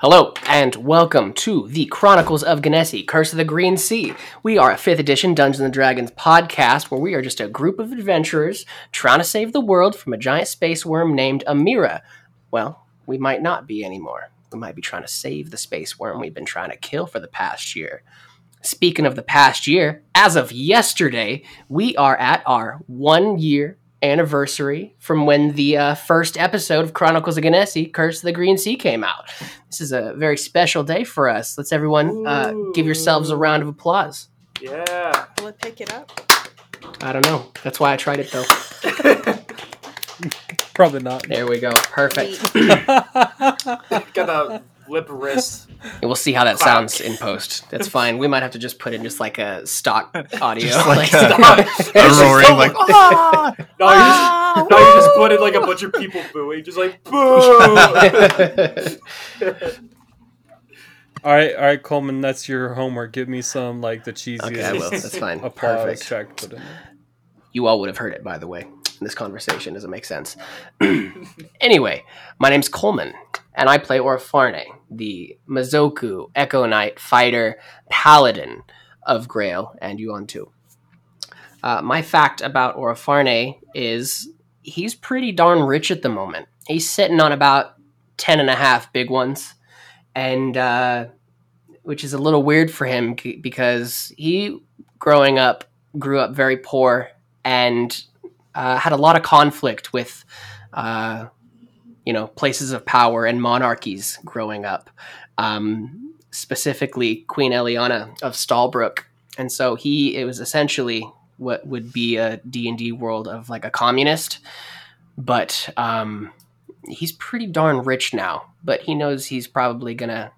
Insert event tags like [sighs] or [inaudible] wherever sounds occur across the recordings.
Hello, and welcome to the Chronicles of Genessi, Curse of the Green Sea. We are a 5th edition Dungeons and Dragons podcast where we are just a group of adventurers trying to save the world from a giant space worm named Amira. Well, we might not be anymore. We might be trying to save the space worm we've been trying to kill for the past year. Speaking of the past year, as of yesterday, we are at our one year anniversary from when the uh, first episode of Chronicles of Genessi, Curse of the Green Sea, came out. This is a very special day for us. Let's everyone uh, give yourselves a round of applause. Yeah. Will it pick it up? I don't know. That's why I tried it though. [laughs] Probably not. There we go. Perfect. [laughs] Got the lip wrist. [laughs] And we'll see how that Clack. sounds in post. That's fine. We might have to just put in just like a stock [laughs] audio. Just like a- A [laughs] It's just roaring like ah! No, you just, no, you just put in like a bunch of people booing, just like boo. All right, all right, Coleman, that's your homework. Give me some like the cheesiest okay, I will. That's fine. applause Perfect. track put in. You all would have heard it, by the way. In this conversation doesn't make sense. [clears throat] anyway, my name's Coleman, and I play Orfarne, the Mazoku Echo Knight fighter paladin of Grail and Yuan Tu. Uh, my fact about Orfarne is he's pretty darn rich at the moment. He's sitting on about ten and a half big ones, and uh, which is a little weird for him because he, growing up, grew up very poor and uh, had a lot of conflict with, uh, you know, places of power and monarchies growing up. Um, specifically, Queen Eliana of Stalbrook, and so he it was essentially what would be a D and D world of like a communist, but um, he's pretty darn rich now. But he knows he's probably gonna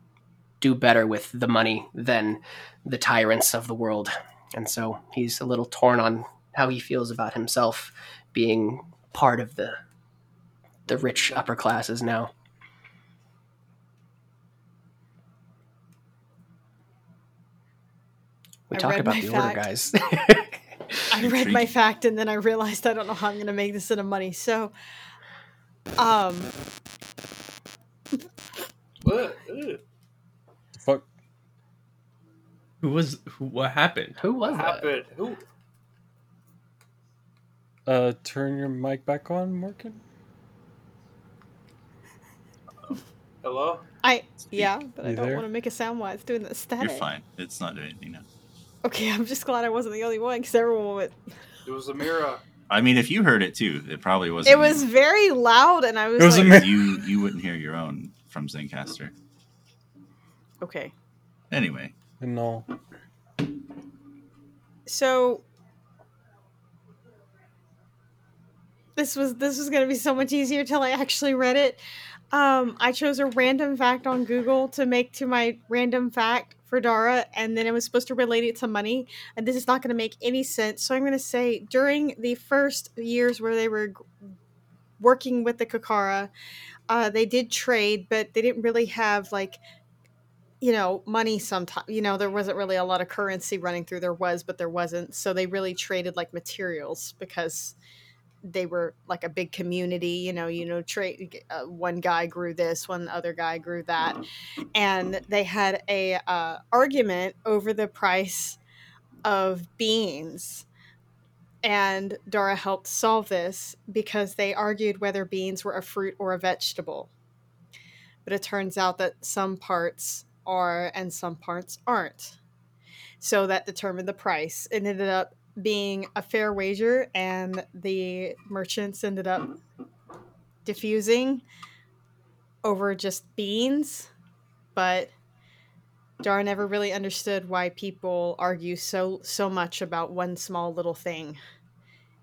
do better with the money than the tyrants of the world, and so he's a little torn on how he feels about himself being part of the the rich upper classes now. We I talked about my the order, guys. [laughs] I read my fact and then I realized I don't know how I'm gonna make this into money. So, um, Ugh, ugh. Fuck. Who was who? What happened? Who was What that? happened? Who? Uh, turn your mic back on, Morgan. Hello? I yeah, but I You don't there? want to make a sound while it's doing the static. You're fine. It's not doing anything now. Okay, I'm just glad I wasn't the only one because everyone would. It was Amira. I mean, if you heard it too, it probably wasn't. It was you. very loud, and I was, It was like, a [laughs] you. You wouldn't hear your own from Zencastr. okay. Anyway, No. So this was this was gonna be so much easier till I actually read it. Um, I chose a random fact on Google to make to my random fact for Dara, and then it was supposed to relate it to money. And this is not going to make any sense. So I'm going to say during the first years where they were working with the Kakara, uh, they did trade, but they didn't really have like you know money sometimes you know there wasn't really a lot of currency running through there was but there wasn't so they really traded like materials because they were like a big community you know you know trade uh, one guy grew this one other guy grew that and they had a uh, argument over the price of beans and Dara helped solve this because they argued whether beans were a fruit or a vegetable but it turns out that some parts are and some parts aren't. So that determined the price. It ended up being a fair wager, and the merchants ended up diffusing over just beans. But Dar never really understood why people argue so so much about one small little thing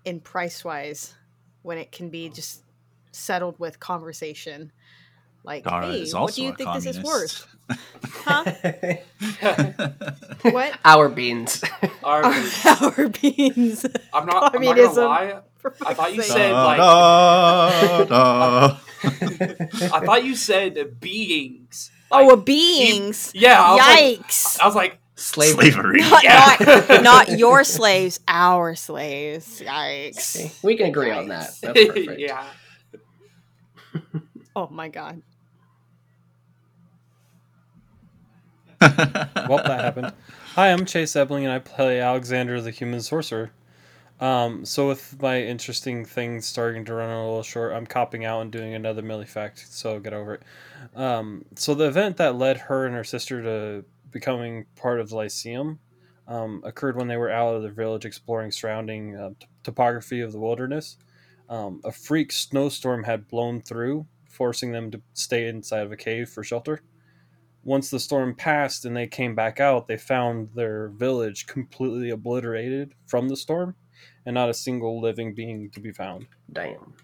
in price wise when it can be just settled with conversation. Like, Dara hey, what do you a think this is communist. worth? Huh? [laughs] What? Our beans. [laughs] Our- Our, our beans. I'm not. I'm not gonna lie. I thought you fuck's sake. said like. Da, da. I thought you said beings. oh, Like, a beings. yeah. I was like, Yikes. I was like, Slavery. Slavery. not, Yeah. not, [laughs] not your slaves, our slaves. Yikes. We can agree on that. That's perfect. yeah. Oh my god. [laughs] well, that happened. Hi, I'm Chase Ebling, and I play Alexander the Human Sorcerer. Um, so with my interesting things starting to run a little short, I'm copping out and doing another Millie fact. So get over it. Um, so the event that led her and her sister to becoming part of the Lyceum um, occurred when they were out of the village exploring surrounding uh, t- topography of the wilderness. Um, a freak snowstorm had blown through, forcing them to stay inside of a cave for shelter. Once the storm passed and they came back out, they found their village completely obliterated from the storm and not a single living being to be found. Damn.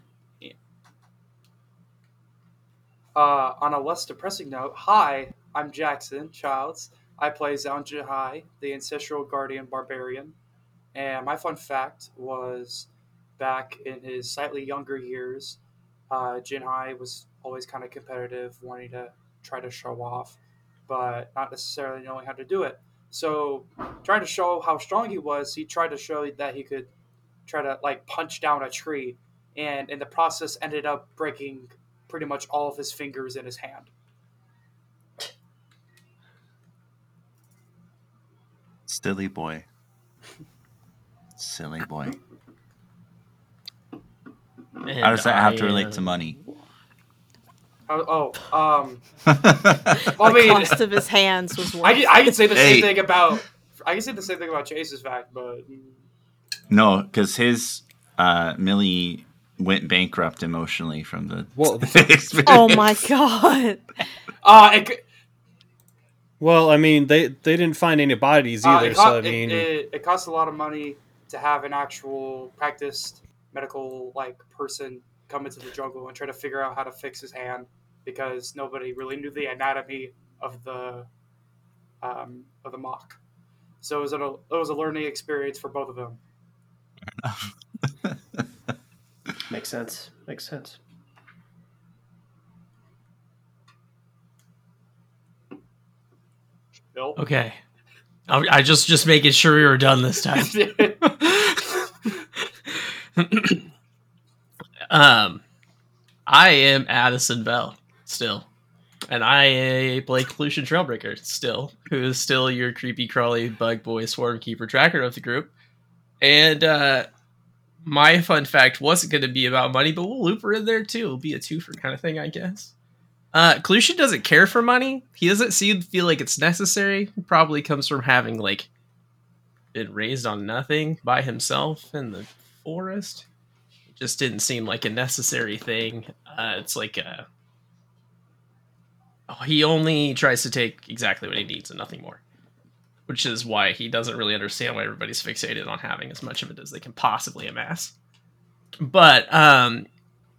Uh, on a less depressing note, hi, I'm Jackson Childs. I play Zhang Jihai, the ancestral guardian barbarian. And my fun fact was back in his slightly younger years, uh, Jinhai was always kind of competitive, wanting to try to show off, but not necessarily knowing how to do it. So, trying to show how strong he was, he tried to show that he could try to like punch down a tree, and in the process ended up breaking pretty much all of his fingers in his hand. Silly boy. Silly boy. How does that have to relate to money? Oh, oh um, [laughs] The I mean, cost of his hands was worth. I can, I can say the Hey. same thing about I can say the same thing about Chase's fact, but no, because his uh, Millie went bankrupt emotionally from the Well- [laughs] oh my god! uh, it, Well, I mean, they they didn't find any bodies uh, either, it, so co- I it- mean, it, it costs a lot of money to have an actual practiced medical like person come into the jungle and try to figure out how to fix his hand because nobody really knew the anatomy of the um, of the mock. So it was, a, it was a learning experience for both of them. [laughs] Makes sense. Makes sense. Bill? Okay. I, I just just making sure we were done this time. [laughs] [laughs] um, I am Addison Bell still, and I play Pollution Trailbreaker still, who is still your creepy crawly bug boy swarm keeper tracker of the group. And uh, my fun fact wasn't going to be about money, but we'll loop her in there too. It'll be a twofer kind of thing, I guess. Uh, Clucion doesn't care for money. He doesn't seem feel like it's necessary. Probably comes from having like been raised on nothing by himself in the forest. It just didn't seem like a necessary thing. Uh, it's like a he only tries to take exactly what he needs and nothing more. Which is why he doesn't really understand why everybody's fixated on having as much of it as they can possibly amass. But um,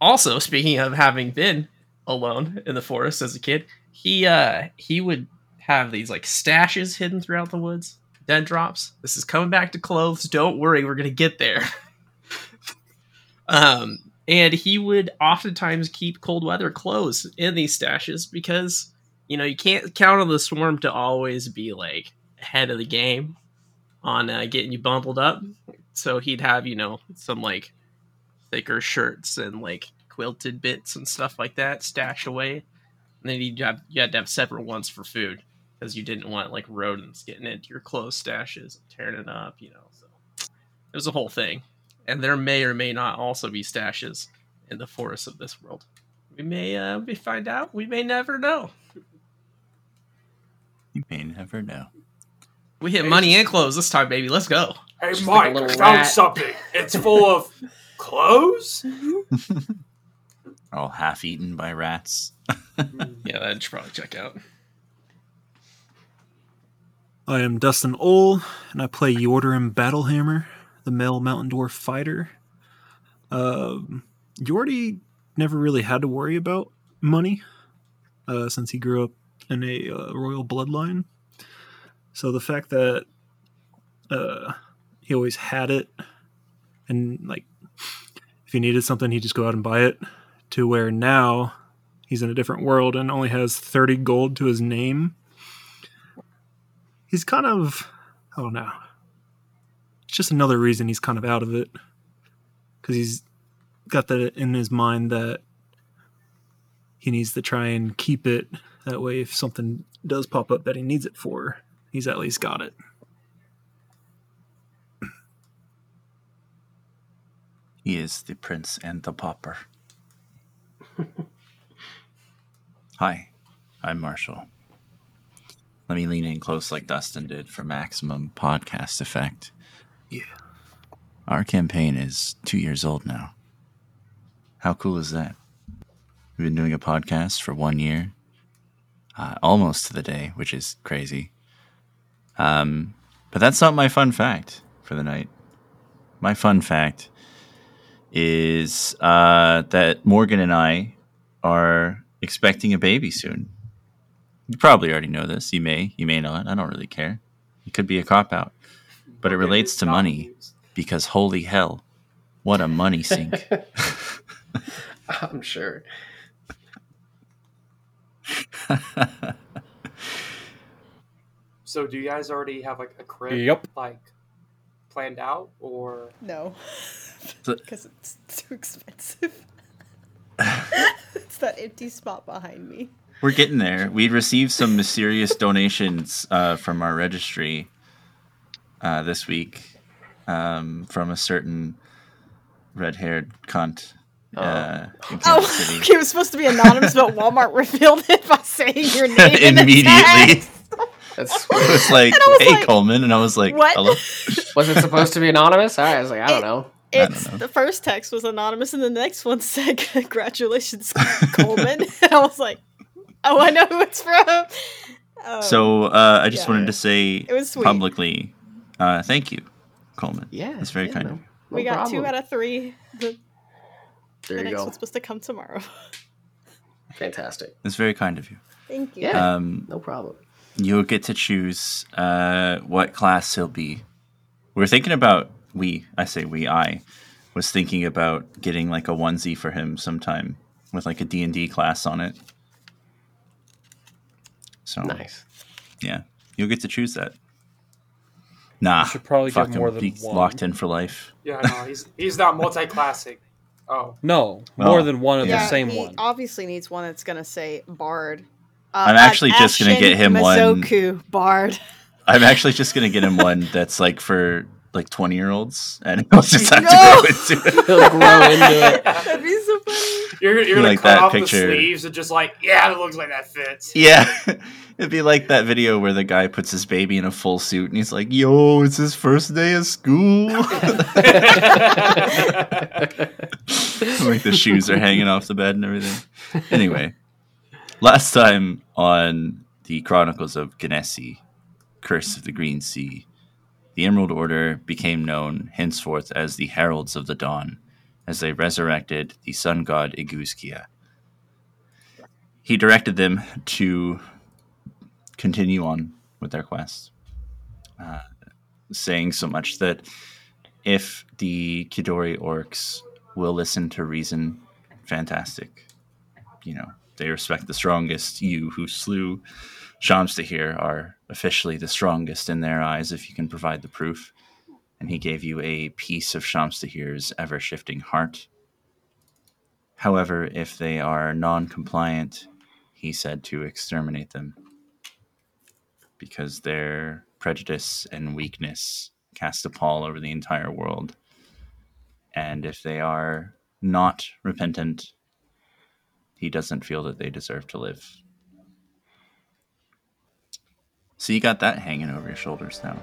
also, speaking of having been alone in the forest as a kid, he uh he would have these like stashes hidden throughout the woods. Dead drops. This is coming back to clothes. Don't worry, we're gonna get there. [laughs] um, and he would oftentimes keep cold weather clothes in these stashes because you know you can't count on the swarm to always be like ahead of the game on uh, getting you bundled up. So he'd have you know some like thicker shirts and like quilted bits and stuff like that stashed away. And then you have you had to have separate ones for food because you didn't want like rodents getting into your clothes stashes and tearing it up, you know. So it was a whole thing. And there may or may not also be stashes in the forests of this world. We may uh, we find out. We may never know. You may never know. We hit money and clothes this time, baby. Let's go. Hey, Just Mike, little I found rat. something. It's full of [laughs] clothes. [laughs] All half eaten by rats. [laughs] Yeah, that should probably check out. I am Dustin Ole, and I play Yordarim Battlehammer, the male mountain dwarf fighter. Um, Yordi never really had to worry about money uh, since he grew up in a uh, royal bloodline. So the fact that uh, he always had it, and like if he needed something, he'd just go out and buy it, to where now he's in a different world and only has 30 gold to his name he's kind of I don't know. It's just another reason he's kind of out of it because he's got that in his mind that he needs to try and keep it that way. If something does pop up that he needs it for, he's at least got it. He is the prince and the pauper. [laughs] Hi, I'm Marshall. Let me lean in close like Dustin did for maximum podcast effect. Yeah. Our campaign is two years old now. How cool is that? We've been doing a podcast for one year, uh, almost to the day, which is crazy. Um, but that's not my fun fact for the night. My fun fact is uh, that Morgan and I are expecting a baby soon. You probably already know this. You may, you may not. I don't really care. It could be a cop out, but it relates to money used. because holy hell, what a money sink! [laughs] I'm sure. So, do you guys already have like a crib, Yep. like planned out, or No, because [laughs] it's too expensive. [laughs] it's that empty spot behind me. We're getting there. We received some mysterious donations uh, from our registry uh, this week um, from a certain red-haired cunt uh, in Kansas Oh, City. [laughs] okay, it was supposed to be anonymous, but Walmart [laughs] revealed it by saying your name in the Immediately. text. That's [laughs] It was like, And was "Hey, like, Coleman," and I was like, what? "Hello." was it supposed to be anonymous? All right, I was like, I don't know. don't It's know. the first text was anonymous, and the next one said, "Congratulations, Coleman." and I was like, "Oh, I know who it's from." Um, So uh, I just yeah. wanted to say It was publicly, uh, thank you, Coleman. Yeah, that's very yeah, kind no- of you. no we got problem. two out of three. The, There the you next go. one's supposed to come tomorrow. [laughs] Fantastic. It's very kind of you. Thank you. Yeah. Um, No problem. you'll get to choose uh, what class he'll be. We're thinking about we. I say we. I was thinking about getting like a onesie for him sometime with like a D and D class on it. So Nice. yeah, you'll get to choose that. Nah, should probably get fuck him. more than He's one. locked in for life. yeah, no, he's he's not multi-classic. Oh, No, Well, more than one of yeah. the same he one. obviously needs one that's gonna say Bard. Uh, I'm actually just gonna get him one- Mazoku Bard. I'm actually just gonna get him one that's like for like 20 year olds, and [laughs] [laughs] he'll just have No! to grow into it. [laughs] He'll grow into it. That'd be so funny. you're you're gonna Like cut that off picture. the sleeves and just like, yeah, it looks like that fits. Yeah. It'd be like that video where the guy puts his baby in a full suit and he's like, yo, it's his first day of school. like the shoes are hanging off the bed and everything. Anyway, last time on the Chronicles of Genessi, Curse of the Green Sea, the Emerald Order became known henceforth as the Heralds of the Dawn, as they resurrected the sun god Iguskia. He directed them to continue on with their quest, uh, saying so much that if the Kidori orcs will listen to reason, fantastic. You know, they respect the strongest. You who slew Shamstahir are officially the strongest in their eyes if you can provide the proof. And he gave you a piece of Shamstahir's ever shifting heart. However, if they are non compliant, he said to exterminate them because their prejudice and weakness cast a pall over the entire world. And if they are not repentant, he doesn't feel that they deserve to live. So you got that hanging over your shoulders now.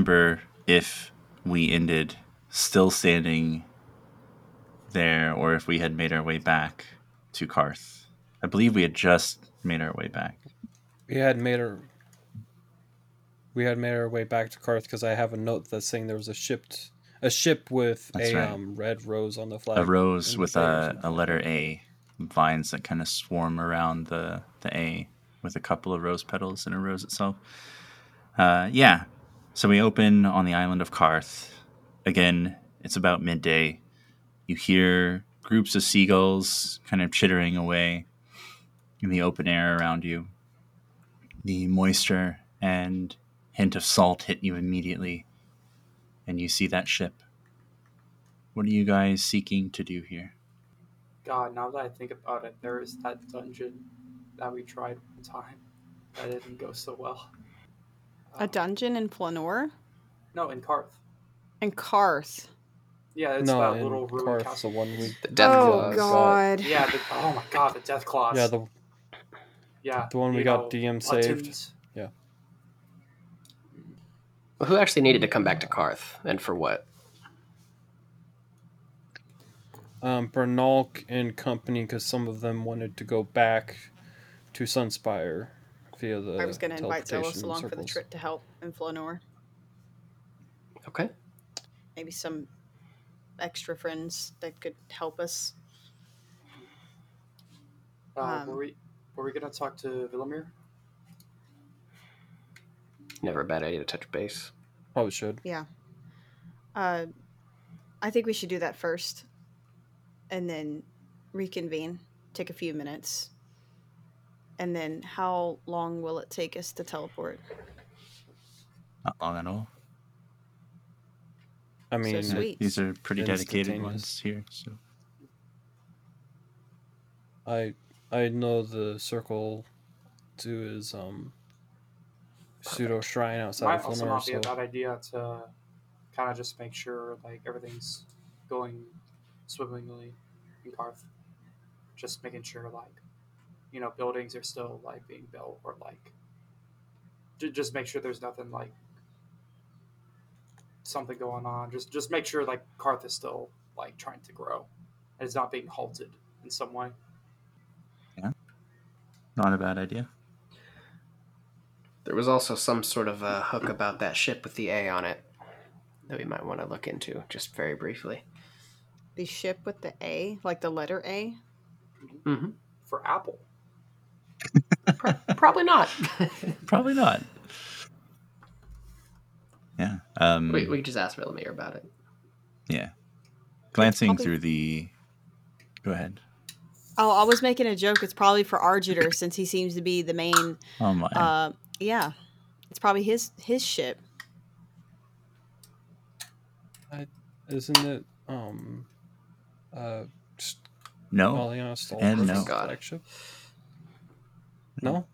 Remember if we ended still standing there or if we had made our way back to Karth. I believe we had just made our way back. We had made our we had made our way back to Karth because I have a note that's saying there was a ship a ship with That's a right. um, red rose on the flag. A rose with the bay or a, a letter A, vines that kind of swarm around the, the A. with a couple of rose petals and a rose itself. Uh, yeah. So we open on the island of Karth. Again, it's about midday. You hear groups of seagulls kind of chittering away in the open air around you. The moisture and hint of salt hit you immediately, and you see that ship. What are you guys seeking to do here? God, now that I think about it, there is that dungeon that we tried one time that didn't go so well. A dungeon in Flanor No, in Karth. and Karth. Yeah, it's no, that in little ruined Karth, the one we. The death oh claws. God. Yeah, the, oh my god, the death claws. Yeah, the yeah, the one we you got know, DM saved. Huttons. Who actually needed to come back to Karth, and for what? um, Bernalk and company because some of them wanted to go back to Sunspire via the. I was going to invite Zelos teleportation along for the trip to help in Flanor. Okay. Maybe some extra friends that could help us. Uh, Um, were we were we gonna talk to Villamir? Never a bad idea to touch base. Probably should. Yeah. Uh, I think we should do that first, and then reconvene. Take a few minutes, and then how long will it take us to teleport? Not long at all. I mean, sweet. These are pretty dedicated Instantaneous. ones here. So I I know the circle to is um pseudo shrine outside Might of also Flanor, not be so a bad idea to kind of just make sure like everything's going swimmingly in Karth. Just making sure like you know buildings are still like being built or like ju- just make sure there's nothing like something going on. Just just make sure like Karth is still like trying to grow and it's not being halted in some way. Yeah not a bad idea. There was also some sort of a hook about that ship with the A on it that we might want to look into, just very briefly. The ship with the A, like the letter A. Mm-hmm. For Apple, Probably not. [laughs] Probably not. Yeah. Um, we, we could just ask Villamir about it. Yeah. Glancing probably- through the. Go ahead. Oh, I was making a joke. It's probably for Argiter since he seems to be the main. Oh my. Uh, yeah, it's probably his his ship. isn't it um uh just no. Maliana Stall and no. Flagship? No?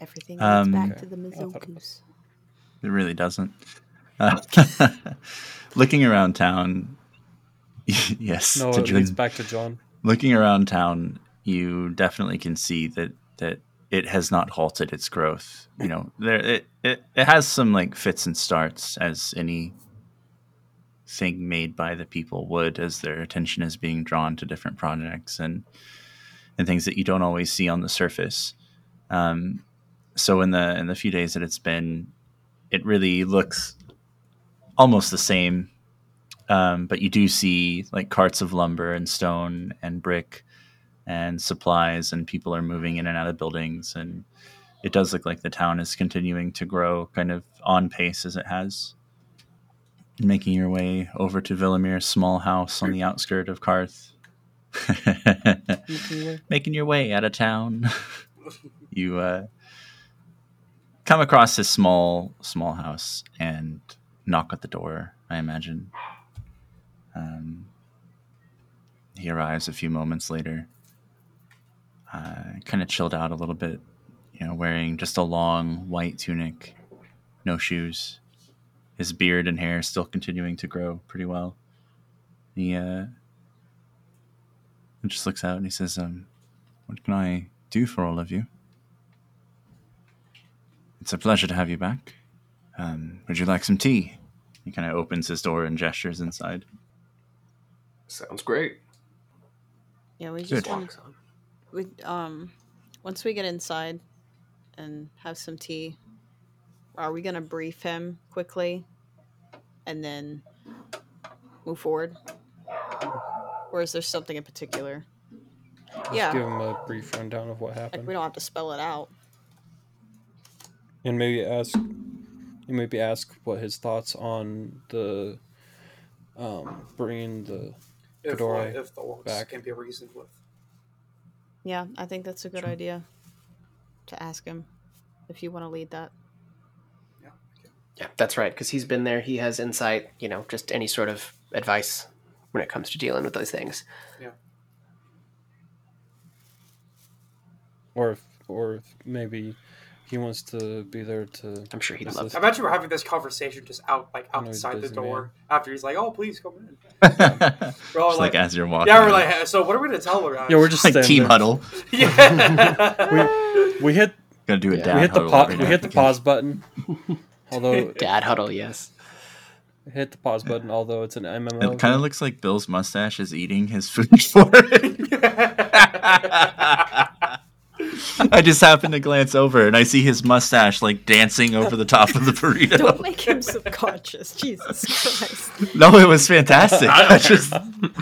Everything leads Um, back Okay. to the I it Mazokus. It really doesn't. Uh, [laughs] looking around town. [laughs] yes. No, to it leads back to John. looking around town, you definitely can see that that it has not halted its growth. You know, there it, it, it has some like fits and starts as any thing made by the people would as their attention is being drawn to different projects and and things that you don't always see on the surface. Um, so in the in the few days that it's been, it really looks almost the same. Um, but you do see like carts of lumber and stone and brick and supplies and people are moving in and out of buildings. And it does look like the town is continuing to grow kind of on pace as it has making your way over to Villamir's small house on the outskirt of Karth [laughs] [laughs] making your way out of town. [laughs] You uh, come across this small small house and knock at the door i imagine um, he arrives a few moments later, uh, kind of chilled out a little bit, you know, wearing just a long white tunic, no shoes. His beard and hair still continuing to grow pretty well. He uh, just looks out and he says, um, "What can I do for all of you?" It's a pleasure to have you back. Um, would you like some tea? He kind of opens his door and gestures inside. Sounds great. Yeah, we just Good. want we um once we get inside and have some tea, are we gonna brief him quickly and then move forward? Or is there something in particular? Just Yeah. give him a brief rundown of what happened. Like happened. we don't have to spell it out. And maybe ask, you maybe ask what his thoughts on the, um, bringing the If, Fedora if the orcs back. can be reasoned with. Yeah, I think that's a good Sure. idea to ask him if you want to lead that. Yeah. Yeah, that's right. Because he's been there. He has insight. You know, just any sort of advice when it comes to dealing with those things. Yeah. Or if, or if maybe he wants to be there to. I'm sure he'd This love. is- I bet you were having this conversation just out, like I know he's outside the door man. after he's like, "Oh, please come in." Just [laughs] We're all like, like, as you're walking. yeah, we're in. like, so what are we gonna tell her? Yeah, we're just like team there. huddle. [laughs] yeah. We hit Gotta do a Yeah. dad we hit the huddle pa- every we now hit the pause button. Although [laughs] Dad huddle, yes. hit the pause button, although it's an MMO. It kind of looks like Bill's mustache is eating his food for it. [laughs] I just happened to glance over and I see his mustache like dancing over the top of the burrito. Don't make him subconscious. Jesus Christ. No, it was fantastic. [laughs] I just,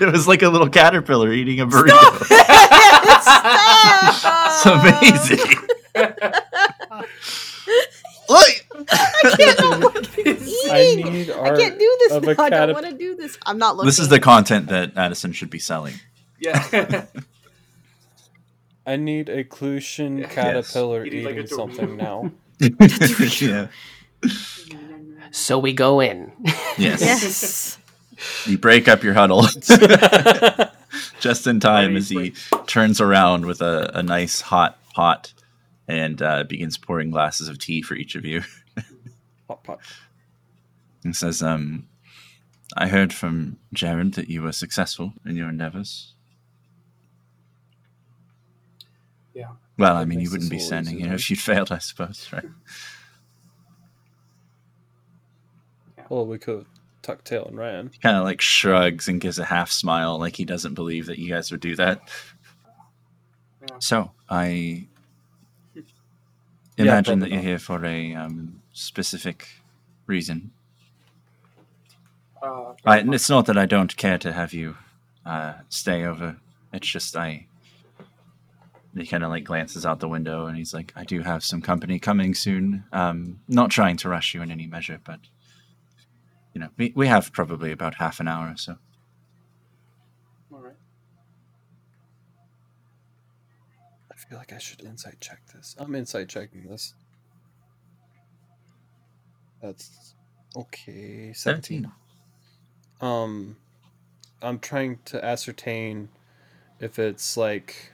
it was like a little caterpillar eating a burrito. [laughs] It's amazing. Look! I can't not look at he's I eating. need I can't do this of now. a I don't want to do this. I'm not looking. This is the content that Addison should be selling. yeah. I need a Clucion Yes. caterpillar You need, like, eating something now. [laughs] [laughs] yeah. So we go in. Yes. [laughs] Yes. You break up your huddle just in time as he turns around with a, a nice hot pot and uh, begins pouring glasses of tea for each of you. Pop, pop. and says, um, I heard from Jared that you were successful in your endeavors. Yeah. Well, I mean, you wouldn't be this a little standing easier, here right? if you'd failed, I suppose, right? Well, we could tuck tail and ran. Kind of like shrugs and gives a half smile, like he doesn't believe that you guys would do that. Yeah. So, I Yeah, imagine that you're not. here for a um, specific reason. Uh, I, and it's not that I don't care to have you uh, stay over. It's just I. He kind of like glances out the window and he's like, "I do have some company coming soon. Um, not trying to rush you in any measure, but you know, we we have probably about half an hour or so." all right. I feel like I should insight check this. I'm insight checking this. That's okay. 17. Um, I'm trying to ascertain if it's like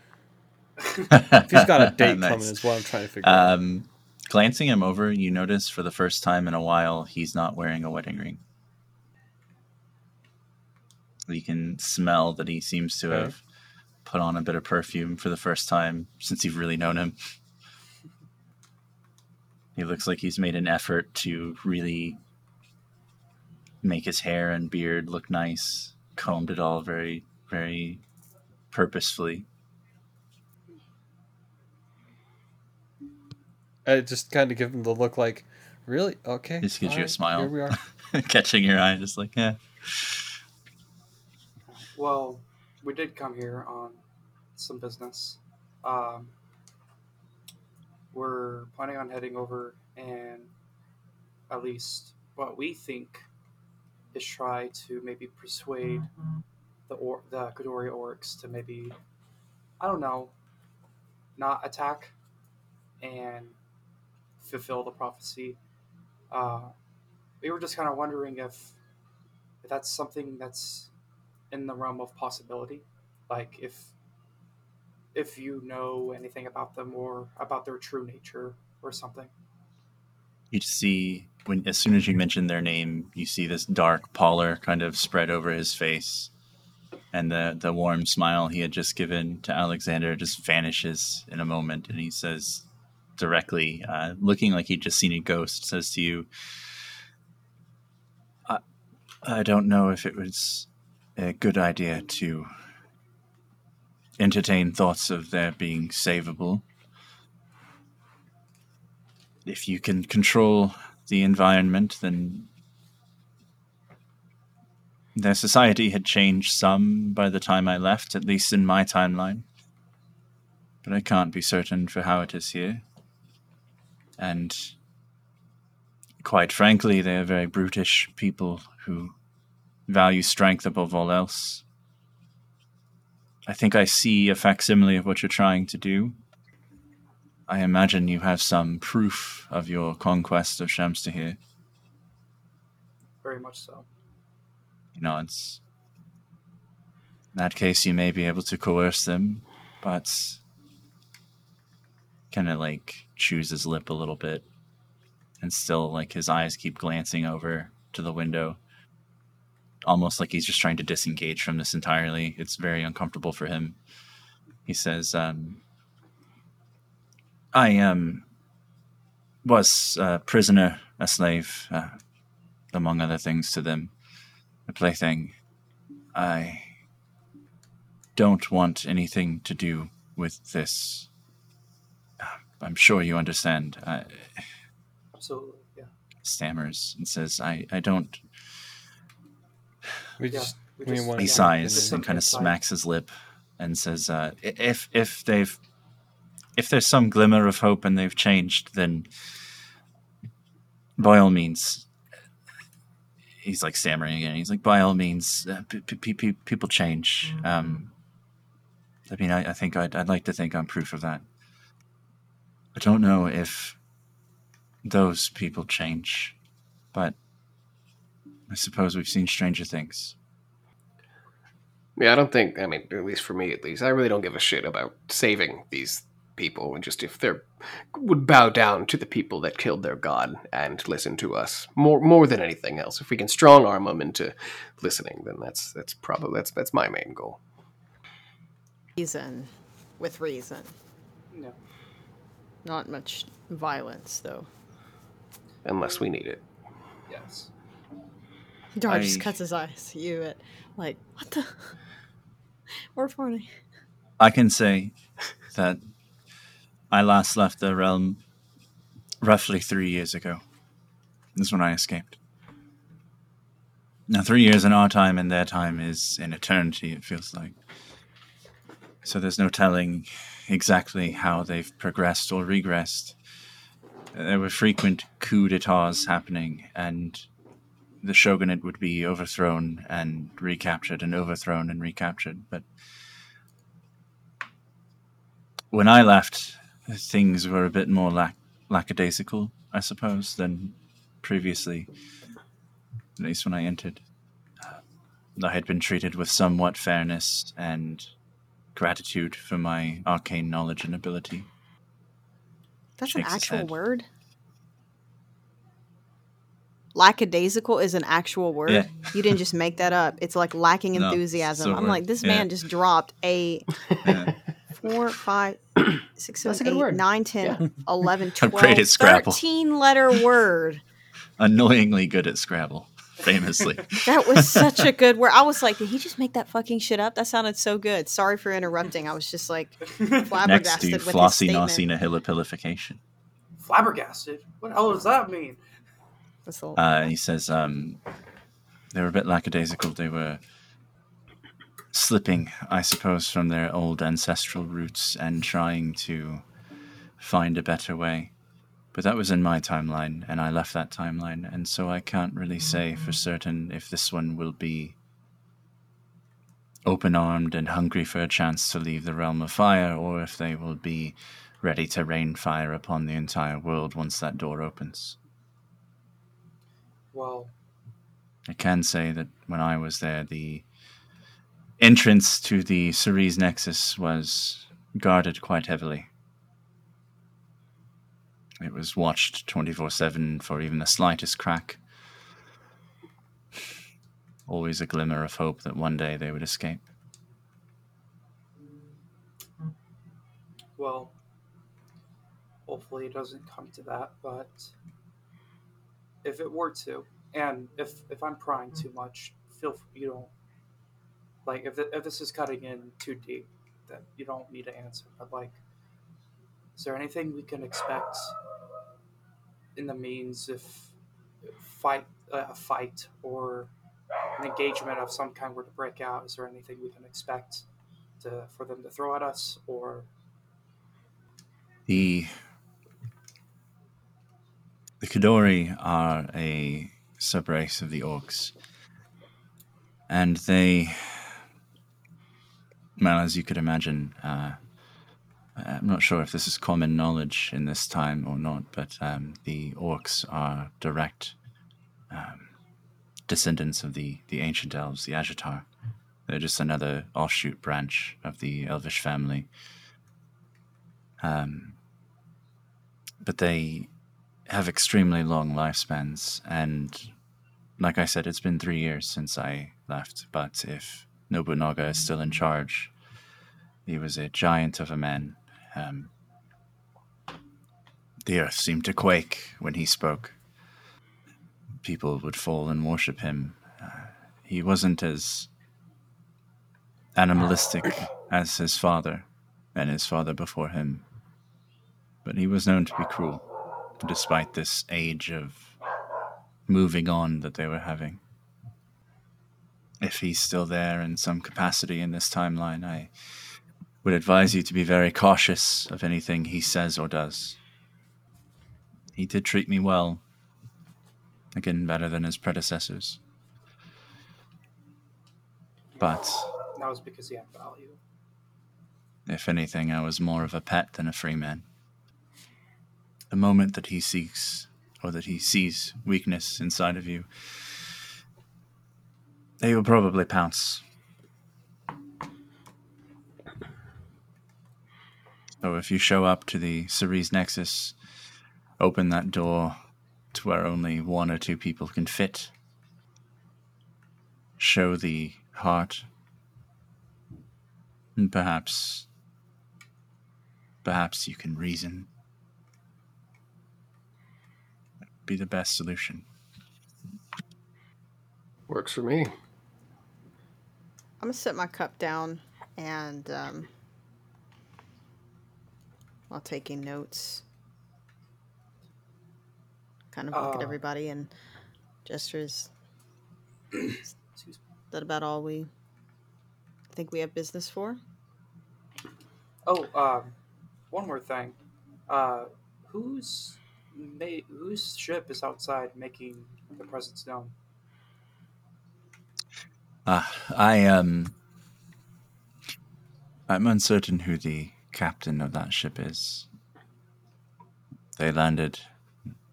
if he's got a [laughs] date Nice. coming is what I'm trying to figure out. Um, glancing him over, you notice for the first time in a while he's not wearing a wedding ring. You can smell that he seems to Okay. have put on a bit of perfume for the first time since you've really known him. He looks like he's made an effort to really make his hair and beard look nice, combed it all very, very purposefully. I just kind of give him the look like, really? Okay. Just gives you a smile. Here we are. [laughs] Catching your eye, just like, yeah. Well, we did come here on some business. Um, we're planning on heading over and at least what we think is try to maybe persuade the or the Kodori orcs to maybe I don't know not attack and fulfill the prophecy. Uh, we were just kind of wondering if, if that's something that's in the realm of possibility. Like if if you know anything about them or about their true nature or something. You see when as soon as you mention their name, you see this dark pallor kind of spread over his face, and the the warm smile he had just given to Alexander just vanishes in a moment, and he says directly, uh, looking like he'd just seen a ghost, says to you, I, "I don't know if it was a good idea to entertain thoughts of their being savable." if you can control the environment, then their society had changed some by the time I left, at least in my timeline. But I can't be certain for how it is here. And quite frankly, they are very brutish people who value strength above all else. I think I see a facsimile of what you're trying to do. I imagine you have some proof of your conquest of Shamstahir. Very much so. He nods. In that case, you may be able to coerce them, but kind of like chews his lip a little bit, and still like his eyes keep glancing over to the window, almost like he's just trying to disengage from this entirely. It's very uncomfortable for him. He says, um, "I um was a prisoner, a slave, uh, among other things to them, a plaything. I don't want anything to do with this. I'm sure you understand. I, Absolutely. Yeah. stammers and says, "I, I don't." We Yeah, just we we just- want He Yeah, sighs and kind of smacks his lip and says, uh, "If if they've if there's some glimmer of hope and they've changed, then by all means." He's like stammering again. He's like, "By all means, uh, p- p- p- people change." Um, I mean, I, I think I'd, I'd like to think I'm proof of that. I don't know if those people change, but I suppose we've seen stranger things. Yeah, I don't think. I mean, at least for me, at least, I really don't give a shit about saving these people, and just if they're would bow down to the people that killed their god and listen to us more more than anything else. If we can strong arm them into listening, then that's that's probably that's that's my main goal. Reason, with reason, Yeah. Not much violence though. Unless we need it. Yes. Dar just cuts his eyes. at You at like what the? [laughs] Or funny. I can say that I last left the realm roughly three years ago. This is when I escaped. Now, three years in our time and their time is an eternity, it feels like. So there's no telling exactly how they've progressed or regressed. There were frequent coup d'etats happening, and the shogunate would be overthrown and recaptured, and overthrown and recaptured. But when I left, things were a bit more lack- lackadaisical, I suppose, than previously. At least when I entered, uh, I had been treated with somewhat fairness and gratitude for my arcane knowledge and ability. That's an Shakes his actual word. Lackadaisical is an actual word. Yeah. You didn't just make that up. It's like lacking [laughs] enthusiasm. it's a I'm word. like, this Yeah. man just dropped a [laughs] Yeah. four, five, [clears throat] six, That's a seven, good eight, word. nine, 10, 11, [laughs] I'm 12, great at Scrabble. 13 letter word. Annoyingly good at Scrabble, famously. [laughs] That was such a good word. I was like, did he just make that fucking shit up? That sounded so good. Sorry for interrupting. I was just like [laughs] Next flabbergasted to with his flossy statement. nosy nihilipilification. Flabbergasted. What the hell does that mean? That's Uh, he says um, they were a bit lackadaisical. They were slipping, I suppose, from their old ancestral roots and trying to find a better way. But that was in my timeline, and I left that timeline, and so I can't really say for certain if this one will be open armed and hungry for a chance to leave the realm of fire, or if they will be ready to rain fire upon the entire world once that door opens. Well, I can say that when I was there, the entrance to the Ceres Nexus was guarded quite heavily. It was watched 24 7 for even the slightest crack. Always a glimmer of hope that one day they would escape. well. Hopefully, it doesn't come to that. But if it were to, and if if I'm prying too much, feel you don't like if th- if this is cutting in too deep, then you don't need to answer. But like, is there anything we can expect in the means if fight uh, a fight or an engagement of some kind were to break out? Is there anything we can expect to for them to throw at us or The the Kadori are a subrace of the orcs, and they, well, as you could imagine, uh, I'm not sure if this is common knowledge in this time or not, but um, the orcs are direct um, descendants of the, the ancient elves, the Ajatar. They're just another offshoot branch of the elvish family. Um, but they have extremely long lifespans, and like I said, it's been three years since I left. But if Nobunaga is still in charge, he was a giant of a man. Um, the earth seemed to quake when he spoke. People would fall and worship him. Uh, he wasn't as animalistic as his father and his father before him, but he was known to be cruel, despite this age of moving on that they were having. If he's still there in some capacity in this timeline, I would advise you to be very cautious of anything he says or does. He did treat me well, again, better than his predecessors. But That was because he had value. if anything, I was more of a pet than a free man. The moment that he seeks or that he sees weakness inside of you, they will probably pounce. So if you show up to the Ceres Nexus, open that door to where only one or two people can fit, show the heart, and perhaps perhaps you can reason. Be the best solution. Works for me. I'm gonna set my cup down and um, while taking notes, kind of look at Uh. everybody and gestures. Is that about all we think we have business for? Oh, um, one more thing. Uh, whose ma- whose ship is outside making the presence known? Ah, I um I'm uncertain who the captain of that ship is. They landed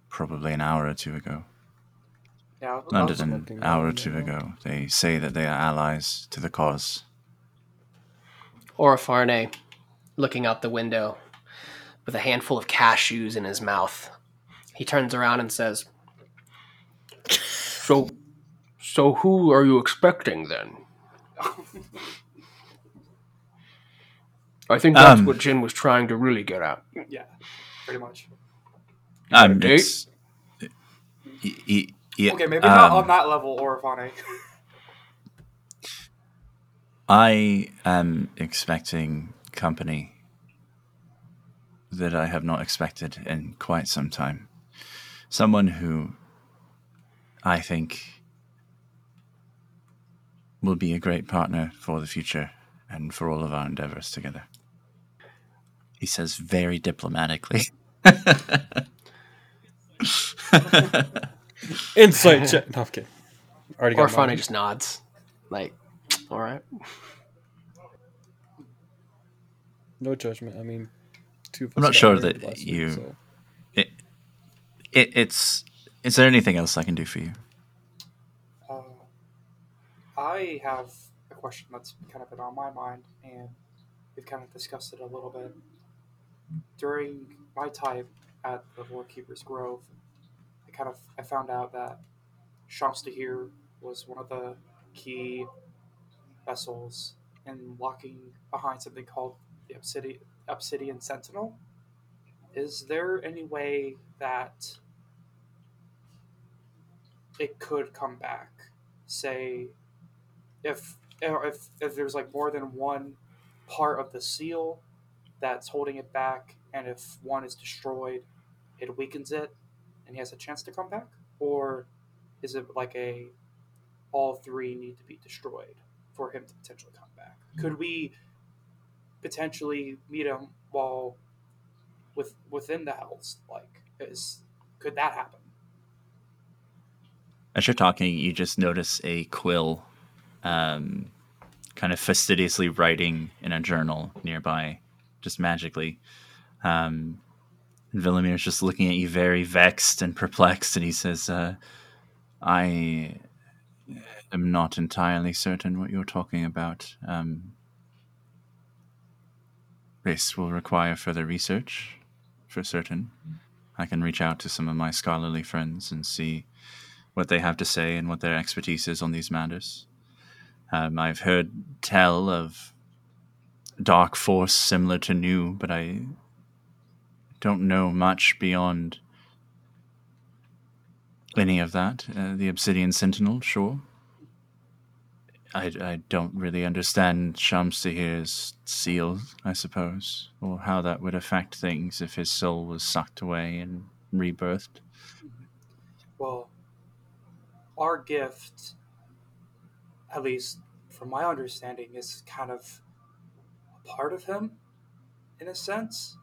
probably an hour or two ago. Yeah, I'll- I'll Landed an hour or two now. ago. They say that they are allies to the cause. orafarne, looking out the window with a handful of cashews in his mouth. He turns around and says, So, so who are you expecting then? [laughs] I think that's Um, what Jin was trying to really get at. yeah, pretty much. Um, date? it's, y- y- yeah, Okay, maybe not um, on that level, Orifane. I am expecting company that I have not expected in quite some time. Someone who I think will be a great partner for the future and for all of our endeavors together. He says very diplomatically. [laughs] Insight check. No, I'm kidding. Already Or got Farne mine. just nods. Like, all right. No judgment. I mean, two. I'm not sure that last week, you- so- it, it, it's. Is there anything else I can do for you? Uh, I have a question that's kind of been on my mind, and we've kind of discussed it a little bit. During my time at the Lord Keeper's Grove, I kind of I found out that Shams Tahir was one of the key vessels in locking behind something called the Obsidian, Obsidian Sentinel. Is there any way that it could come back? Say, if if if there's like more than one part of the seal that's holding it back, and if one is destroyed, it weakens it, and he has a chance to come back, or is it like a all three need to be destroyed for him to potentially come back? Could we potentially meet him while with within the hells? Like, is could that happen? As you're talking, you just notice a quill um, kind of fastidiously writing in a journal nearby, just magically. Um, and just looking at you very vexed and perplexed, and he says, uh, I am not entirely certain what you're talking about. Um, this will require further research, for certain. I can reach out to some of my scholarly friends and see what they have to say and what their expertise is on these matters. Um, I've heard tell of dark force similar to new, but I don't know much beyond any of that. Uh, the Obsidian Sentinel, sure. I, I don't really understand Shamsahir's seal, I suppose, or how that would affect things if his soul was sucked away and rebirthed. Well, our gift, at least from my understanding, is kind of part of him, in a sense.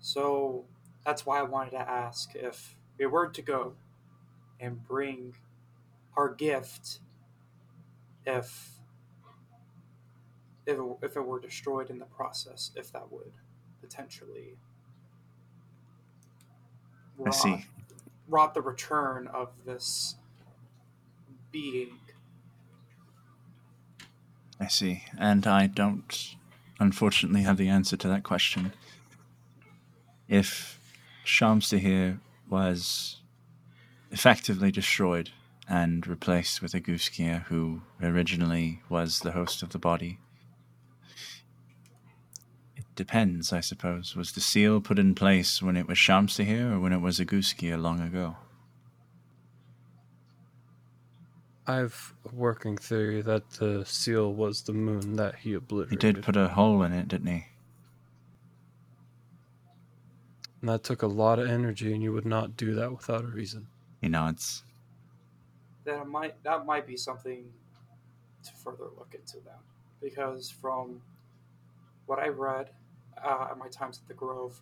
So that's why I wanted to ask if we were to go and bring our gift, if if it, if it were destroyed in the process, if that would potentially I see. rot- rot the return of this being. I see. And I don't, unfortunately, have the answer to that question. If Shamsahir was effectively destroyed and replaced with a Goosekier who originally was the host of the body, it depends, I suppose. Was the seal put in place when it was Shamsahir or when it was a Goosekier long ago? I've a working theory that the seal was the moon that he obliterated. He did put a hole in it, didn't he? and that took a lot of energy, and you would not do that without a reason. He nods. that might that might be something to further look into then because from what I read uh, at my times at the Grove,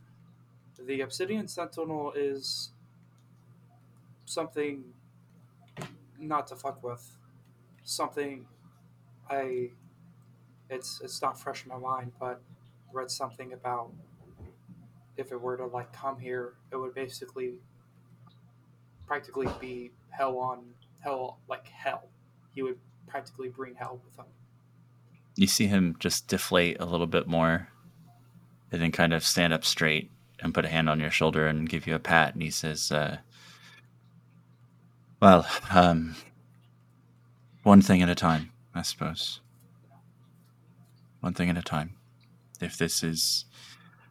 the Obsidian Sentinel is something not to fuck with. Something I it's it's not fresh in my mind, but read something about if it were to like come here, it would basically practically be hell on hell like hell. He would practically bring hell with him. You see him just deflate a little bit more and then kind of stand up straight and put a hand on your shoulder and give you a pat. And he says, uh, Well, um, one thing at a time, I suppose. One thing at a time. If this is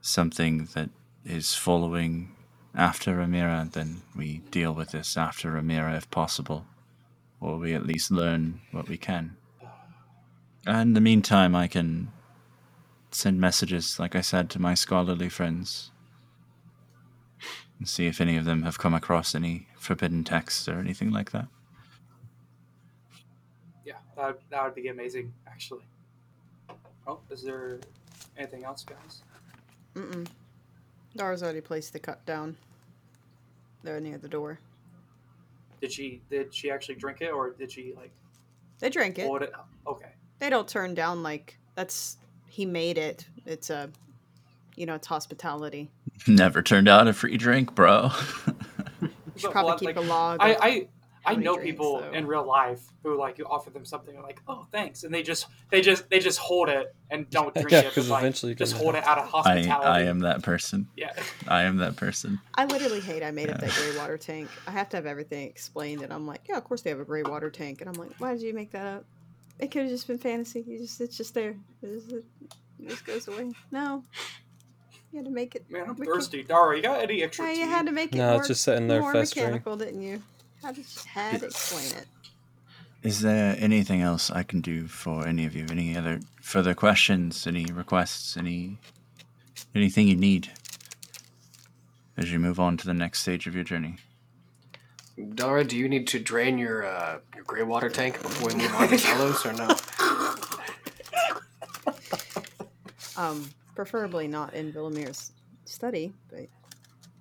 something that is following after Ramira, then we deal with this after Ramira if possible. Or we at least learn what we can. And in the meantime, I can send messages, like I said, to my scholarly friends and see if any of them have come across any forbidden texts or anything like that. Yeah, that that would be amazing, actually. Oh, is there anything else, guys? Mm-mm. Dara's already placed the cup down. There near the door. Did she did she actually drink it or did she like They drank it. it? Okay. They don't turn down like that's he made it. It's a you know, it's hospitality. [laughs] Never turned out a free drink, bro. [laughs] You should probably well, keep like, a log. I I, I know drinks, people though. in real life who like you offer them something and like oh thanks and they just they just they just hold it and [laughs] don't drink Yeah, it 'cause but, like, eventually you're just hold it out of I, hospitality. I am that person. Yeah. I am that person. I literally hate I made up that gray water tank. I have to have everything explained and I'm like, yeah, of course they have a gray water tank and I'm like, why did you make that up? It could have just been fantasy. You just it's just there. It just, it just goes away. No. You had to make it Man, I'm mecha- thirsty. Dara, you got any extra Yeah, tea? you had to make it No, more, it's just sitting there more festering. mechanical, didn't you? Had to just had to explain it. Is there anything else I can do for any of you? Any other further questions? Any requests? Any anything you need as you move on to the next stage of your journey? Dara, do you need to drain your uh, your gray water tank before we move on to Talos or no? [laughs] Um, preferably not in Villamir's study, but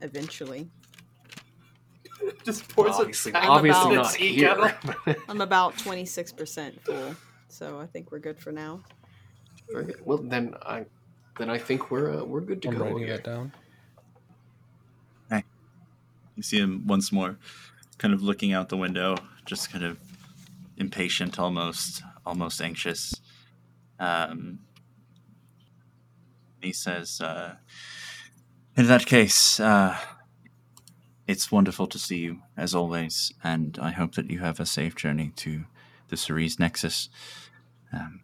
eventually. Just pours obviously, it obviously in the not here. [laughs] I'm about 26% full, so I think we're good for now. Very good. Well, then I, then I think we're uh, we're good to I'm go. writing here. that down. You see him once more, kind of looking out the window, just kind of impatient, almost, almost anxious. Um, he says, uh, "In that case, uh, it's wonderful to see you as always, and I hope that you have a safe journey to the Cerise Nexus. Um,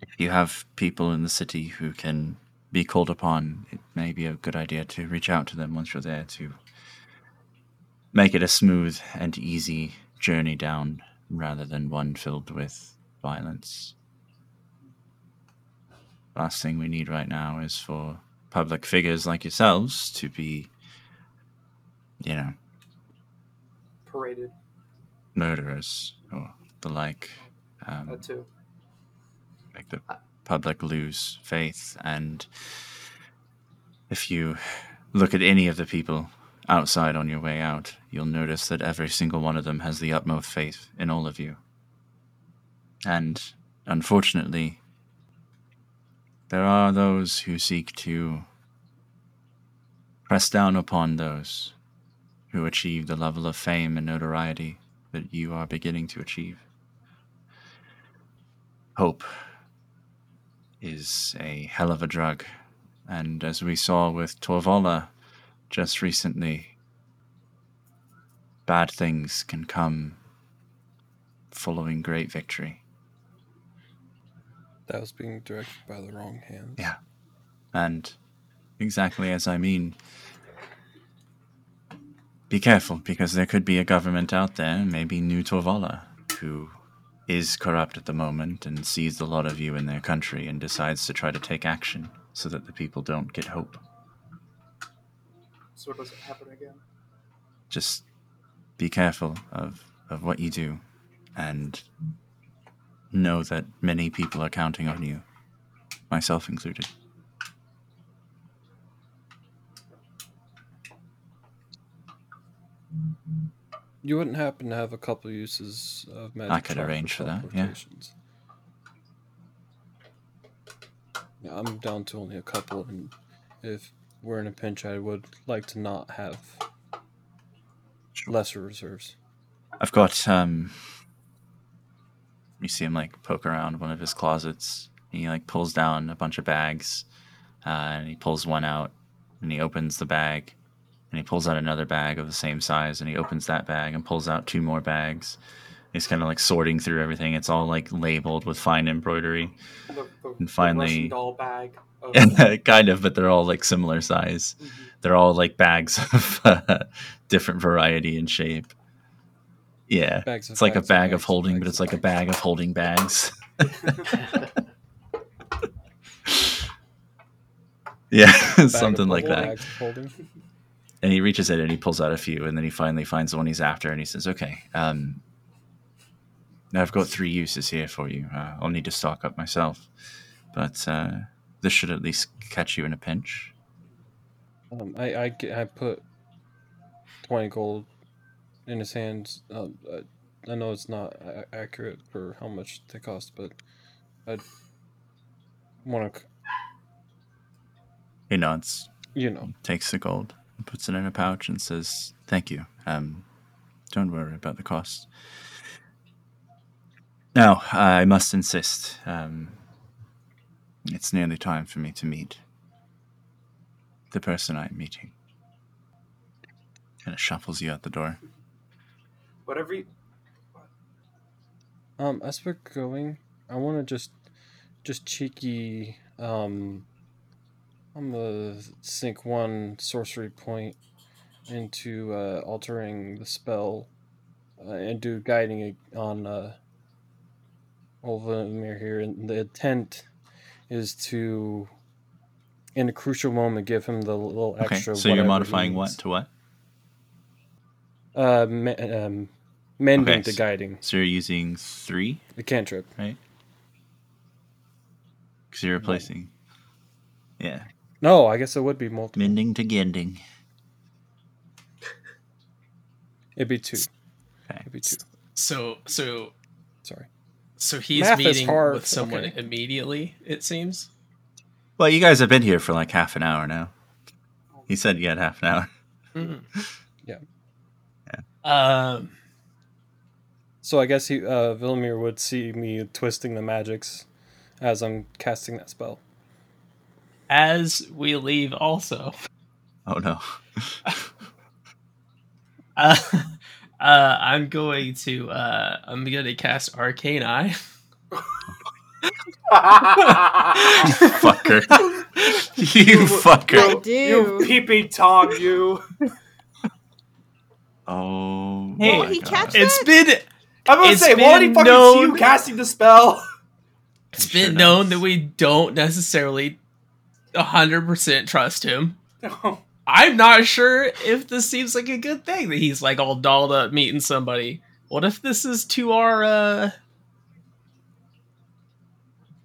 if you have people in the city who can be called upon, it may be a good idea to reach out to them once you're there to make it a smooth and easy journey down rather than one filled with violence. Last thing we need right now is for public figures like yourselves to be, you know, Paraded. murderers or the like. Um, That too. make the public lose faith. And if you look at any of the people outside on your way out, you'll notice that every single one of them has the utmost faith in all of you. And unfortunately, there are those who seek to press down upon those who achieve the level of fame and notoriety that you are beginning to achieve. Hope is a hell of a drug. And as we saw with Torvala just recently, bad things can come following great victory. That was being directed by the wrong hands. Yeah. And exactly as I mean, be careful because there could be a government out there, maybe New Torvala, who is corrupt at the moment and sees a lot of you in their country and decides to try to take action so that the people don't get hope. So it doesn't happen again. Just be careful of, of what you do and know that many people are counting on you, myself included. You wouldn't happen to have a couple uses of magic. I could arrange for that, yeah. Yeah, I'm down to only a couple, and if we're in a pinch, I would like to not have lesser reserves. I've got um you see him like poke around one of his closets. He like pulls down a bunch of bags, uh, and he pulls one out, and he opens the bag, and he pulls out another bag of the same size, and he opens that bag and pulls out two more bags. He's kind of like sorting through everything. It's all like labeled with fine embroidery, The, the, And finally- doll bag. Of, [laughs] kind of, but they're all like similar size. Mhm. They're all like bags [laughs] of uh, different variety and shape. Yeah, Bags it's like a bags of bag of holding, but it's like a bag of holding bags. [laughs] yeah, [laughs] something like that. bags of holding. And he reaches it and he pulls out a few, and then he finally finds the one he's after, and he says, "Okay, um, now I've got three uses here for you. Uh, I'll need to stock up myself, but uh, this should at least catch you in a pinch." Um, I, I, I put 20 gold in his hands. Um, I, I know it's not a- accurate for how much they cost, but I want to, He nods, you know, takes the gold, puts it in a pouch, and says, "Thank you. Um, don't worry about the cost." Now, I must insist. Um, it's nearly time for me to meet the person I'm meeting. And it shuffles you out the door. Whatever you, Um, as we're going, I want to just, just cheeky. Um, I'm gonna sink one sorcery point into uh, altering the spell, uh, and do guiding it on uh, Olvamir here. And the intent is to, in a crucial moment, give him the little Okay, extra. so you're modifying what to what? Uh, me- um, mending Okay, to s- guiding So you're using three, the cantrip. right? Because you're replacing. Yeah. No, I guess it would be multiple. Mending to gending. It'd be two. Okay. It'd be two. So so Sorry. so he's Math meeting with someone okay. immediately. It seems. Well, you guys have been here for like half an hour now. He said you had half an hour. Yeah. Um. So I guess he uh Vilmir would see me twisting the magics as I'm casting that spell. As we leave, also. Oh no. [laughs] Uh, uh, I'm going to uh, I'm going to cast Arcane Eye. you fucker. [laughs] you I fucker. You do. peeping Tom, you. [laughs] Oh. Hey, my he God. catch It's been I'm gonna say, why did he been fucking see you known- casting the spell? it's Sure been does. known that we don't necessarily hundred percent trust him. [laughs] I'm not sure if this seems like a good thing that he's like all dolled up meeting somebody. What if this is to our uh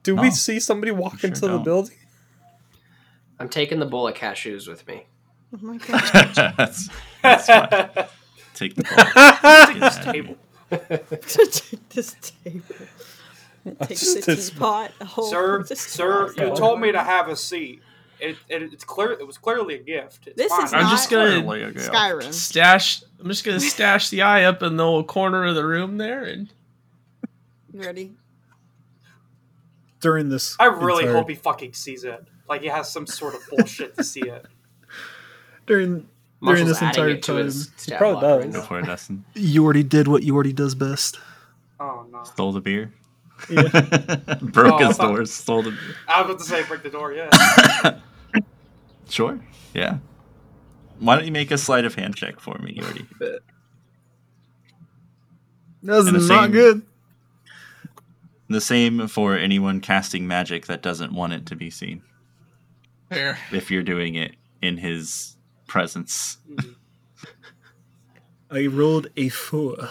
Do No. we see somebody walk Sure into the don't. building? I'm taking the bowl of cashews with me. Oh my god. [laughs] that's, that's fine. [laughs] Take the ball. Take this table. Take [laughs] this table. Take Just the this- teapot. Oh, sir, [laughs] sir, glass. you told me to have a seat. It, it, it's clear. It was clearly a gift. It's This fine. is I'm not just gonna Skyrim. stash I'm just gonna [laughs] stash the eye up in the little corner of the room there and Ready? During this, I really entire- hope he fucking sees it. Like he has some sort of bullshit to see it. during during this entire it to his time, stat probably block right does. Go for it, Dustin. you already did what you already does best. Oh no! Stole the beer. Yeah. [laughs] Broke Oh, his door. doors. Stole the beer. I was about to say break the door. Yeah. [laughs] Sure. Yeah. Why don't you make a sleight of hand check for me, Yordi? That's And the not same- good. The same for anyone casting magic that doesn't want it to be seen. there. If you're doing it in his presence. I rolled a four.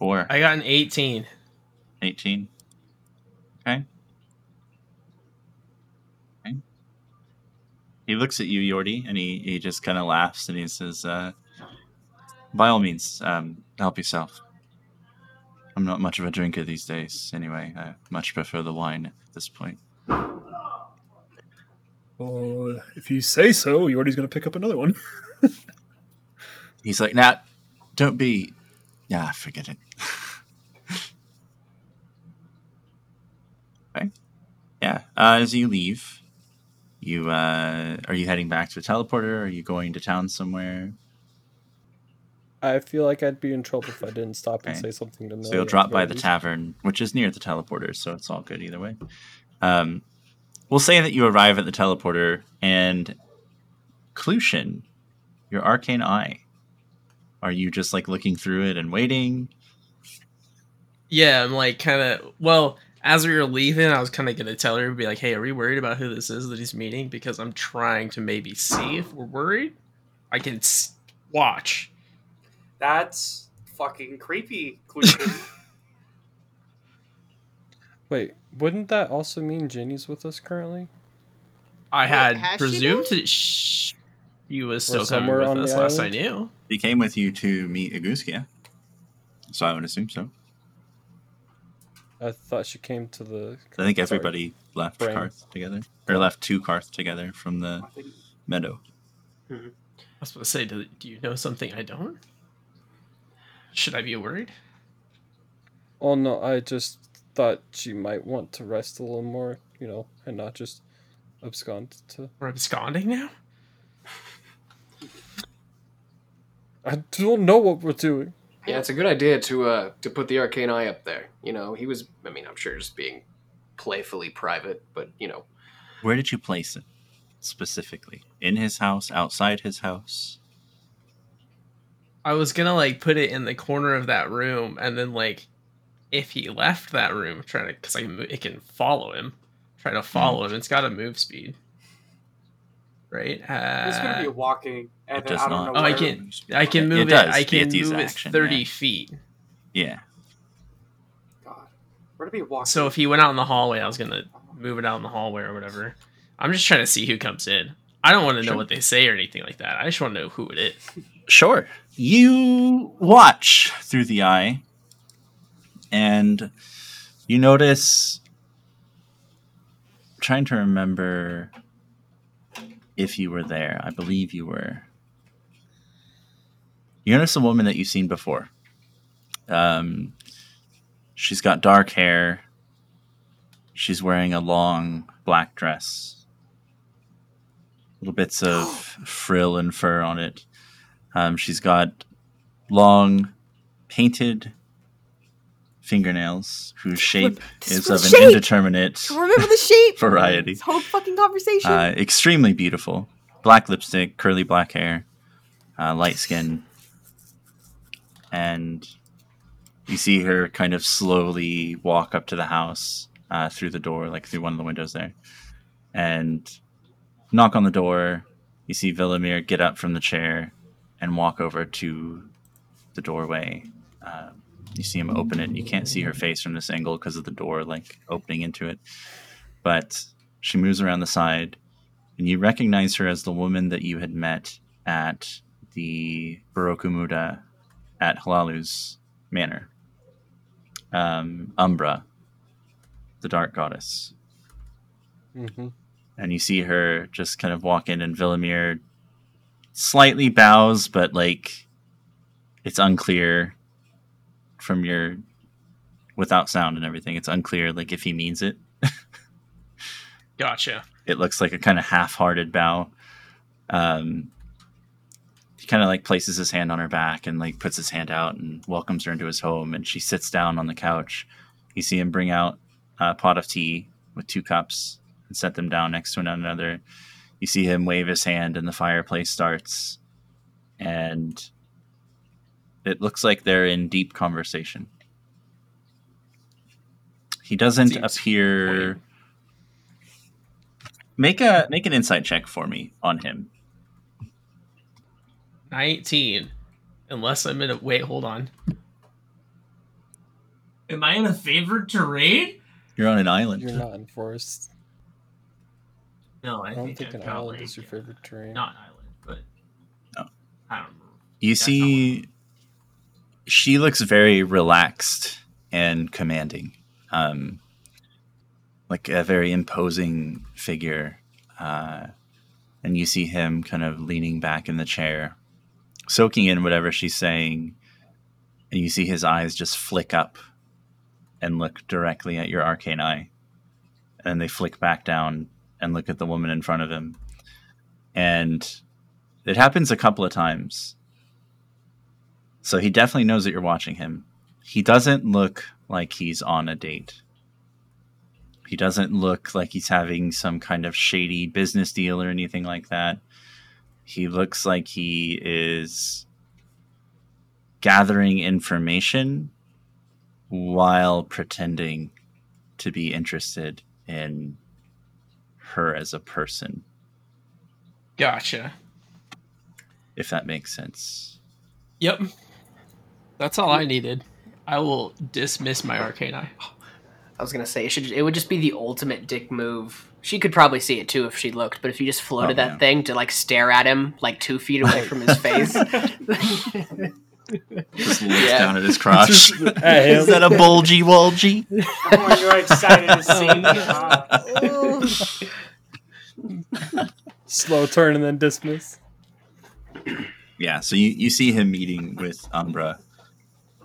Or I got an 18. 18. Okay. Okay. He looks at you, Yordi, and he, he just kind of laughs and he says, uh, By all means, um, help yourself. I'm not much of a drinker these days, anyway. I much prefer the wine at this point. Well, if you say so, Yordi's going to pick up another one. [laughs] He's like, Nah, don't be. Yeah, forget it. [laughs] okay. Yeah. Uh, as you leave, you uh, are you heading back to the teleporter? Are you going to town somewhere? I feel like I'd be in trouble if I didn't stop and Okay. say something to Millie. So you'll drop by the tavern, which is near the teleporter, so it's all good either way. Um, we'll say that you arrive at the teleporter, and Clucion, your arcane eye. Are you just like looking through it and waiting? Yeah, I'm like kind of. Well, as we were leaving, I was kind of gonna tell her, be like, "Hey, are we worried about who this is that he's meeting?" Because I'm trying to maybe see if we're worried. I can s- watch. That's fucking creepy. Clucion. [laughs] Wait, wouldn't that also mean Ginny's with us currently? I Wait, had has she presumed been? that sh- you was still coming somewhere with on us the last I knew. He came with you to meet Aguskia, so I would assume so. I thought she came to the. I think sorry. everybody left Brain. Karth together, or left two Karth together from the I think- meadow. Mm-hmm. I was supposed to say, do, do you know something I don't? Should I be worried? Oh no, I just thought she might want to rest a little more, you know, and not just abscond to. We're absconding now. I don't know what we're doing. Yeah, it's a good idea to uh to put the arcane eye up there. You know, he was. I mean, I'm sure just being playfully private, but you know, Where did you place it specifically? In his house, outside his house? I was gonna like put it in the corner of that room, and then like, if he left that room, trying to, because I can, it can follow him, try to follow him. It's got a move speed, right? Uh, It's gonna be walking, and It then does I don't not. know. Oh, I can- I can move it. does, I can move action, it thirty yeah. feet. Yeah. God, where to be walking? So if he went out in the hallway, I was gonna move it out in the hallway or whatever. I'm just trying to see who comes in. I don't want to know Sure. what they say or anything like that. I just want to know who it is. Sure. You watch through the eye, and you notice. Trying to remember if you were there. I believe you were. You notice a woman that you've seen before. Um, she's got dark hair. She's wearing a long black dress. Little bits of [gasps] frill and fur on it. Um, she's got long, painted fingernails whose shape is of the an shape! indeterminate Remember the shape. [laughs] variety. This whole fucking conversation. Uh, extremely beautiful. Black lipstick, curly black hair, uh, light skin. And you see her kind of slowly walk up to the house uh, through the door, like through one of the windows there. And knock on the door. You see Villamir get up from the chair and walk over to the doorway. Uh, you see him open it. You can't see her face from this angle because of the door, like opening into it. But she moves around the side, and you recognize her as the woman that you had met at the Barokumuda at Halalu's manor. Um, Umbra, the dark goddess. Mm-hmm. And you see her just kind of walk in, and Villamir slightly bows, but like it's unclear from your without sound and everything. It's unclear like if he means it. [laughs] Gotcha. it looks like a kind of half-hearted bow. Um, he kind of like places his hand on her back and like puts his hand out and welcomes her into his home. And she sits down on the couch. You see him bring out a pot of tea with two cups and set them down next to one another. You see him wave his hand, and the fireplace starts. And it looks like they're in deep conversation. He doesn't Seems appear. poignant. Make a make an insight check for me on him. 19. Unless I'm in a. Wait, hold on. Am I in a favored terrain? You're on an island. You're not in forest. No, I, I don't think, think an island is your favorite terrain. Not an island, but. No. I don't know. You That's see, she looks very relaxed and commanding, um, like a very imposing figure. Uh, and you see him kind of leaning back in the chair, soaking in whatever she's saying. And you see his eyes just flick up and look directly at your arcane eye. And they flick back down and look at the woman in front of him. And it happens a couple of times. So he definitely knows that you're watching him. He doesn't look like he's on a date. He doesn't look like he's having some kind of shady business deal or anything like that. He looks like he is gathering information while pretending to be interested in her as a person, Gotcha. if that makes sense. Yep. That's all I needed. I will dismiss my arcane eye. I was gonna say it should. It would just be the ultimate dick move. She could probably see it too if she looked, but if you just floated Oh, that yeah. thing to like stare at him like two feet away from his face, [laughs] [laughs] Just looks Yeah. down at his crotch. At him. Uh, Is that a bulgy wulgy? Oh, you're excited to see me. huh? [laughs] Slow turn and then dismiss. yeah, so you, you see him meeting with Umbra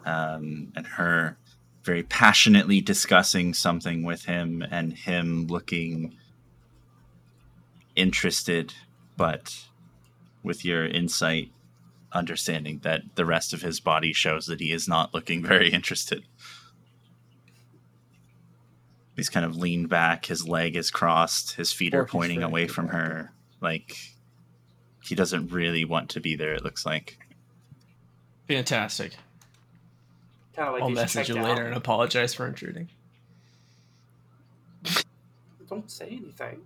um, and her very passionately discussing something with him and him looking interested, but with your insight, understanding that the rest of his body shows that he is not looking very interested. He's kind of leaned back, his leg is crossed, his feet Or are pointing away from productive. her. Like, he doesn't really want to be there, it looks like. Fantastic. Kind of like I'll message check him out. later and apologize for intruding. [laughs] Don't say anything.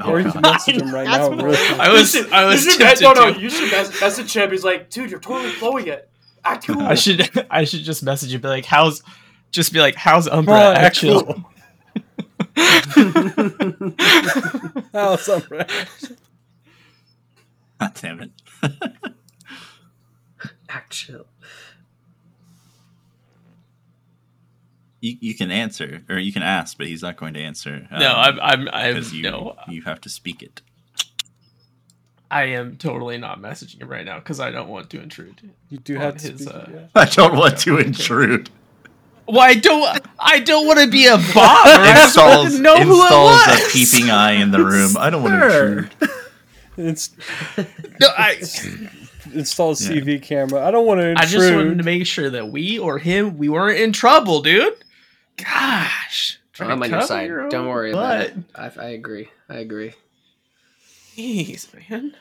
Oh, or you can message him [laughs] right now. Really. I was I was you should tempted no, no, you should mess- message him. He's like, dude, you're totally blowing it. Act [laughs] cool. I should I should just message you, be like, how's just be like, how's Umbra Come actually? cool. Oh, something. God damn it. Act. You, you can answer, or you can ask, but he's not going to answer. no, um, I'm I'm I'm you no. you have to speak it. I am totally not messaging him right now because I don't want to intrude. You do have to his, speak, uh, yeah. I don't want to intrude. Well, I don't. I don't want to be a bot. [laughs] I just want installs to know who it installs was. a peeping eye in the room. I don't want to intrude. It's No, I, [laughs] install a Yeah. CV camera. I don't want to I just wanted to make sure that we or him, we weren't in trouble, dude. Gosh, Trying I'm to on your side. your Don't own worry about butt. it. I, I agree. I agree. Jeez, man.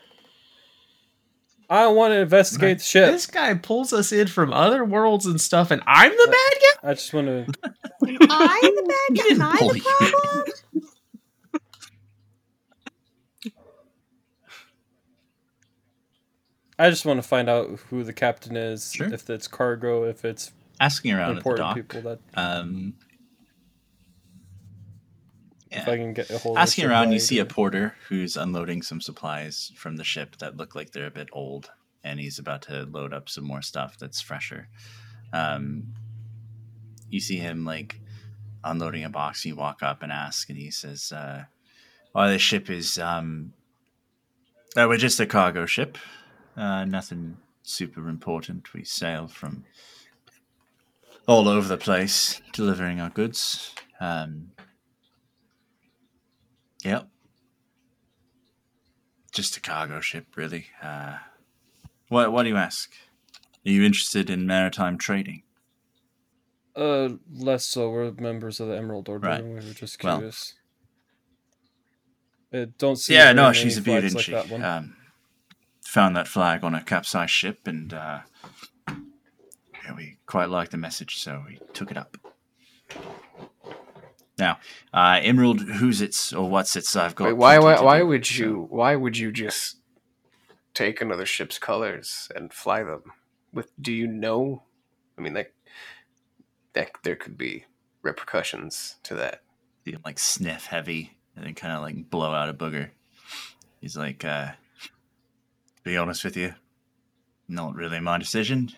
I want to investigate the ship. This guy pulls us in from other worlds and stuff, and I'm the bad guy. I just want to. I'm the bad guy. Am I pull the problem? I just want to find out who the captain is. Sure. If it's cargo, if it's Asking around at the important dock. people that Um, if. I can get a hold. of Asking around, you see a porter who's unloading some supplies from the ship that look like they're a bit old, and he's about to load up some more stuff that's fresher. Um, you see him like unloading a box. And You walk up and ask, and he says, uh, "Oh, this ship is um, uh, we're just a cargo ship. Uh, nothing super important. We sail from all over the place, delivering our goods." Um, Yep. Just a cargo ship, really. Uh, what What do you ask? Are you interested in maritime trading? Uh, less so. We're members of the Emerald Order. Right. We were just Well. curious. Uh, don't see. yeah, no, she's a beauty, like she? Um, found that flag on a capsized ship, and uh, yeah, we quite liked the message, so we took it up. Now, uh, Emerald, who's its or what's its? I've got. Wait, why? Why, why would you? Why would you just take another ship's colors and fly them? With? Do you know? I mean, like, that there could be repercussions to that. see him like sniff heavy and then kind of like blow out a booger. He's like, uh, be honest with you, not really my decision.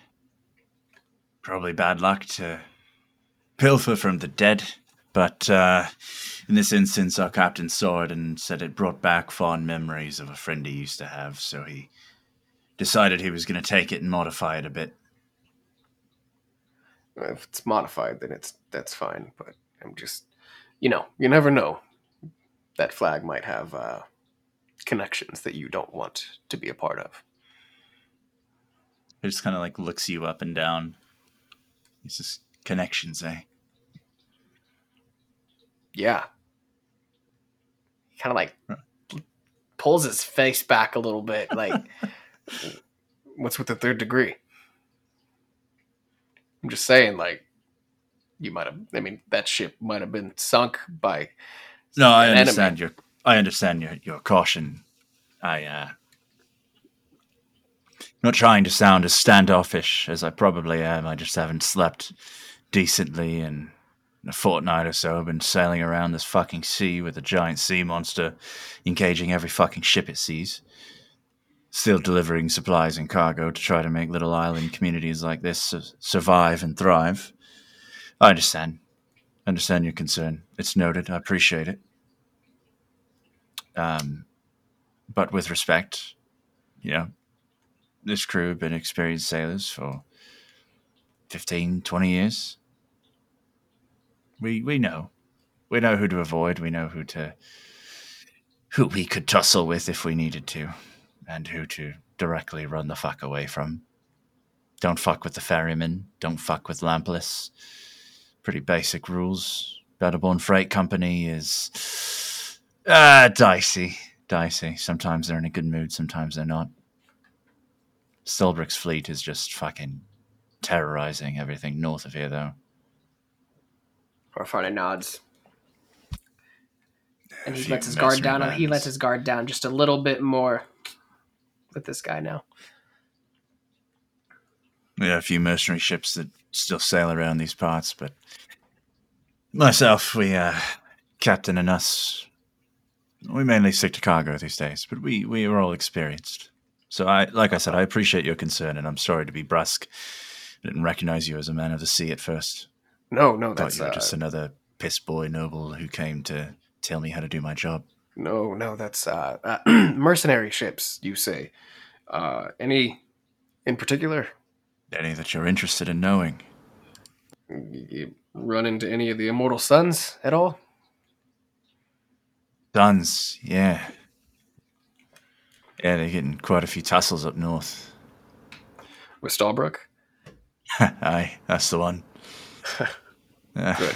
Probably bad luck to pilfer from the dead. But uh, in this instance, our captain saw it and said it brought back fond memories of a friend he used to have, so he decided he was going to take it and modify it a bit. If it's modified, then it's that's fine. But I'm just, you know, you never know. That flag might have uh, connections that you don't want to be a part of. It just kind of like looks you up and down. It's just connections, eh? Yeah. Kind of like pulls his face back a little bit. Like, [laughs] what's with the third degree? I'm just saying, like, you might have. I mean, that ship might have been sunk by. No, I an enemy. understand your I understand your your caution. I uh not trying to sound as standoffish as I probably am. I just haven't slept decently in a fortnight or so. I've been sailing around this fucking sea with a giant sea monster engaging every fucking ship it sees. Still delivering supplies and cargo to try to make little island communities like this su- survive and thrive. I understand. Understand your concern. It's noted. I appreciate it. Um, but with respect, you know, this crew have been experienced sailors for 15, 20 years. We we know. We know who to avoid. We know who to who we could tussle with if we needed to, and who to directly run the fuck away from. Don't fuck with the ferryman. Don't fuck with Lampless. Pretty basic rules. Battleborn Freight Company is uh, dicey. Dicey. Sometimes they're in a good mood, sometimes they're not. Stilbrick's fleet is just fucking terrorizing everything north of here, though. Orfana nods. And he lets his guard down. He lets his guard down just a little bit more with this guy now. We have a few mercenary ships that still sail around these parts, but myself, we, uh, Captain and us, we mainly stick to cargo these days, but we, we are all experienced. So I, like I said, I appreciate your concern, and I'm sorry to be brusque. I didn't recognize you as a man of the sea at first. No, no, Thought that's you were uh, just another piss boy noble who came to tell me how to do my job. no, no, that's uh, uh, [clears throat] mercenary ships. You say? Uh, any in particular? Any that you're interested in knowing? You run into any of the immortal sons at all? Duns, yeah. Yeah, they're getting quite a few tussles up north. With Stallbrook? [laughs] Aye, that's the one. [laughs] Uh, Good.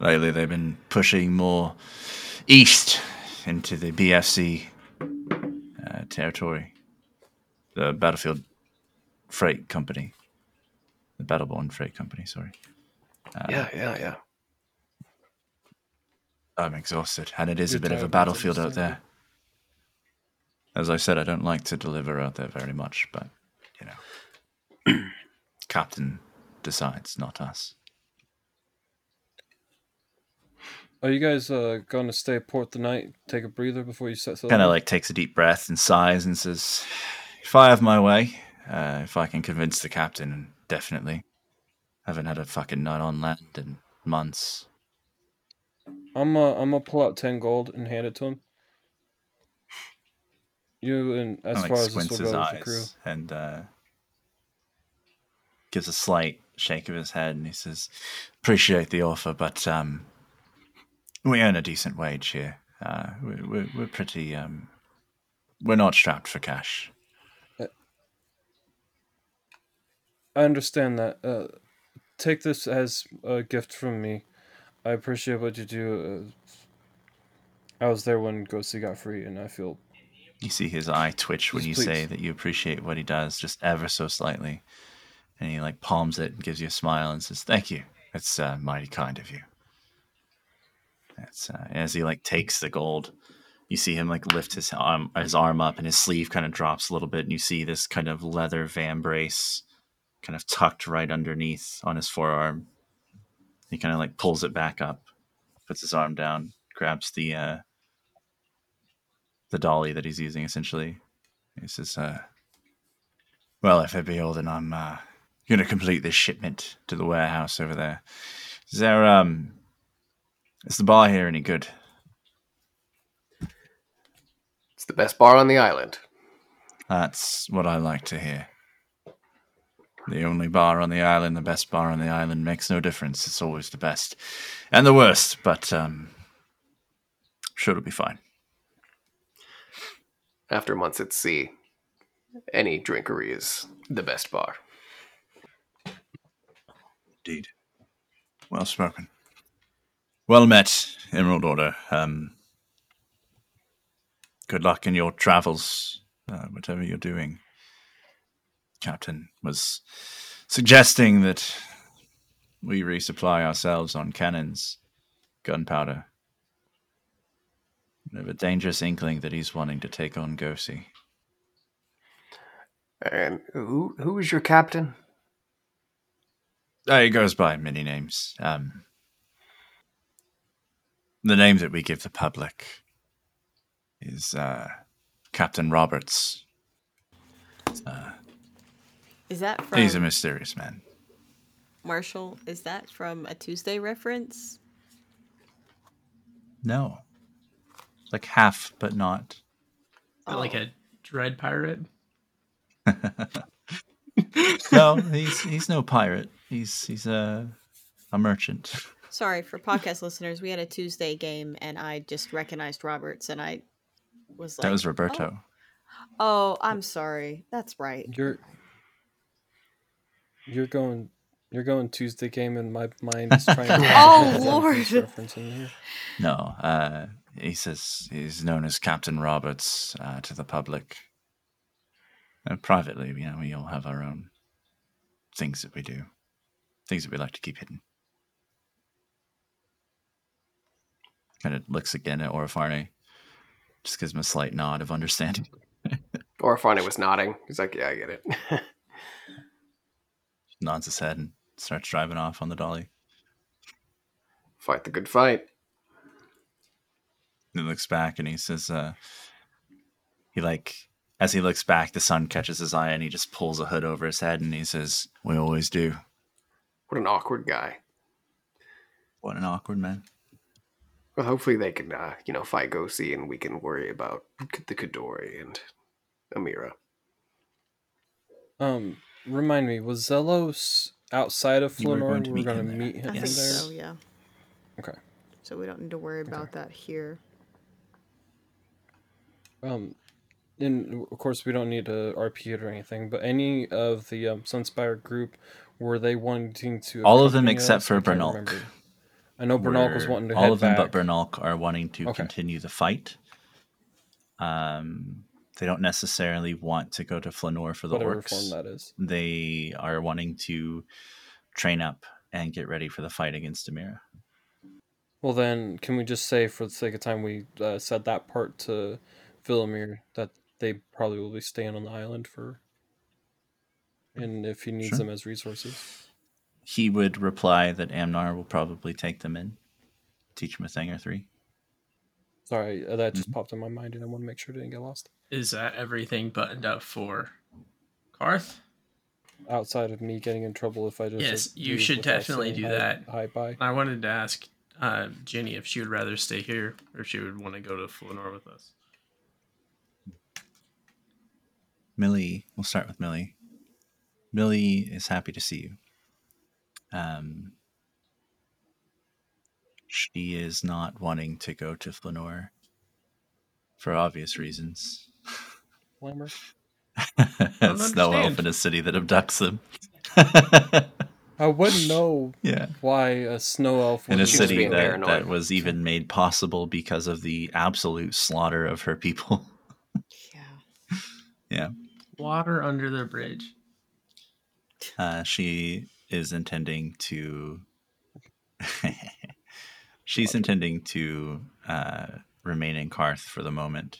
lately, they've been pushing more east into the BFC uh, territory, the Battlefield Freight Company, the Battleborn Freight Company. Sorry, uh, yeah, yeah, yeah. I'm exhausted, and it is You're a bit of a battlefield out there. As I said, I don't like to deliver out there very much, but you know, [clears throat] Captain decides, not us. Are you guys uh, going to stay port the night, take a breather before you set sail? kind of like takes a deep breath and sighs and says, "If I have my way, uh, if I can convince the captain, definitely. Haven't had a fucking night on land in months. I'm uh, I'm gonna pull out ten gold and hand it to him. You and as like far as this will his go with the crew. and uh, gives a slight shake of his head, and he says, "Appreciate the offer, but um, we earn a decent wage here. Uh, we, we're, we're pretty. Um, we're not strapped for cash." I understand that. Uh, take this as a gift from me. I appreciate what you do. Uh, I was there when Ghosty got free, and I feel You see his eye twitch when you please. say that you appreciate what he does, just ever so slightly. And he like palms it and gives you a smile and says, "Thank you. That's uh, mighty kind of you." That's uh, as he like takes the gold. You see him like lift his arm, his arm up, and his sleeve kind of drops a little bit, and you see this kind of leather van brace, kind of tucked right underneath on his forearm. He kind of like pulls it back up, puts his arm down, grabs the uh, the dolly that he's using essentially. He says, uh, Well, if it be all, then I'm uh, going to complete this shipment to the warehouse over there. Is there, um, is the bar here any good? It's the best bar on the island. That's what I like to hear. The only bar on the island, the best bar on the island makes no difference. It's always the best and the worst, but um, sure it'll be fine. After months at sea, any drinkery is the best bar. Indeed. Well spoken. Well met, Emerald Order. Um, good luck in your travels, uh, whatever you're doing. Captain was suggesting that we resupply ourselves on cannons, gunpowder. I have a dangerous inkling that he's wanting to take on Gosi. And who who is your captain? Uh, he goes by many names. Um, the name that we give the public is uh, Captain Roberts. Uh, Is that from he's a mysterious man. Marshall? Is that from a Tuesday reference? No, like half, but not. Like Oh. a dread pirate. [laughs] no, he's he's no pirate. He's he's a a merchant. Sorry for podcast listeners. We had a Tuesday game, and I just recognized Roberts, and I was like, that was Roberto. "Oh, oh I'm sorry. That's right." you're you're going you're going Tuesday game, and my mind is trying to. [laughs] Oh, find Lord. reference in here. No, uh, he says he's known as Captain Roberts uh, to the public. Uh, privately, you know, we all have our own things that we do, things that we like to keep hidden. Kind of looks again at Orifarne, just gives him a slight nod of understanding. Orfane was nodding. He's like, "Yeah, I get it." [laughs] Nods his head and starts driving off on the dolly. Fight the good fight. He looks back and he says, uh, he like as he looks back, the sun catches his eye and he just pulls a hood over his head and he says, We always do. What an awkward guy. What an awkward man. Well, hopefully they can, uh, you know, fight Gosi and we can worry about the Kadori and Amira. Um, remind me, was Zelos outside of You were Flanor? going to We were meet going to him there. meet him I there. think Yes. so, yeah. Okay. So we don't need to worry about Okay. that here. Um, and of course, we don't need to RP it or anything. But any of the um, Sunspire group were they wanting to? All of them accompany except us? for I Bernalk. remember. I know Bernalk was We're- wanting to all head of them back. but Bernalk are wanting to Okay. continue the fight. Um, they don't necessarily want to go to Flanor for the whatever orcs. form that is. They are wanting to train up and get ready for the fight against Amira. Well, then, can we just say, for the sake of time, we uh, said that part to Villamir that they probably will be staying on the island for, and if he needs Sure. them as resources. He would reply that Amnar will probably take them in, teach them a thing or three. Sorry, uh, that Mm-hmm. just popped in my mind, and I want to make sure it didn't get lost. Is that everything buttoned up for Karth? Outside of me getting in trouble if I just Yes, you should definitely do hi- that. Hi, bye. I wanted to ask uh, Jenny if she would rather stay here or if she would want to go to Flanor with us. Millie, we'll start with Millie. Millie is happy to see you. Um, she is not wanting to go to Flanor for obvious reasons. Flammer. Snow [laughs] understand. Elf in a city that abducts them. I wouldn't [laughs] know yeah. why a snow elf In a do She was city being that. that, paranoid. that was even made possible because of the absolute slaughter of her people. Yeah. yeah. Water under the bridge. Uh, she is intending to. [laughs] She's intending to uh, remain in Karth for the moment.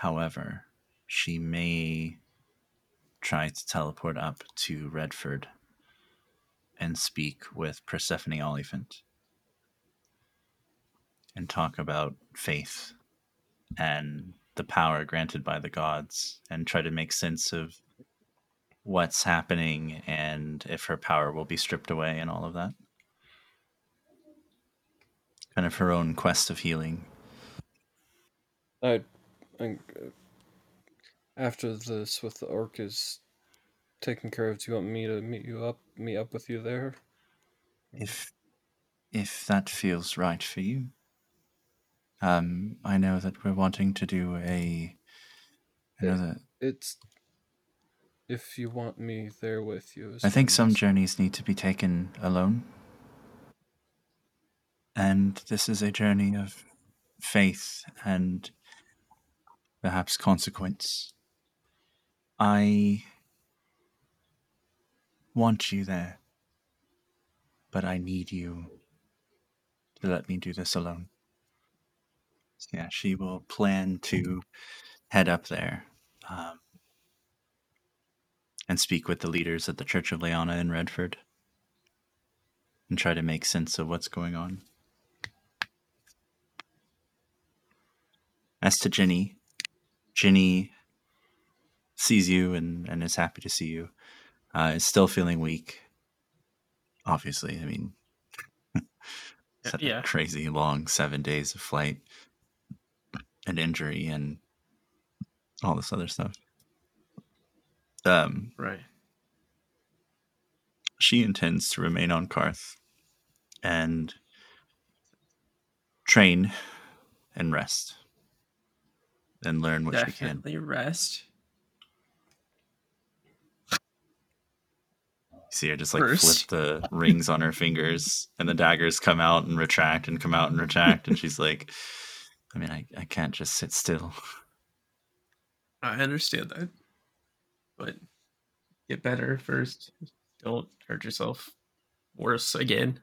However, she may try to teleport up to Redford and speak with Persephone Oliphant and talk about faith and the power granted by the gods and try to make sense of what's happening and if her power will be stripped away and all of that. Kind of her own quest of healing. I think uh, after this with the orc is taken care of, do you want me to meet you up, meet up with you there? If if that feels right for you. Um, I know that we're wanting to do a. I know that It's if you want me there with you. I think some journeys need to be taken alone. And this is a journey of faith and perhaps consequence. I want you there, but I need you to let me do this alone. Yeah, she will plan to head up there um, and speak with the leaders at the Church of Leona in Redford and try to make sense of what's going on. As to Ginny, Ginny sees you and, and is happy to see you. Uh, is still feeling weak. Obviously, I mean, [laughs] it's had a yeah. crazy long seven days of flight and injury and all this other stuff. Um, Right. she intends to remain on Karth and train and rest and learn what she can. Definitely rest. See her just like First. flip the rings on her fingers and the daggers come out and retract and come out and retract and she's like I mean I, I can't just sit still. I understand that. But get better first. Don't hurt yourself worse again.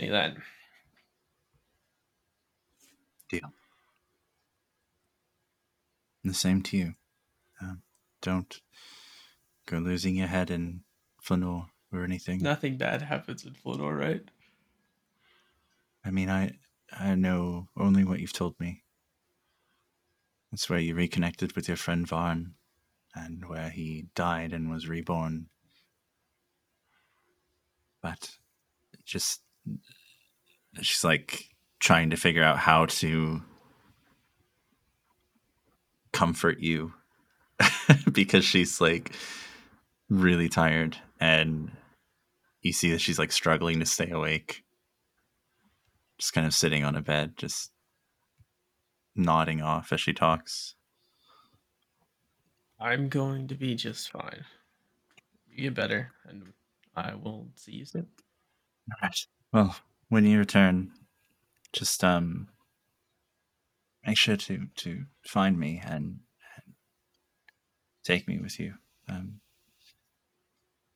Any of that. Deal. And the same to you. Um, don't go losing your head in Flanor or anything. Nothing bad happens in Flanor, right? I mean, I I know only what you've told me. It's where you reconnected with your friend Varn and where he died and was reborn. But just she's like trying to figure out how to comfort you [laughs] because she's like really tired and you see that she's like struggling to stay awake just kind of sitting on a bed just nodding off as she talks I'm going to be just fine. You get better, and I will see you soon. all right well when you return just um make sure to to find me and, and take me with you. Um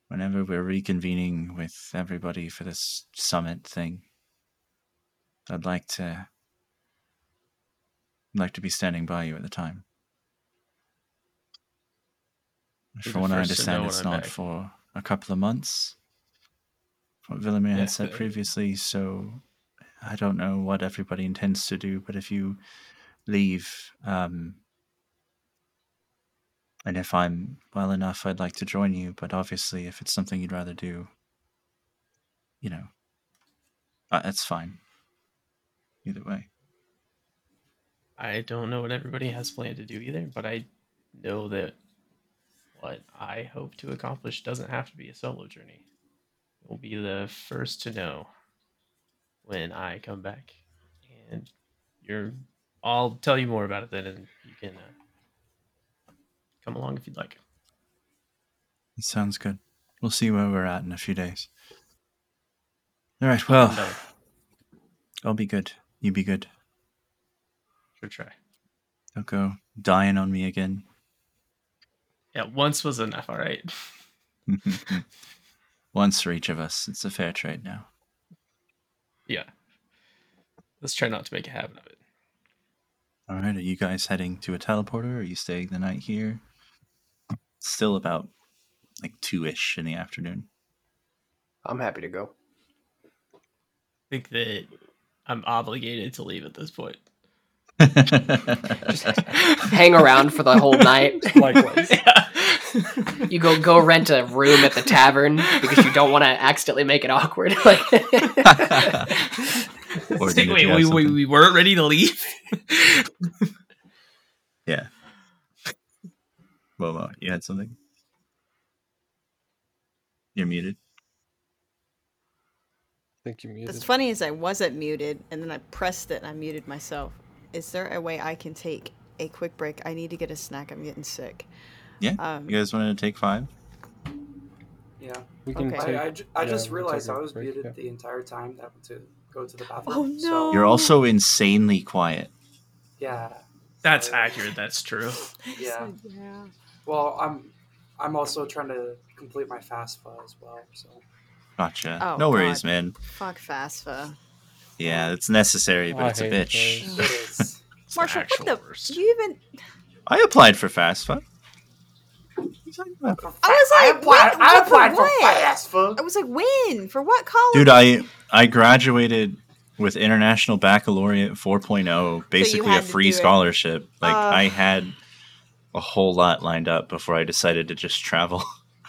whenever we're reconvening with everybody for this summit thing i'd like to I'd like to be standing by you at the time. From what i first to know understand it's not back. for a couple of months from what Villamir Yeah, had said previously so i don't know what everybody intends to do but if you leave um and if i'm well enough i'd like to join you but obviously if it's something you'd rather do you know uh, that's fine either way I don't know what everybody has planned to do either, but I know that what I hope to accomplish doesn't have to be a solo journey. You'll be the first to know when I come back, and you're. I'll tell you more about it then, and you can uh, come along if you'd like. it sounds good we'll see where we're at in a few days all right well No. i'll be good you be good Sure try. don't go dying on me again Yeah, once was enough. All right. [laughs] once for each of us it's a fair trade now Yeah. Let's try not to make a habit of it. All right, are you guys heading to a teleporter? Or are you staying the night here? It's still about like two ish in the afternoon. I'm happy to go. I think that I'm obligated to leave at this point. [laughs] Hang around for the whole night. [laughs] Likewise. [laughs] You go go rent a room at the tavern because you don't want to accidentally make it awkward. Like, Or [laughs] Wait, did wait, we, we, we weren't ready to leave? [laughs] yeah. Momo, you had something? You're muted. think you muted. What's funny is I wasn't muted, and then I pressed it and I muted myself. Is there a way I can take a quick break? I need to get a snack. I'm getting sick. Yeah. Um, You guys wanted to take five? Yeah. We can Okay. take. I, I, I yeah, just realized I was break, muted yeah. the entire time that went to go to the bathroom. Oh, no. So, You're also insanely quiet. yeah. That's So, accurate. That's true. [laughs] Yeah. yeah. Well, I'm I'm also trying to complete my FAFSA as well. So Gotcha. Oh, no worries, God. man. Fuck FAFSA. Yeah, it's necessary, but I it's a bitch. those. it [laughs] is. It's the Marshall, what the? worst. Did you even? I applied for FastFa. You talking about? I was I like, applied. when- I when- for applied for? FAFSA. I was like, when? For what college? Dude, I I graduated with International Baccalaureate 4.0, basically a free do it. scholarship. Like Uh. I had a whole lot lined up before I decided to just travel.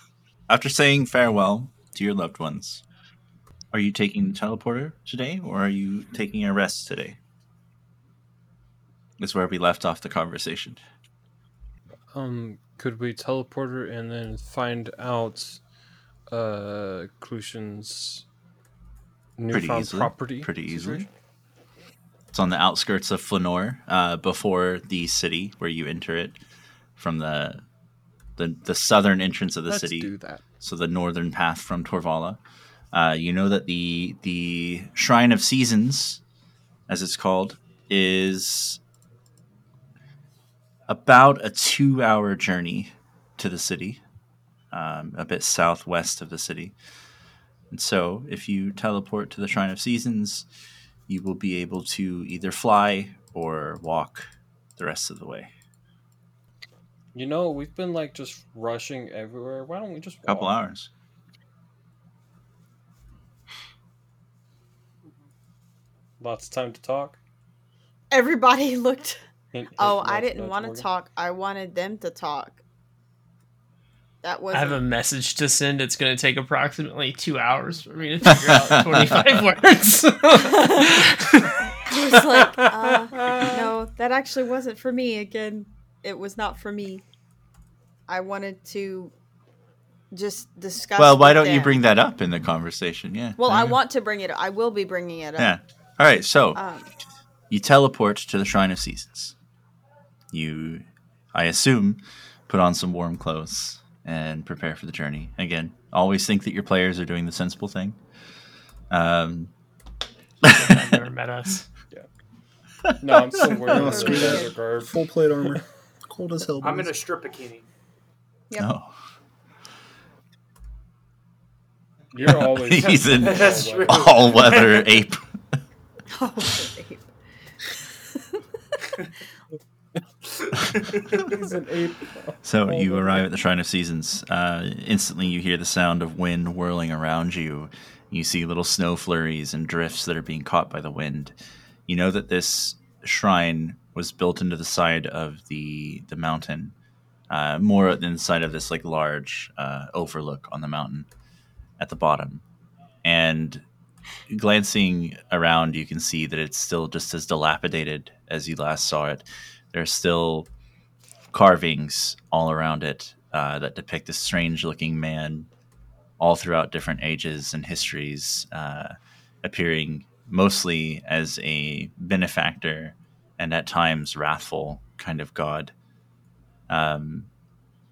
[laughs] After saying farewell to your loved ones, are you taking the teleporter today or are you taking a rest today? That's where we left off the conversation. Um, could we teleporter and then find out uh Clucion's Pretty easily. property? Pretty easily. situation? It's on the outskirts of Flanor, uh, before the city where you enter it from the the, the southern entrance of the Let's city. do that. so the northern path from Torvala. Uh, you know that the the Shrine of Seasons, as it's called, is about a two-hour journey to the city, um, a bit southwest of the city. And so, if you teleport to the Shrine of Seasons, you will be able to either fly or walk the rest of the way. You know, we've been like just rushing everywhere. Why don't we just A couple hours. Lots of time to talk. Everybody [laughs] looked Hint, hint, Oh, I didn't want to talk. I wanted them to talk. That was I have a message to send. It's going to take approximately two hours for me to figure out [laughs] 25 [laughs] words. He was like, uh, no, [laughs] that actually wasn't for me. Again, it was not for me. I wanted to just discuss. Well, why don't you bring that up in the conversation? Yeah. Well, there I want to bring it. I will be bringing it up. Yeah. All right. So Um, you teleport to the Shrine of Seasons. You, I assume, put on some warm clothes and prepare for the journey. Again, always think that your players are doing the sensible thing. Um, I've never met us. [laughs] Yeah. No, I'm still wearing No, screw that. Full plate armor. Cold as hell. I'm in a strip bikini. Yep. no. You're always. [laughs] He's in all true. weather. all weather ape. [laughs] Oh, babe. He's an ape. So you arrive at the Shrine of Seasons. Uh, instantly, you hear the sound of wind whirling around you. You see little snow flurries and drifts that are being caught by the wind. You know that this shrine was built into the side of the the mountain, uh, more than the side of this like large uh, overlook on the mountain at the bottom. And glancing around, you can see that it's still just as dilapidated as you last saw it. There's still carvings all around it uh, that depict a strange looking man all throughout different ages and histories, uh, appearing mostly as a benefactor and at times wrathful kind of god. Um,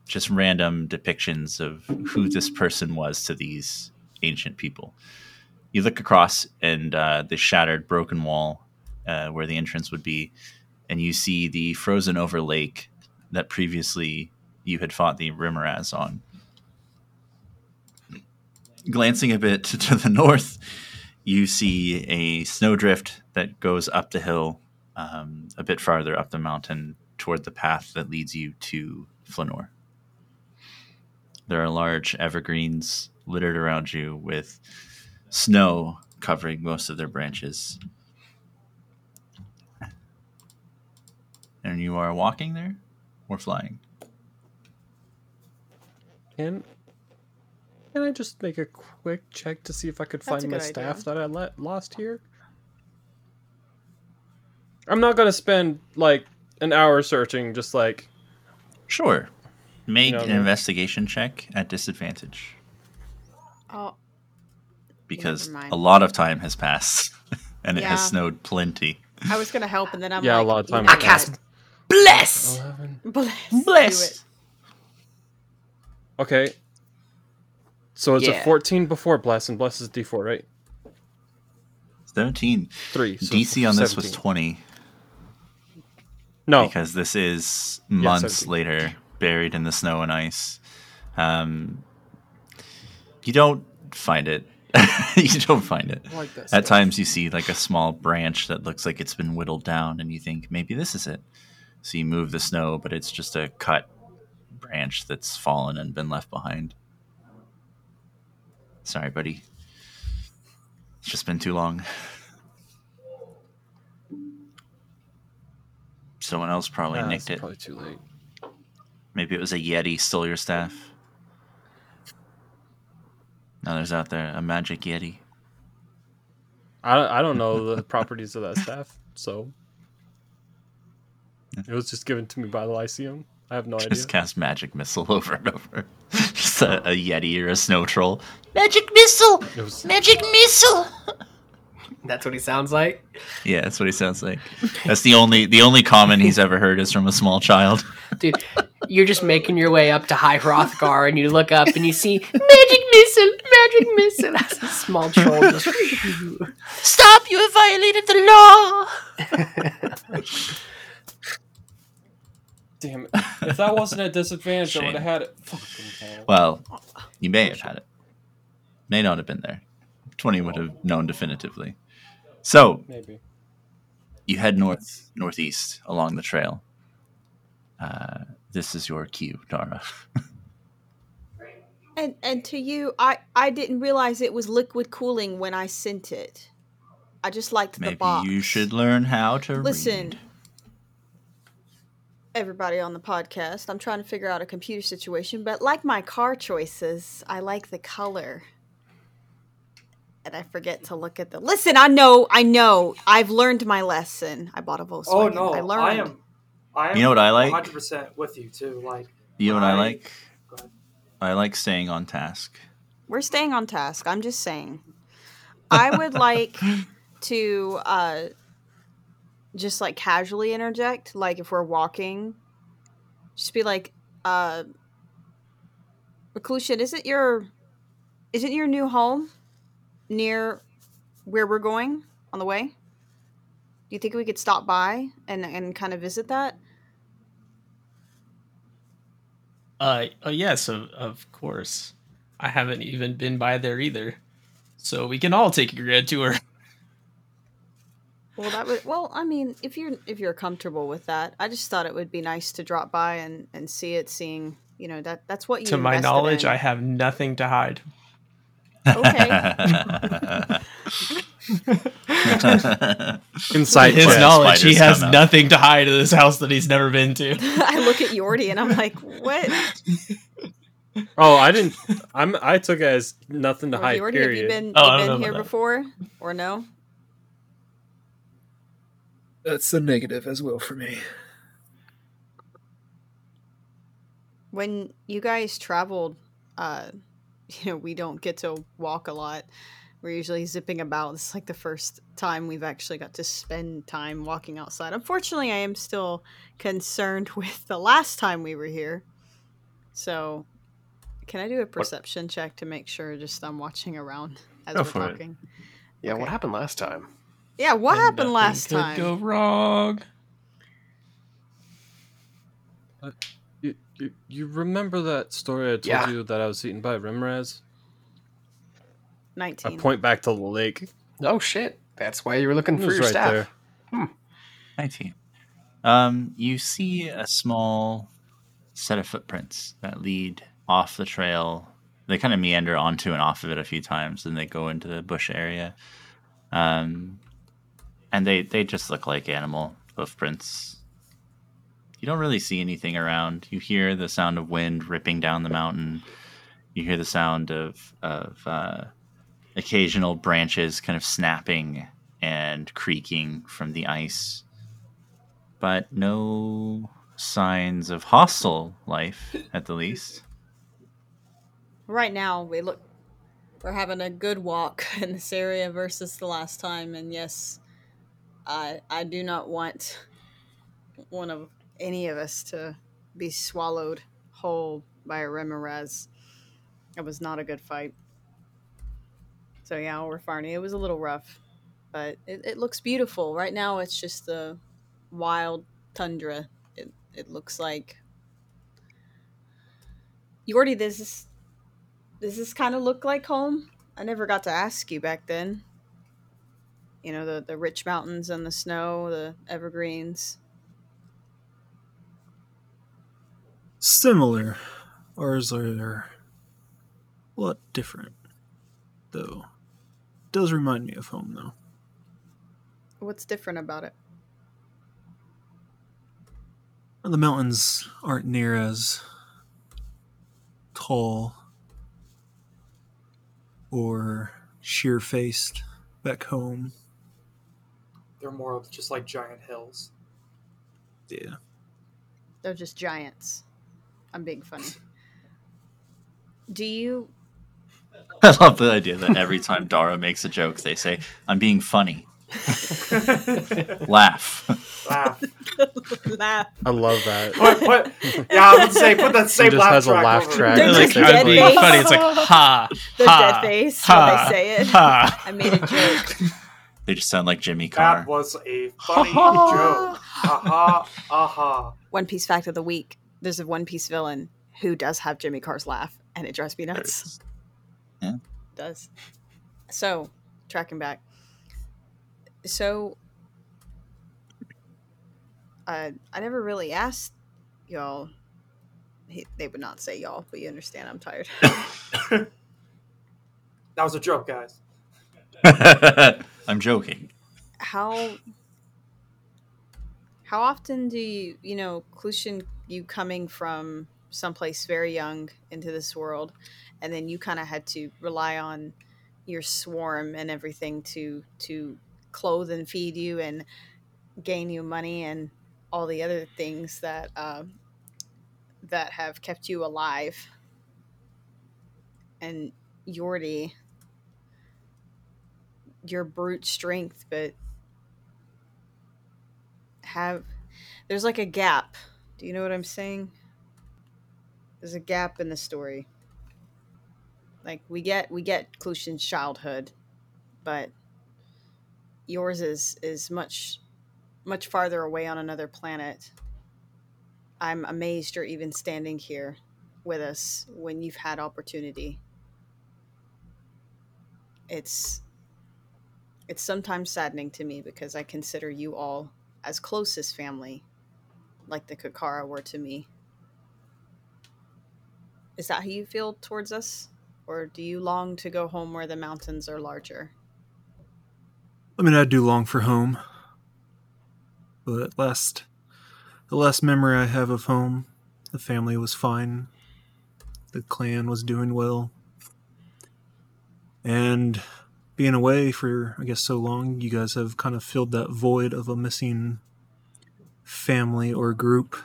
just random depictions of who this person was to these ancient people. You look across and uh, the shattered, broken wall uh, where the entrance would be, and you see the frozen over lake that previously you had fought the Remorhaz on. Glancing a bit [laughs] to the north, you see a snowdrift that goes up the hill, um, a bit farther up the mountain toward the path that leads you to Flanor. There are large evergreens littered around you with snow covering most of their branches. And you are walking there or flying? Can Can I just make a quick check to see if I could That's find my good staff that I let lost here? I'm not gonna spend like an hour searching. Just like Sure. Make know, an investigation check at disadvantage Oh, because a lot of time has passed [laughs] and it has snowed plenty. I was gonna help, and then I'm Yeah, a lot of time I cast what? Bless. eleven. Bless. Bless. Okay. So it's Yeah. a 14 before bless, and bless is D4, right? 17. Three. so DC on this was 20 No. because this is months 17. later, buried in the snow and ice. Um, you don't find it. [laughs] you don't find it. Like that At stuff. times, you see like a small branch that looks like it's been whittled down, and you think maybe this is it. So you move the snow, but it's just a cut branch that's fallen and been left behind. Sorry, buddy. It's just been too long. Someone else probably nicked it. Probably too late. Maybe it was a Yeti stole your staff. Now there's out there a magic Yeti. I, I don't know the [laughs] properties of that staff, so it was just given to me by the Lyceum. I have no idea. Just cast magic missile [laughs] over and over. just a, a Yeti or a snow troll. Magic missile! Was Magic missile! [laughs] That's what he sounds like. Yeah, that's what he sounds like. That's the only the only comment he's ever heard is from a small child. [laughs] Dude, you're just making your way up to High Hrothgar and you look up and you see magic missile, magic missile. That's a small troll just. Stop! You have violated the law. Damn it. If that wasn't a disadvantage, I would have had it. Fucking hell. Well, you may have had it. May not have been there. Twenty would have known definitively. So Maybe. you head north northeast along the trail. Uh, this is your cue, Dara. [laughs] And and to you, I I didn't realize it was liquid cooling when I sent it. I just liked the Maybe box. you should learn how to Listen. read. Everybody on the podcast. I'm trying to figure out a computer situation, but like my car choices, I like the color. And I forget to look at the. Listen, I know, I know. I've learned my lesson. I bought a Volkswagen. Oh no, I I, learned. am. I am. You know what I like? 100 percent with you too. Like You know what I I- like? I like staying on task. We're staying on task. I'm just saying. I would like [laughs] to uh just like casually interject, like if we're walking, just be like, uh Reclusion, is it your is it your new home near where we're going on the way? Do you think we could stop by and and kind of visit that? Uh, oh yes, of, of course. I haven't even been by there either. So we can all take a grand tour. [laughs] Well, that would. Well, I mean, if you're if you're comfortable with that, I just thought it would be nice to drop by and and see it. Seeing, you know, that that's what you. to my knowledge, in. I have nothing to hide. Okay. [laughs] Insight His check. knowledge, he has nothing to hide in this house that he's never been to. [laughs] I look at Yordi and I'm like, what? [laughs] Oh, I didn't. I'm. I took it as nothing to Well, hide. Yordi, have you been, Oh, you I don't know been here before or no? That's the negative as well for me. When you guys traveled, uh, [laughs] you know, we don't get to walk a lot. We're usually zipping about. This is like the first time we've actually got to spend time walking outside. Unfortunately, I am still concerned [laughs] with the last time we were here. So, can I do a perception check to make sure just I'm watching around as Go we're for it. talking? Yeah, what happened last time? Yeah, what And happened nothing last could time? Go wrong. You, you, you remember that story I told Yeah. you that I was eaten by Remorhaz? I point back to the lake. Oh shit! That's why you were looking It for was your right staff. there. 19. Um, you see a small set of footprints that lead off the trail. They kind of meander onto and off of it a few times, and they go into the bush area. Um, and they they just look like animal hoofprints. You don't really see anything around. You hear the sound of wind ripping down the mountain. You hear the sound of of uh, occasional branches kind of snapping and creaking from the ice but no signs of hostile life at the least. Right now, we look. We're having a good walk [laughs] in this area versus the last time, and yes, I I do not want one of any of us to be swallowed whole by a Remorhaz. It was not a good fight. So yeah, we're farting. It was a little rough, but it, it looks beautiful. Right now, it's just the wild tundra. It it looks like. Yordi, this does this kind of look like home? I never got to ask you back then. You know, the, the rich mountains and the snow, the evergreens. Similar. Ours are a lot different, though. It Does remind me of home, though. What's different about it? The mountains aren't near as tall or sheer faced back home. They're more of just like giant hills. Yeah. They're just giants. I'm being funny. Do you [laughs] I love the idea that every time Dara makes a joke, they say, I'm being funny. [laughs] Laugh. Laugh. [laughs] laugh? I love that. Put, put, yeah, I would say put that same just laugh has a laugh over track. They're like, just I'm dead being face. funny. It's like ha The ha, dead face ha, when they say it. Ha. I made a joke. They just sound like Jimmy Carr. That was a funny [laughs] joke. Aha, aha. One Piece fact of the week: There's a One Piece villain who does have Jimmy Carr's laugh, and it drives me nuts. [laughs] Yeah. it does. So, tracking back. So, uh, I never really asked y'all. He, they would not say y'all, but you understand. I'm tired. [laughs] That was a joke, guys. I'm joking. how How often do you, you know, Clucion, you coming from someplace very young into this world, and then you kind of had to rely on your swarm and everything to to clothe and feed you and gain you money and all the other things that uh, that have kept you alive. And Yordi, your brute strength, but have there's like a gap. Do you know what I'm saying? There's a gap in the story. Like we get we get Clucion's childhood, but yours is is much much farther away on another planet. I'm amazed you're even standing here with us when you've had opportunity. It's it's sometimes saddening to me because I consider you all as close as family, like the Kakara were to me. Is that how you feel towards us? Or do you long to go home where the mountains are larger? I mean, I do long for home. But last, the last memory I have of home, the family was fine. The clan was doing well. And being away for, I guess, so long, you guys have kind of filled that void of a missing family or group.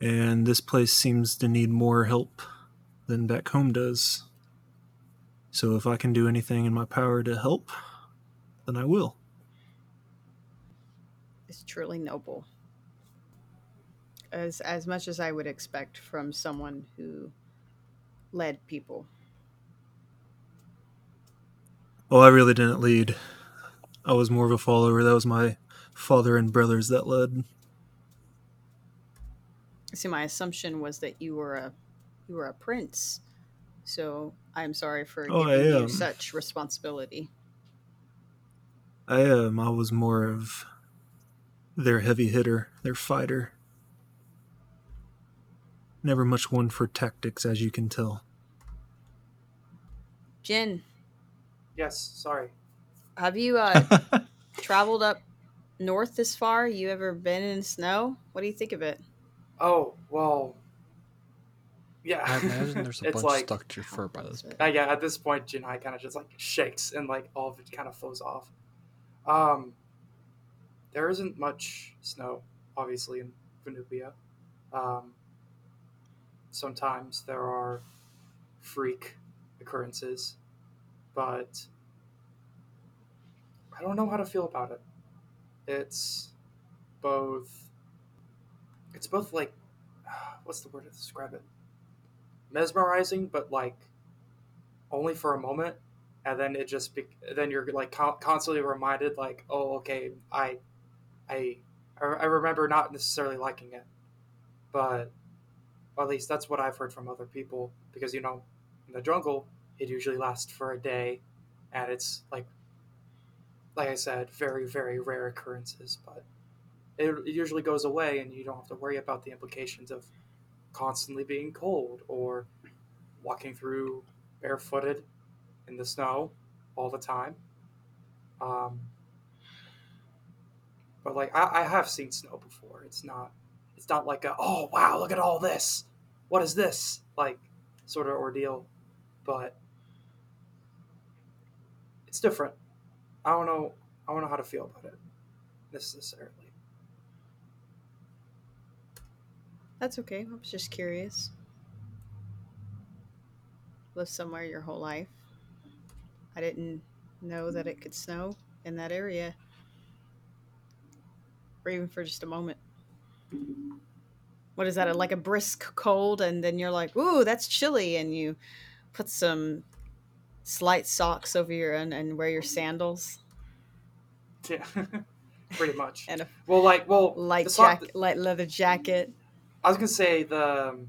And this place seems to need more help than back home does. So if I can do anything in my power to help, then I will. It's truly noble. As as much as I would expect from someone who led people. Oh, I really didn't lead. I was more of a follower. That was my father and brothers that led. See, my assumption was that you were a you were a prince. So I'm sorry for Oh, giving you such responsibility. I am. I was more of their heavy hitter, their fighter. Never much one for tactics, as you can tell. Jin, Yes, sorry. have you uh, [laughs] traveled up north this far? You ever been in snow? What do you think of it? Oh well. Yeah. I imagine there's a [laughs] it's bunch like, stuck to your fur by this point. Uh, yeah, at this point, Jinhai kind of just like shakes and like all of it kind of flows off. Um, there isn't much snow, obviously, in Venubia. Um, sometimes there are freak occurrences, but I don't know how to feel about it. It's both. It's both like, [sighs] what's the word to describe it? Mesmerizing, but like only for a moment and then it just be- then you're like con- constantly reminded like oh okay I i I remember not necessarily liking it but at least that's what i've heard from other people because you know in the jungle it usually lasts for a day and it's like like i said very very rare occurrences but it, it usually goes away and you don't have to worry about the implications of constantly being cold or walking through barefooted in the snow all the time. Um, but like I, I have seen snow before. It's not it's not like a oh wow look at all this. What is this like sort of ordeal? But it's different. I don't know. I don't know how to feel about it necessarily. That's okay. I was just curious. Lived somewhere your whole life. I didn't know that it could snow in that area. Or even for just a moment. What is that? Like a brisk cold, and then you're like, ooh, that's chilly, and you put some slight socks over your and, and wear your sandals Yeah, [laughs] pretty much. and a Well, like well, light jacket, light leather jacket. I was gonna say the um,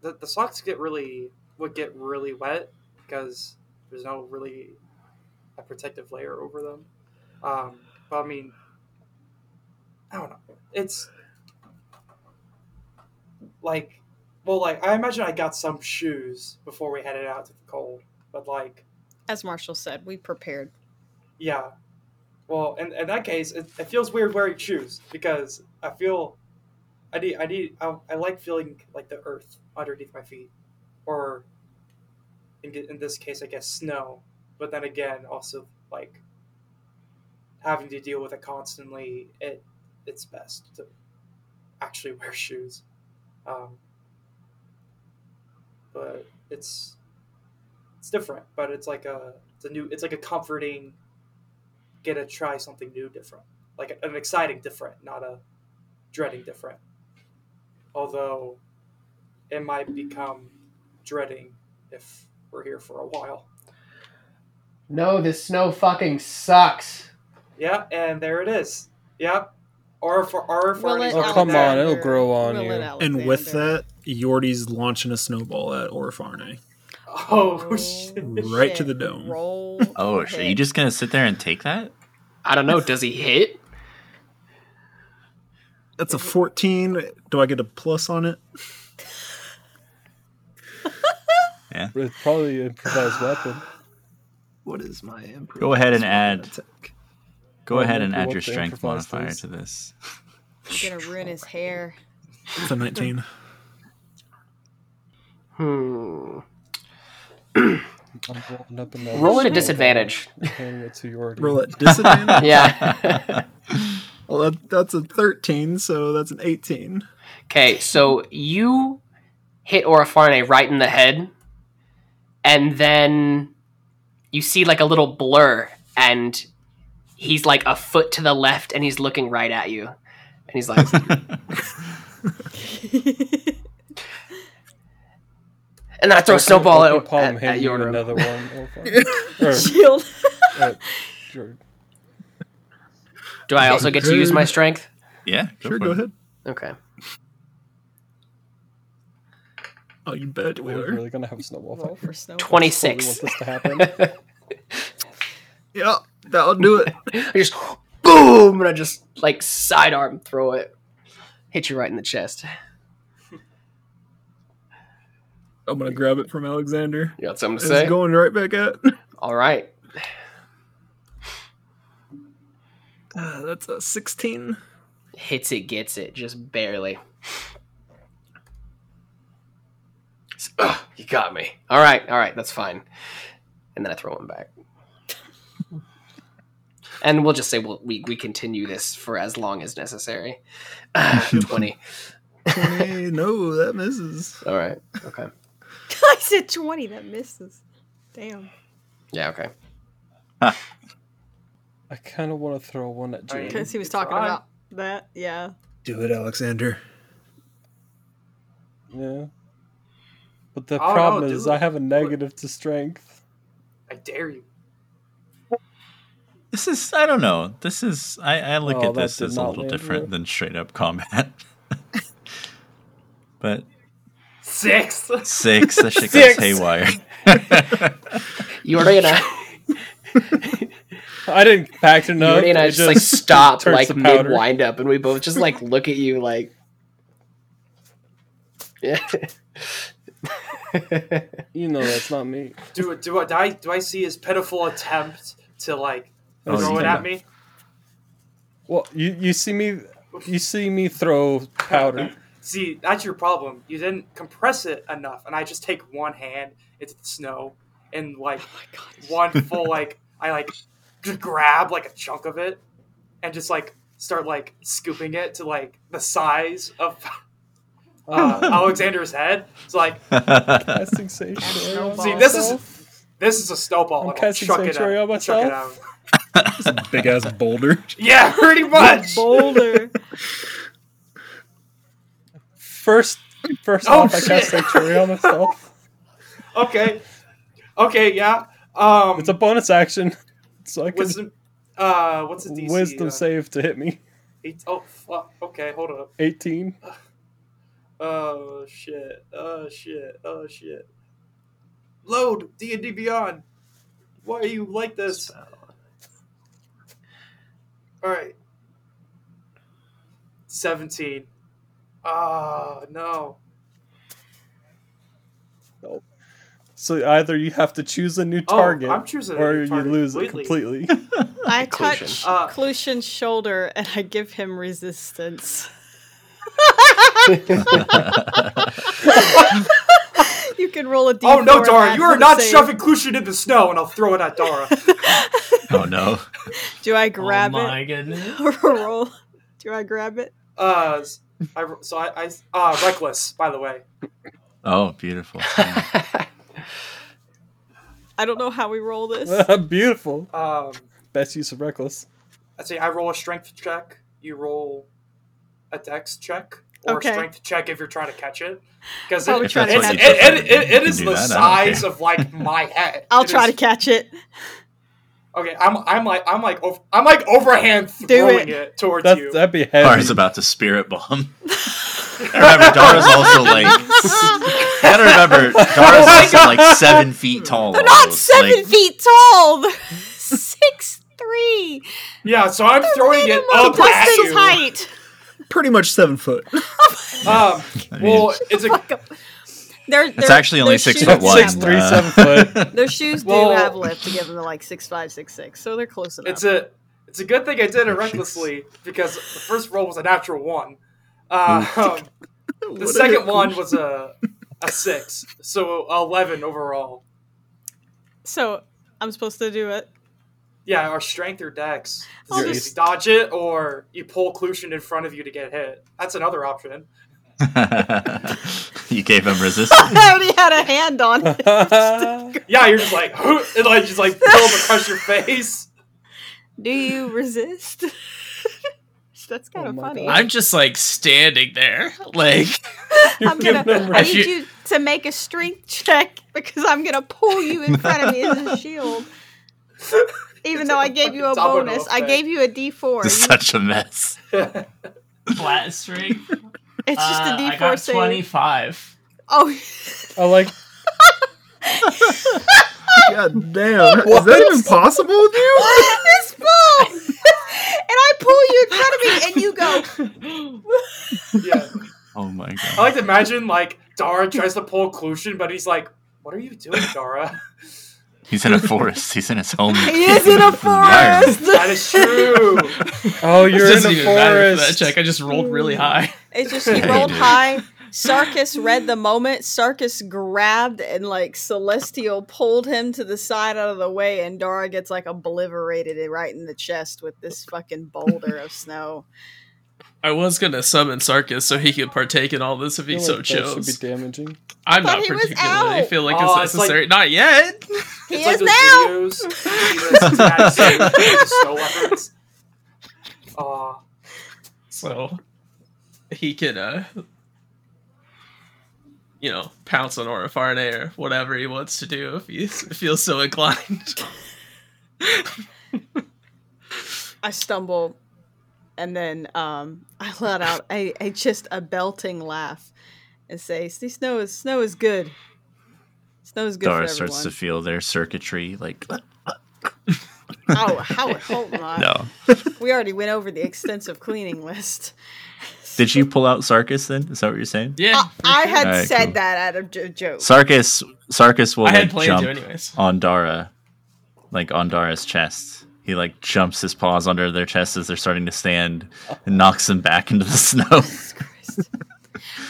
the, the socks get really would get really wet because there's no really a protective layer over them. Um, but I mean, I don't know. It's like, well, like I imagine I got some shoes before we headed out to the cold, but like, As Marshall said, we prepared. yeah, Well, in, in that case, it, it feels weird wearing shoes because I feel I need I need I, I like feeling like the earth underneath my feet, or in in this case, I guess snow. But then again, also like having to deal with it constantly. It it's best to actually [laughs] wear shoes. Um, but it's it's different. But it's like a it's a new it's like a comforting get to try something new, different, like an exciting different, not a dreading different. Although it might become dreading if we're here for a while. No, this snow fucking sucks. Yeah, and there it is. Yep. Or for or for Will Oh, come on, it'll grow on Will you. And with that, Yordi's launching a snowball at Orfarne. [laughs] Oh shit. Right to the dome. Roll. Oh, shit. Are you just gonna sit there and take that? I don't know. Does he hit? That's a 14. Do I get a plus on it? [laughs] Yeah. It's probably an improvised weapon. What is my improv? Go ahead and add. Go Well, ahead and add your strength modifier is. to this. You're gonna ruin his hair. It's a 19. Hmm. I'm rolling up another Roll at a disadvantage. and handing it to Yordi. Roll at [laughs] disadvantage? Yeah. [laughs] Well, that, that's a 13, so that's an 18. Okay, so you hit Orifarne right in the head, and then you see like a little blur, and he's like a foot to the left, and he's looking right at you, and he's like, [laughs] and then I throw a snowball at, palm, at, at handing you Yordarim. another one. [laughs] Or- or- Shield. uh, [laughs] Jor- Do I also get to use my strength? Yeah, go Sure, go it. ahead. Okay. Oh, you bet we We're really gonna have a snowball Roll fight. for snow. Totally 26. want this to happen. [laughs] Yeah, that'll do it. I just boom, and I just like sidearm throw it, hit you right in the chest. I'm going to grab it from Alexander. You got something to It's say? going right back at. [laughs] All right. Uh, [sighs] that's a 16. hits it, gets it, just barely. Ugh, you got me. All right, all right, that's fine. And then I throw him back. [laughs] and we'll just say we'll, we we continue this for as long as necessary. [laughs] Twenty. 20. no, that misses. All right. Okay. [laughs] I said 20. That misses. Damn. Yeah. Okay. [laughs] I kind of want to throw one at I mean, Jane. Because he was talking fine. about that. Yeah. Do it, Alexander. Yeah. But the Oh, problem do is, it. I have a negative to strength. I dare you. This is I don't know. This is I, I look Oh, at this as a little different well. than straight up combat. [laughs] but Six. six, that shit Six. goes haywire. Yordi and I, I didn't pack enough. Yordi and I it just like stop turns like to mid powder. wind up, and we both just like look at you like. Yeah. [laughs] You know that's not me. Do do I do I, do I see his pitiful attempt to like Oh, throw you it can- at me? Well, you you see me, you see me throw powder. See, that's your problem. You didn't compress it enough, and I just take one hand into the snow and like one [laughs] full like I like just grab like a chunk of it and just like start like scooping it to like the size of [laughs] uh, [laughs] Alexander's head. It's like Casting sanctuary. See, this is- this is a snowball. I'm and I'll casting chuck it Sanctuary out. on Chuck myself. Big ass boulder. Yeah, pretty much. Boulder. First, first Oh, off, I shit. cast sanctuary on myself. [laughs] Okay, okay, yeah. Um, It's a bonus action, so I can wisdom. Uh, what's the DC? wisdom uh, save to hit me. Eight, oh fuck. Okay, hold up. Eighteen. Oh shit. Oh shit. Oh shit. Load D and D Beyond. Why are you like this? All right. Seventeen. Ah no. So either you have to choose a new Oh, target, I'm choosing a or new you target lose it completely. completely. [laughs] I Clucion. touch Uh, Clucion's shoulder and I give him resistance. [laughs] you can roll a d4. Oh no, and Dara! add You are not save. shoving Clucion in the snow, and I'll throw it at Dara. [laughs] oh no. Do I grab Oh grab my it goodness. or roll? Do I grab it? Uh, s- I, so I, I uh, reckless. By the way, Oh, beautiful. [laughs] I don't know how we roll this. [laughs] Beautiful. um, Best use of reckless. I'd say I roll a strength check. You roll a dex check or Okay. a strength check if you're trying to catch it. Because Probably it, trying to it's- catch it, it. it, it, it You the that, size care. of like my [laughs] head. I'll It try is- to catch it. Okay, I'm I'm like I'm like over, I'm like overhand throwing it. it, towards That, you. that'd be heavy. Dara's about to spirit bomb. remember, Dara's also like. You gotta remember, Dara's also like seven feet tall. They're not almost. seven Like, feet tall. [laughs] Six three. yeah, so I'm throwing it up at Dustin's you. height. Pretty much seven foot. Um, well, it's a Their, it's actually only six foot do one. Six three, uh, seven foot. [laughs] Their shoes do Well- have lift to give them to like six five, six six, so they're close enough. it's a it's a good thing I did it [laughs] recklessly because the first roll was a natural one. Uh, um, [laughs] the second one was a a six, so eleven overall. so I'm supposed to do it. Yeah, or strength or dex. I'll You just- dodge it, or you pull Clucion in front of you to get hit. That's another option. [laughs] you gave him [laughs] resistance. I already had a hand on it. [laughs] Yeah, you're just like and like just like pull them across your face. Do you resist? That's kind Oh of my funny. God. I'm just like standing there, like I'm gonna. I need you- you to make a strength check because I'm gonna pull you in front of me as a shield. Even It's though like I a gave you a bonus, I gave you a D4. It's such a mess. flat strength. It's just Uh, a D4 I got save. 25. Oh, I like. [laughs] God damn. Is that even possible with you? this ball! [laughs] and I pull you in front of me, and you go. [laughs] yeah, Oh my god. I like to imagine like Dara tries to pull Clucion, but he's like, "What are you doing, Dara?" He's in a forest. He's in his home. He is in a forest. that is true. Oh, you're It in doesn't a even matter for that forest. check. I just rolled really high. It's just he rolled dude. [laughs] high. Sarkis read the moment. Sarkis grabbed and like Celestial pulled him to the side out of the way, and Dora gets like obliterated right in the chest with this fucking boulder of snow. I was gonna summon Sarkis so he could partake in all this if he I so like that should chose. be damaging. I'm Thought not particularly out. feel like Oh, it's it's like- necessary. Not yet. [laughs] He it's like is those now. videos. you see the Cincinnati Zoo with the snow leopards. So he can uh you know, pounce on Orifarne or whatever he wants to do if he [laughs] feels so inclined. [laughs] I stumble, and then um, I let out a, a just a belting laugh, and say, "See, snow is snow is good. Snow is good Dara for starts to feel their circuitry like [laughs] oh, how would hope not. no. We already went over the extensive cleaning list. Did you pull out Sarkis then? Is that what you're saying? Yeah. Uh, I, I sure. had Alright, said cool. that out of j- joke. Sarkis Sarkis will I like jump on Dara, like on Dara's chest. He like jumps his paws under their chests as they're starting to stand and knocks them back into the [laughs] snow.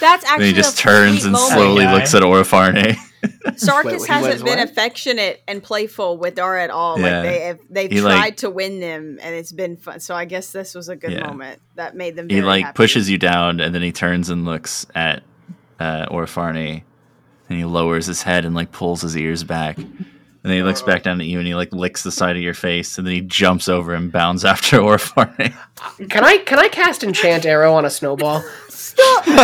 That's actually. and actually he just a turns and slowly Guy. looks at Orifarne. Sarkis Wait, hasn't been what? affectionate and playful with Dara at all. Yeah. Like they have, they've He, tried like- to win them, and it's been fun. So I guess this was a good Yeah. moment that made them. he like happy. pushes you down and then he turns and looks at uh, Orifarne and he lowers his head and like pulls his ears back. And then he looks back down at you and he like licks the side of your face and then he jumps over and bounds [laughs] after Orifarne. Can I can I cast enchant arrow on a snowball? Stop! [laughs]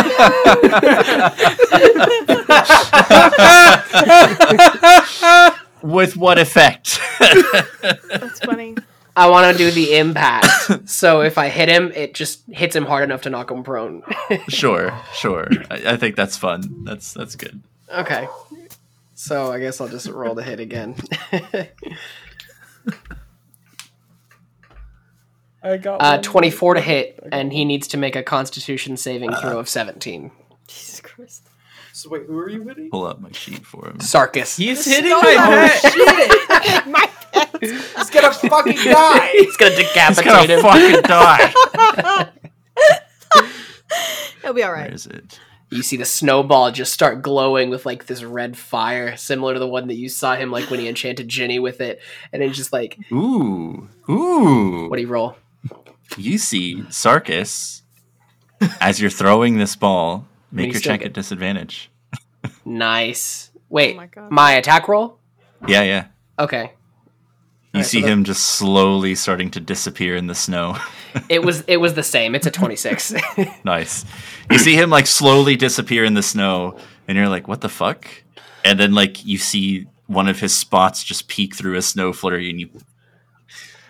[laughs] [laughs] With what effect? That's funny. I want to do the impact. so if I hit him, it just hits him hard enough to knock him prone. [laughs] sure, sure. I, I think that's fun. That's that's good. okay. So I guess I'll just roll the hit again. [laughs] I got uh, 24 to hit, and he needs to make a Constitution saving throw of 17. Jesus Christ. So wait, who are you hitting? Pull up my sheet for him. Sarkis. He's hitting Snow my Ball. pet. My pet. [laughs] He's gonna fucking die. He's gonna decapitate He's gonna him. fucking die. [laughs] He'll be all Where right. is it? You see the snowball just start glowing with like this red fire, similar to the one that you saw him like when he enchanted Ginny with it, and it's just like, Ooh, ooh. what do you roll? You see Sarkis as you're throwing this ball. Make your check at disadvantage. Nice. Oh Wait, my my attack roll? Yeah, yeah. Okay. You Alright, see so the- him just slowly starting to disappear in the snow. [laughs] It was it was the same. It's a twenty six. [laughs] [laughs] nice. You see him like slowly disappear in the snow, and you're like, "What the fuck?" And then like you see one of his spots just peek through a snow flurry, and you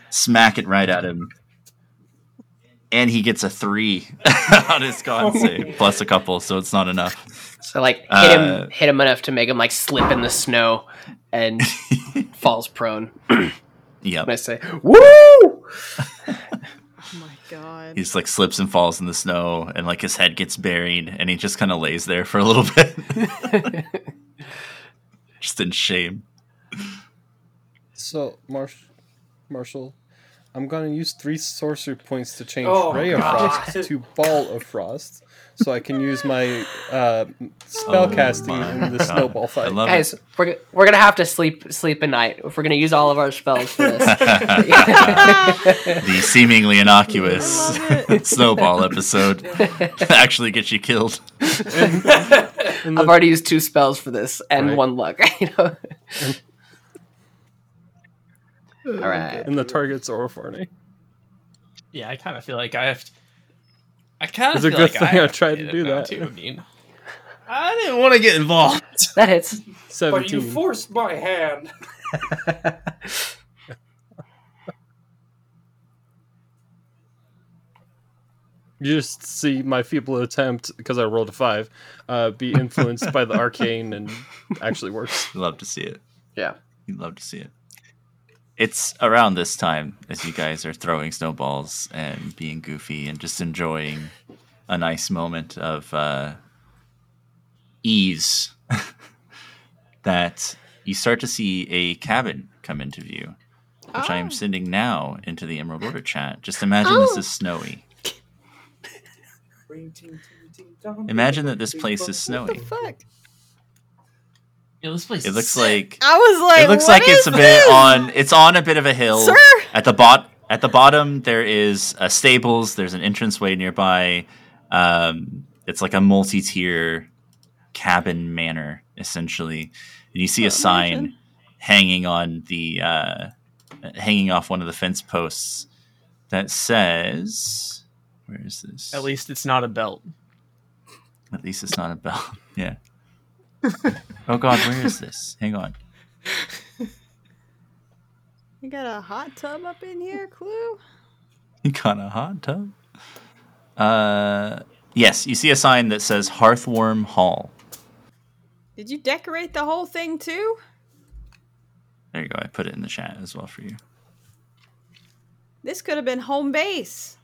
smack it right at him. And he gets a three on his con save, plus a couple, so it's not enough. So like hit Uh, him hit him enough to make him like slip in the snow and [laughs] falls prone. [clears throat] Yep. And I say, Woo! [laughs] Oh my god. He's like slips and falls in the snow, and like his head gets buried, and he just kind of lays there for a little bit, [laughs] just in shame. So, Marsh- Marshall, I'm going to use three sorcery points to change Oh, Ray of God. Frost [laughs] to Ball of Frost, so I can use my uh, spell Oh casting my in the God. snowball fight. love Guys, we're, we're gonna have to sleep sleep at night if we're gonna use all of our spells for this. [laughs] the seemingly innocuous [laughs] snowball episode actually gets you killed. And I've already used two spells for this and Right. one luck. You know. All [laughs] right. and the target's Orofarne. Yeah, I kind of feel like I have. To, I kind It's of a feel good like I, thing I have tried get to do that. Too. I mean, [laughs] I didn't want to get involved. [laughs] That hits. But you forced my hand. You just see my feeble attempt because I rolled a five, uh, be influenced by the arcane and actually works. Love to see it. Yeah. You love to see it. It's around this time as you guys are throwing snowballs and being goofy and just enjoying a nice moment of uh, ease [laughs] that you start to see a cabin come into view, which I Oh. am sending now into the Emerald Order chat. Just imagine this Oh. is snowy. [laughs] Imagine that this place is What snowy. the fuck? Yeah, this place. It is looks sick. like I was like, it looks what like it's is a bit on it's on a bit of a hill Sir? at the bot at the bottom there is a stables there's an entranceway nearby um, it's like a multi-tier cabin manor essentially and you see a sign imagine. hanging on the uh, hanging off one of the fence posts that says where is this At least it's not a belt. at least it's not a belt. [laughs] yeah oh god where is this hang on You got a hot tub up in here, Clue? You got a hot tub? Uh, yes, you see a sign that says Hearthworm Hall. Did you decorate the whole thing too? There you go. I put it in the chat as well for you. This could have been home base.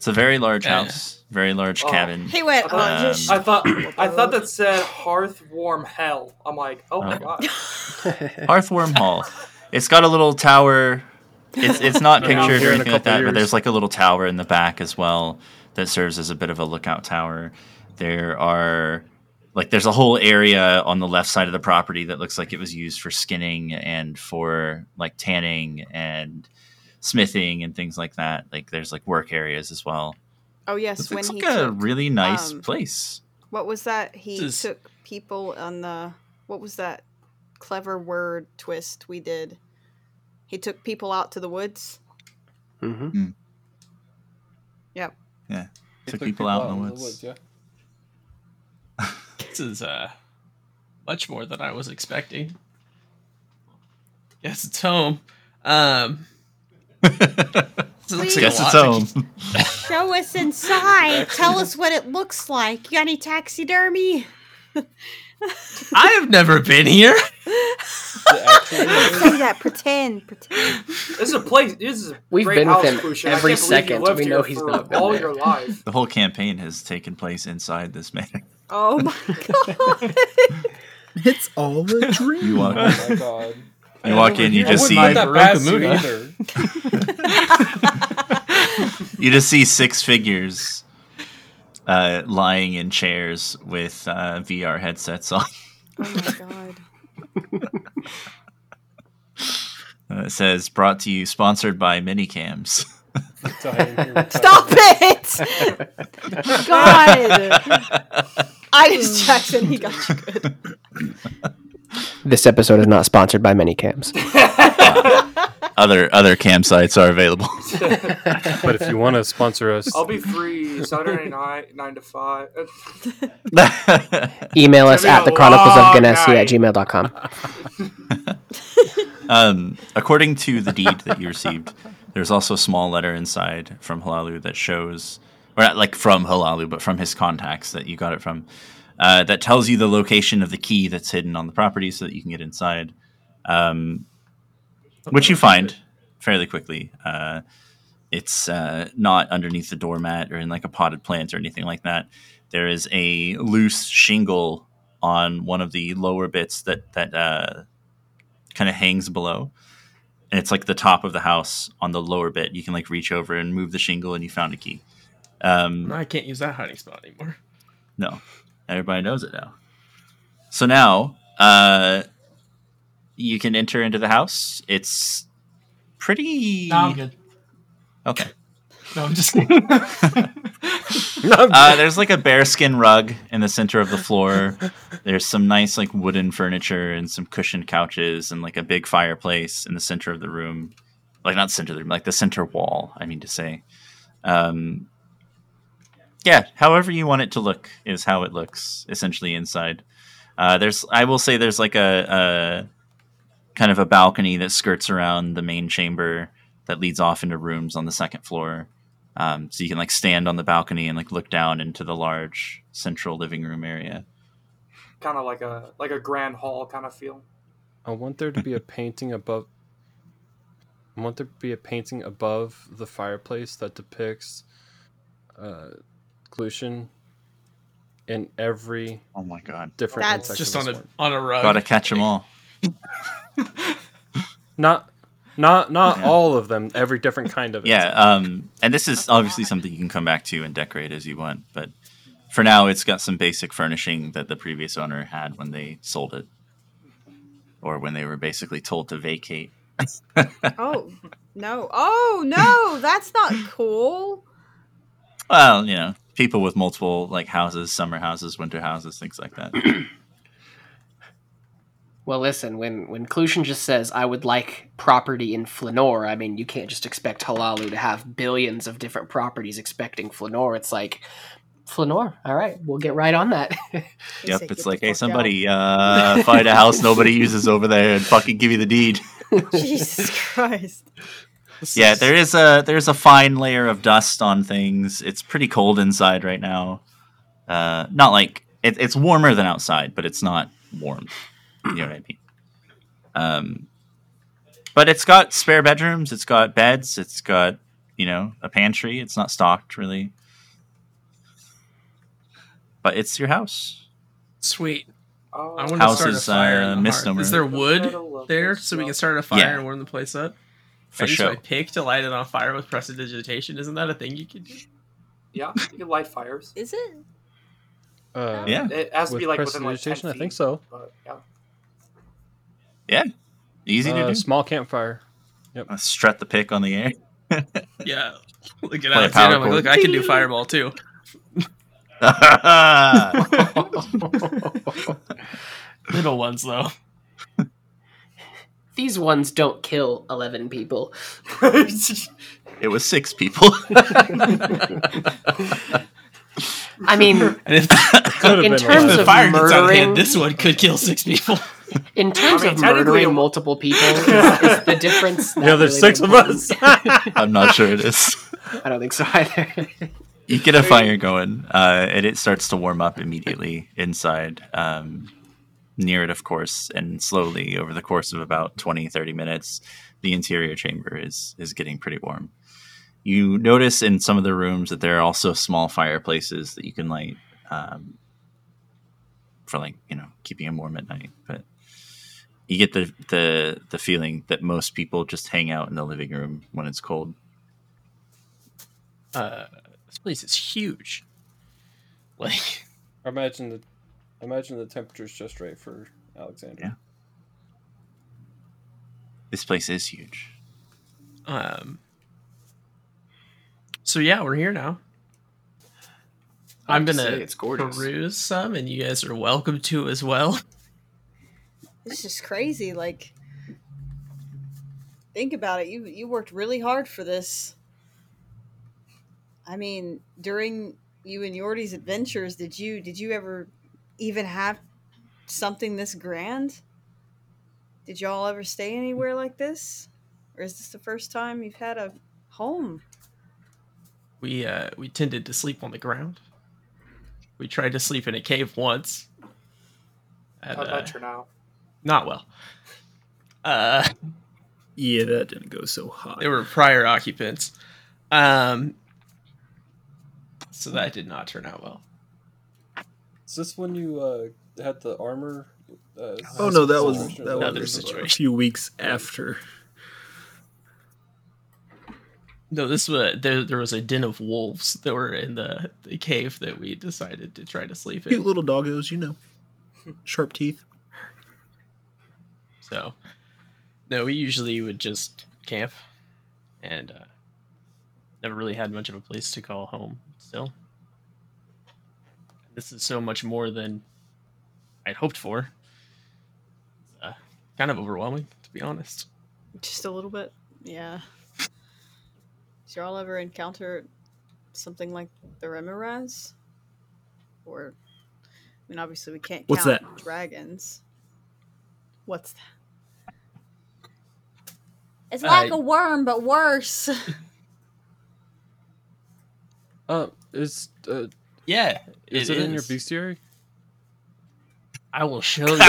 It's a very large Yeah. house, very large Oh. cabin. He went, I thought, Um, I thought I thought that [laughs] said hearth warm hell. I'm like, oh my Oh. god. [laughs] Hearthworm Hall. It's got a little tower. It's it's not pictured or anything like couple that, but there's like a little tower in the back as well that serves as a bit of a lookout tower. There are like there's a whole area on the left side of the property that looks like it was used for skinning and for like tanning and smithing and things like that. Like there's like work areas as well. oh yes, It when looks he like a really nice um, place. what was that? He This is- took people on the what was that clever word twist we did? He took people out to the woods. Mm-hmm. Yep. Yeah. They Took people out in the woods. yeah. [laughs] This is uh much more than I was expecting. Yes, it's home. Um, this looks like it's lot to home. [laughs] Show us inside. Tell us what it looks like. You got any taxidermy? I have never been here. Say that. [laughs] [laughs] Pretend. Pretend. This is a place. This is a We've great been with him Fushi. Every can't believe you second. We know he's for not been all there. your life. The whole campaign has taken place inside this manor. Oh my god. It's all a dream. You walk, Oh my god. You walk in, you just see that pass you either. [laughs] you just see six figures uh, lying in chairs with uh, VR headsets on. Oh my god. [laughs] Uh, it says brought to you, sponsored by Minicams. [laughs] Stop it! God. I just Jackson, he got you good. This episode is not sponsored by Minicams. [laughs] other other campsites are available. [laughs] But if you want to sponsor us, I'll be free Saturday night, nine to five. [laughs] Email us at the chronicles of long Genessi at night. gmail.com. um, according to the deed that you received, there's also a small letter inside from Halalu that shows, or not like from Halalu, but from his contacts that you got it from, uh, that tells you the location of the key that's hidden on the property so that you can get inside, um, which you find fairly quickly. Uh, it's uh, not underneath the doormat or in like a potted plant or anything like that. There is a loose shingle on one of the lower bits that that uh, kind of hangs below and it's like the top of the house on the lower bit you can like reach over and move the shingle and you found a key um I can't use that hiding spot anymore. no everybody knows it now so now uh you can enter into the house it's pretty No, I'm good. okay No, I'm just [laughs] uh, there's like a bearskin rug in the center of the floor. There's some nice like wooden furniture and some cushioned couches and like a big fireplace in the center of the room. Like not center of the room, like the center wall. I mean to say. Um, yeah, however you want it to look is how it looks essentially inside. Uh, there's, I will say, there's like a, a kind of a balcony that skirts around the main chamber that leads off into rooms on the second floor. Um, so you can like stand on the balcony and like look down into the large central living room area. kind of like a like a grand hall kind of feel. I want there to be a painting above. I want there to be a painting above the fireplace that depicts uh, Clucion in every Oh my god! different That's insect Just on a on a rug. Gotta catch them all. [laughs] Not, not, not Yeah. all of them. Every different kind of. Yeah, um, and this is obviously something you can come back to and decorate as you want, but for now, it's got some basic furnishing that the previous owner had when they sold it, or when they were basically told to vacate. [laughs] Oh no. Oh no, that's not cool. Well, you know, people with multiple like houses, summer houses, winter houses, things like that. [clears throat] Well, listen, when when Clucion just says, I would like property in Flanor, I mean, you can't just expect Halalu to have billions of different properties expecting Flanor. It's like, Flanor, all right, we'll get right on that. [laughs] Yep, it's like, hey, somebody uh, find a house nobody [laughs] uses over there and fucking give you the deed. Jesus Christ. [laughs] Yeah, there is a there's a fine layer of dust on things. It's pretty cold inside right now. Uh, not like it, it's warmer than outside, but it's not warm. You know what I mean? Um, but it's got spare bedrooms. It's got beds. It's got you know a pantry. It's not stocked really, but it's your house. Sweet. Oh, I want to House start a is, fire. uh, in the misnomer. Is there wood there so we can start a fire Yeah. and warm the place up? For I use sure. my pick to light it on fire with prestidigitation. Isn't that a thing you can do? yeah, you can light fires. [laughs] Is it? Uh, Yeah. It has to With be like within like 10 prestidigitation, I think so. But yeah, Yeah, easy to Uh, do. small campfire. Uh, strut the pick on the air. [laughs] Yeah. [laughs] Look at that. I'm like, look, I can do fireball too. Little ones though. These ones don't kill 11 people. [laughs] it was six people. I mean, [laughs] if [laughs] in terms of fire gets out of murdering, hand, this one could kill six people. in terms I mean, of murdering it- multiple people, is, is the difference? Yeah, there's really six of us. I'm not sure it is. I don't think so either. You get a fire going, uh, and it starts to warm up immediately inside. Um, near it, of course, and slowly over the course of about 20, 30 minutes, the interior chamber is is getting pretty warm. You notice in some of the rooms that there are also small fireplaces that you can light. Um, for like you know keeping them warm at night. But you get the the the feeling that most people just hang out in the living room when it's cold. Uh, this place is huge. Like, I imagine the I imagine the temperature's just right for Alexander. Yeah. This place is huge. um. So yeah, we're here now. I I'm gonna say, it's gorgeous. peruse some, and you guys are welcome to as well. [laughs] It's just crazy. Like, think about it. You you worked really hard for this. I mean, during you and Yordi's adventures, did you did you ever even have something this grand? Did y'all ever stay anywhere like this, or is this the first time you've had a home? We uh we tended to sleep on the ground. We tried to sleep in a cave once. And, How'd uh, turn out? not well. Uh, Yeah, that didn't go so hot. There were prior occupants. Um, so that did not turn out well. Is this when you uh, had the armor? Uh, Oh no, that was that Another was a few weeks after. No, this was there. There was a den of wolves that were in the, the cave that we decided to try to sleep in. Cute in. little doggos, you know, sharp teeth. So, no, we usually would just camp, and uh, never really had much of a place to call home. Still, this is so much more than I'd hoped for. It's, uh, kind of overwhelming, to be honest. Just a little bit, yeah. Did y'all ever encounter something like the Remorhaz? Or, I mean, obviously we can't What's count that? dragons. What's that? It's like like a worm, but worse. [laughs] Uh, is uh, Yeah, is it, in your bestiary? I will show you. a the-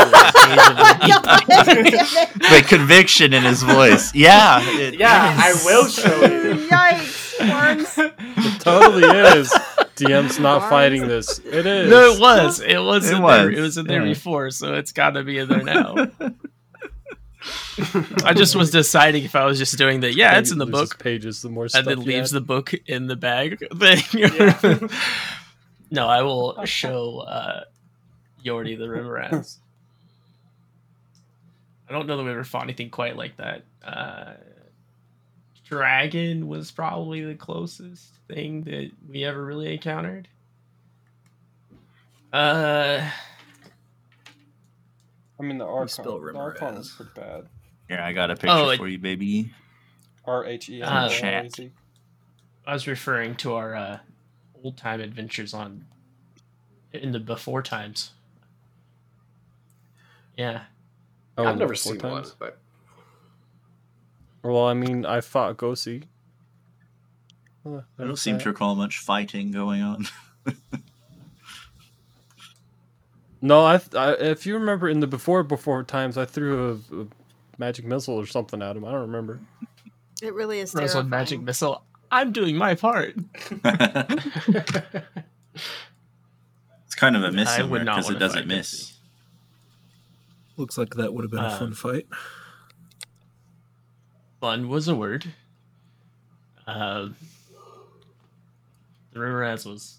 The conviction in his voice. Yeah. it Yeah, I will show you. Yikes, worms. It totally is. DM's not Arms. fighting this. It is. No, it was. It was It in there. was, It was in there yeah. before, so it's got to be in there now. [laughs] I just was deciding if I was just doing the yeah, it's in the book, Pages. The more and stuff then leaves add. the book in the bag [laughs] thing. Yeah. [laughs] no, I will show uh, Yordi the river [laughs] rats. I don't know that we ever fought anything quite like that. Uh, Dragon was probably the closest thing that we ever really encountered. Uh, I mean, the spell Archon. The Rimmer Archon is pretty bad. Here, I got a picture Oh, it- for you, baby. R H E N. Uh, Chat. I was referring to our uh, old time adventures on in the before times. Yeah. Oh, I've never four seen one, but Well, I mean, I fought Gosi. I don't seem to recall much fighting going on. [laughs] No, I, I. If you remember in the before before times, I threw a, a magic missile or something at him. I don't remember. It really is terrifying. magic missile. I'm doing my part. [laughs] it's kind of a miss I would not because it doesn't miss. Looks like that would have been a fun Um, fight. Fun was a word. Uh, the river rats was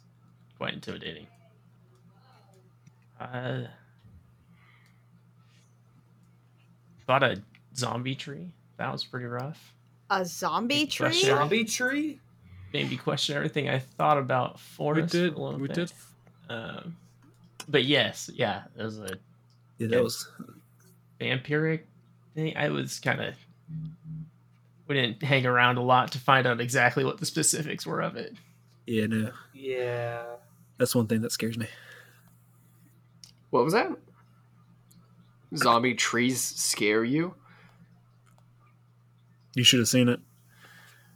quite intimidating. Uh, bought a zombie tree. That was pretty rough. A zombie tree? Question. Zombie tree? Made me question everything I thought about We did. For a little We bit. did. Um, but yes, yeah, it was a Yeah, yeah. that was vampiric thing. I was kind of we didn't hang around a lot to find out exactly what the specifics were of it. yeah, no. Yeah. That's one thing that scares me. what was that? Zombie trees scare you? You should have seen it.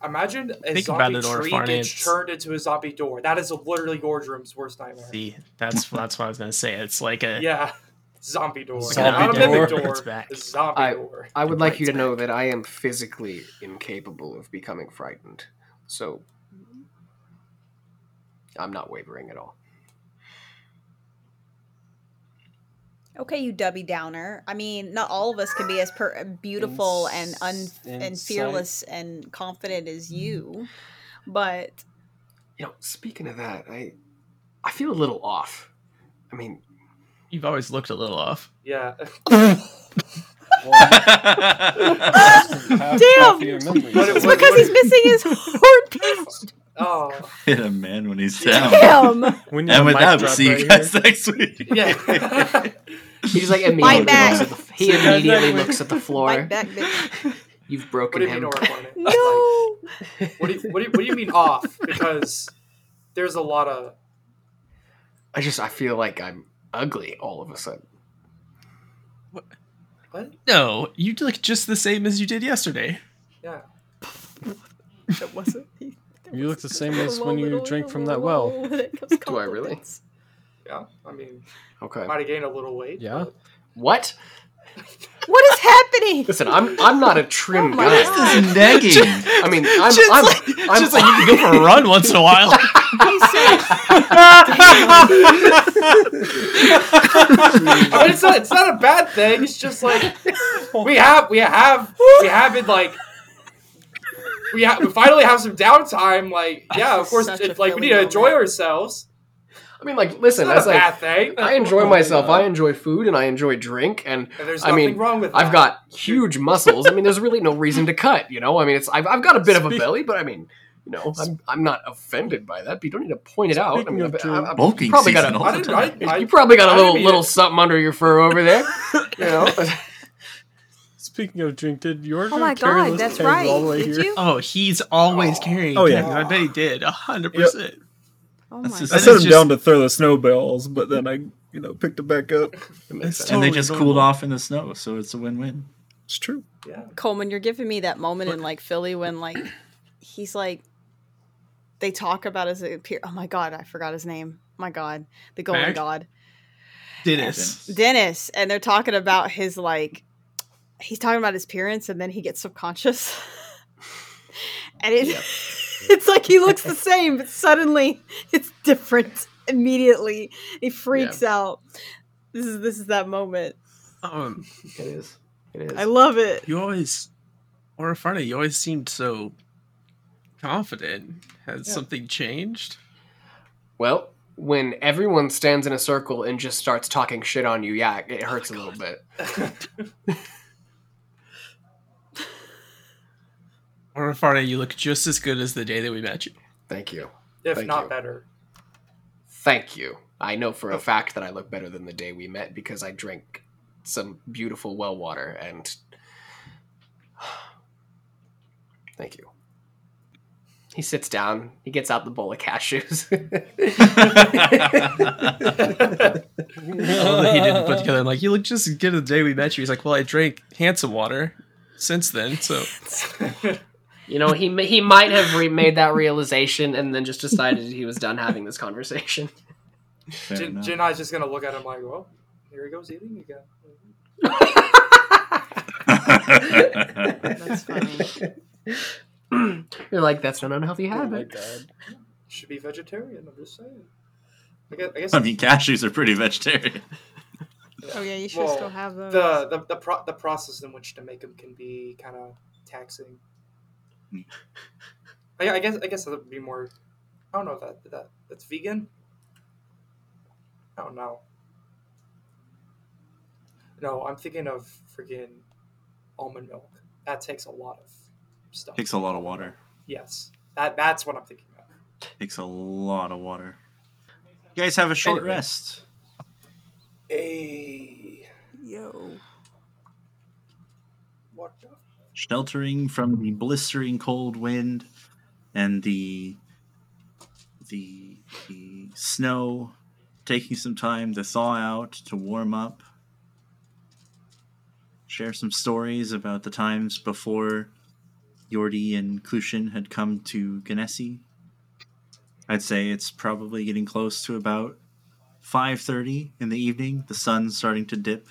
Imagine a Think zombie it, or tree Farnance. gets turned into a zombie door. That is literally Gordrum's worst nightmare. See, that's [laughs] that's what I was gonna say. It's like a Yeah. Zombie door. Zombie Not a mimic door. door. It's back. Zombie I- door. I would like you to Bites know that I am physically incapable of becoming frightened. So I'm not wavering at all. Okay, you Debbie Downer. I mean, not all of us can be as per- uh, beautiful and un- Ins- and fearless and confident as mm-hmm. you, but You know, speaking of that, I I feel a little off. I mean, You've always looked a little off. Yeah. [laughs] [laughs] [laughs] Damn! It's because he's missing his horn piece. Oh. Hit a man when he's down. Damn! When And have a with that, we'll drop see you guys here. next week. Yeah. He's like immediately looks at the, he See you guys immediately looks at the bite floor. back, bitch. [laughs] You've what broken do you mean, him. Oriflamme? [laughs] No! What do you, what do you, what do you mean off? Because there's a lot of I just I feel like I'm ugly all of a sudden. what? No, you look just the same as you did yesterday. Yeah. [laughs] That wasn't. You look the same as when you drink from that well. Do I really? Yeah. I mean, Okay. might have gained a little weight. Yeah. but- What? [laughs] What is happening? Listen, I'm I'm not a trim Oh my guy. God. This is negging. [laughs] I mean, I'm Just I'm, like, I'm just like [laughs] you can go for a run once in a while. He said, I mean, it's not it's not a bad thing. It's just like we have we have we have been like we have we finally have some downtime. Like yeah, of course, Such a it's like we Philly need to enjoy moment. ourselves. I mean, like, listen, that's a like bad thing. I enjoy [laughs] myself. I enjoy food and I enjoy drink, and And there's I nothing mean, wrong with that. I've got huge muscles. I mean, there's really no reason to cut. You know, I mean, it's I've, I've got a bit of a belly, but I mean, you know, I'm I'm not offended by that. But you don't need to point it out. I Speaking mean, of I, drink- I, I, you Bulking probably got season a all didn't. I, I, you probably got a little didn't little something under your fur over there. [laughs] You know, [laughs] Speaking of drink, did your "Oh my carry god, those that's right." all the way Did here? you? Oh, he's always oh. carrying. Oh, yeah. kegs. I bet he did. A hundred percent. Oh my just- I That set is him just- down to throw the snowballs, but then I, you know, picked it back up. It makes And they just normal. cooled off in the snow, so it's a win-win. It's true. yeah. Coleman, you're giving me that moment in like Philly when like he's like they talk about his appear. Oh my god, I forgot his name. My god, the golden Mac? god, Dennis. Dennis, and they're talking about his like he's talking about his appearance, and then he gets subconscious, [laughs] and it [laughs] [laughs] it's like he looks the [laughs] same, but suddenly it's different immediately. He freaks out. This is this is that moment. Um, It is. It is. I love it. you always, or Farna, you always seemed so confident. Has Yeah. something changed? Well, when everyone stands in a circle and just starts talking shit on you, yeah, it hurts a little bit. [laughs] Or Farna, you look just as good as the day that we met you. Thank you. if Thank not you. better. Thank you. I know for a oh. fact that I look better than the day we met because I drank some beautiful well water and [sighs] Thank you. He sits down, he gets out the bowl of cashews. I he didn't put together. I'm like, you look just as good as the day we met you. He's like, well, I drank handsome water since then, so [laughs] you know, he he might have re- made that realization and then just decided he was done having this conversation. [laughs] Fair Jin, enough. I's just gonna look at him like, well, here he goes eating again. That's funny. You're like, that's an unhealthy Oh my habit. god. Should be vegetarian. I'm just saying. I guess. I, guess I mean, cashews are pretty vegetarian. Oh yeah, you should Well, still have those. the the the, pro- the process in which to make them can be kind of taxing. I, I guess I guess that would be more. I don't know if that that that's vegan. I don't know. No, I'm thinking of freaking almond milk. That takes a lot of stuff. Takes a lot of water. Yes, that that's what I'm thinking of. Takes a lot of water. You guys have a short Anyway. rest. Hey, Yo. Sheltering from the blistering cold wind and the the, the snow, taking some time to thaw out, to warm up. Share some stories about the times before Yordi and Clucion had come to Genessi. I'd say it's probably getting close to about 5:30 in the evening. The sun's starting to dip.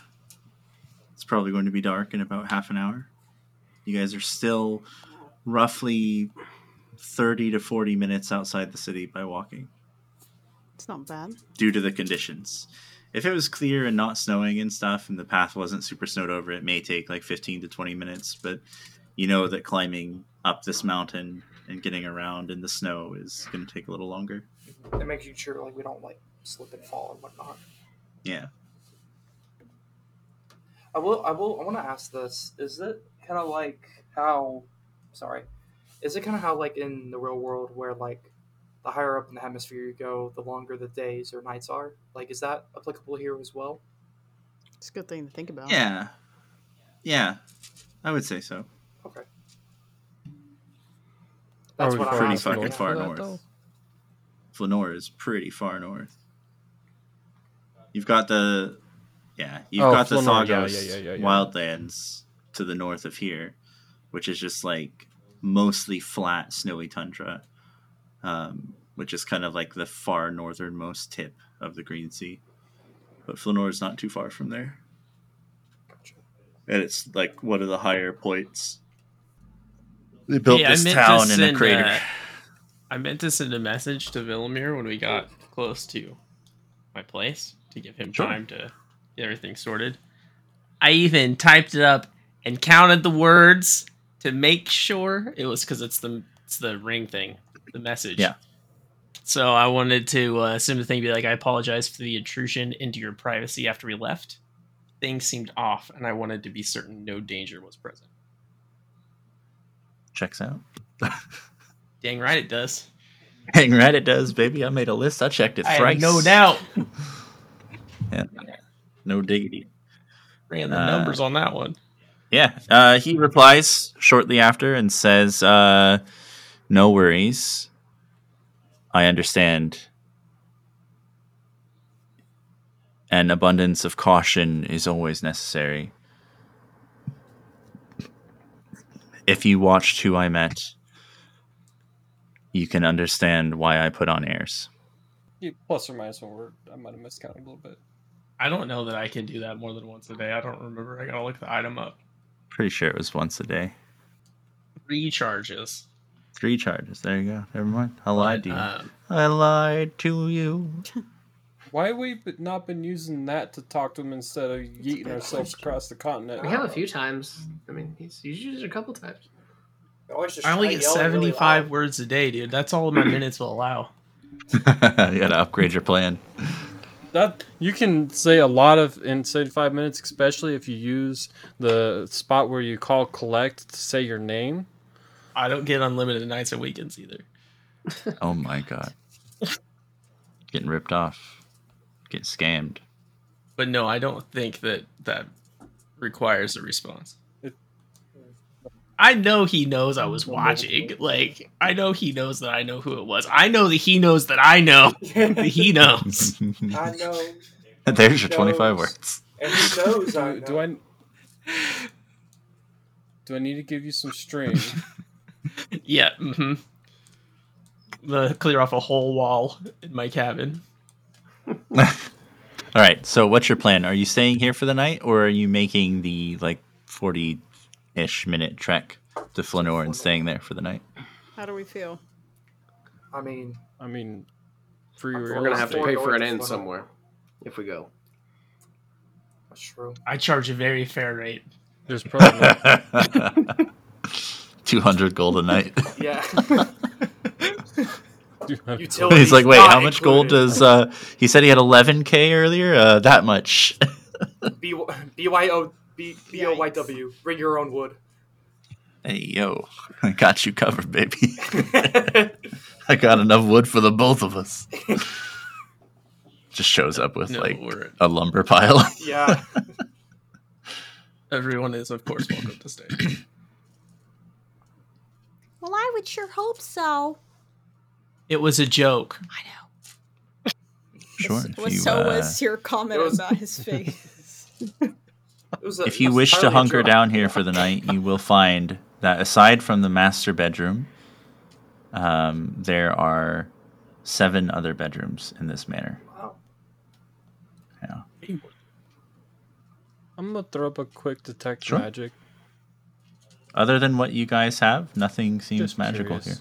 It's probably going to be dark in about half an hour. You guys are still roughly 30 to 40 minutes outside the city by walking It's not bad. due to the conditions. if it was clear and not snowing and stuff, and the path wasn't super snowed over, it may take like fifteen to twenty minutes. But you know that climbing up this mountain and getting around in the snow is going to take a little longer. and making sure like we don't like slip and fall and whatnot. Yeah. I will. I will. I want to ask this: Is it kind of like how? Sorry, is it kind of how like in the real world where like the higher up in the hemisphere you go, the longer the days or nights are? Like, is that applicable here as well? It's a good thing to think about. Yeah. Yeah. I would say so. Okay. That's what far I'm Pretty fucking far north. though? Flanor is pretty far north. You've got the yeah, you've Oh, got the Flanor, yeah, Thagos yeah, yeah, yeah, yeah. wildlands to the north of here, which is just like mostly flat, snowy tundra, um, which is kind of like the far northernmost tip of the Green Sea. But Flanor is not too far from there, and it's like one of the higher points. They built Hey, this meant to town in a crater. uh, I meant to send a message to Villamir when we got close to my place to give him Sure. time to get everything sorted. I even typed it up and counted the words to make sure it was because it's the it's the ring thing, the message. Yeah. So I wanted to uh, send a thing, be like, I apologize for the intrusion into your privacy after we left. Things seemed off, and I wanted to be certain no danger was present. Checks out. [laughs] Dang right it does. Dang right, it does, baby. I made a list. I checked it I thrice. no doubt. [laughs] Yeah. No diggity. Ran the Uh, numbers on that one. Yeah. Uh, he replies shortly after and says, uh, "No worries. I understand. An abundance of caution is always necessary. If you watched who I met, you can understand why I put on airs." Yeah, plus or minus one word. I might have miscounted a little bit. I don't know that I can do that more than once a day. I don't remember. I gotta look the item up. Pretty sure it was once a day. Three charges. Three charges. There you go. Never mind. I lied to you. Um, I lied to you. [laughs] Why have we not been using that to talk to him instead of yeeting ourselves across the continent? We have a few times. I mean, he's, he's used it a couple times. I only get yelling really seventy-five words a day, dude. That's all my minutes will allow. [laughs] you gotta upgrade your plan. That you can say a lot of in seventy-five minutes, especially if you use the spot where you call collect to say your name. I don't get unlimited nights and weekends either. [laughs] Oh my god. Getting ripped off. Getting scammed. But no, I don't think that that requires a response. It- I know he knows I was watching. Like, I know he knows that I know who it was. I know that he knows that I know [laughs] that he knows. I know, [laughs] There's your 25 words. and he knows I [laughs] Do, know. do I? Do I need to give you some string? yeah. Mm-hmm. The clear off a whole wall in my cabin. All right. So, what's your plan? Are you staying here for the night, or are you making the like forty-ish minute trek to Flanor and staying there for the night? How do we feel? I mean, I mean, free. I'm We're gonna have to pay for an inn somewhere if we go. that's true. I charge a very fair rate. There's probably [laughs] Two hundred gold a night. Yeah. [laughs] [laughs] Utilities. Utilities He's like, wait, how much gold does? uh He said he had eleven k earlier. Uh That much. B Y O B B O Y W. Bring your own wood. hey yo, I got you covered, baby. [laughs] I got enough wood for the both of us. Just shows up with No, like we're- a lumber pile. [laughs] yeah. everyone is, of course, welcome to stay. Well, I would sure hope so. It was a joke. I know. sure. Was, was you, so uh, was your comment was- about his [laughs] face. It was a, if you wish to hunker joke. down here for the night, you will find that aside from the master bedroom, um, there are seven other bedrooms in this manor. Wow. Yeah. I'm gonna throw up a quick detect Sure. magic. Other than what you guys have, nothing seems Just magical curious. here.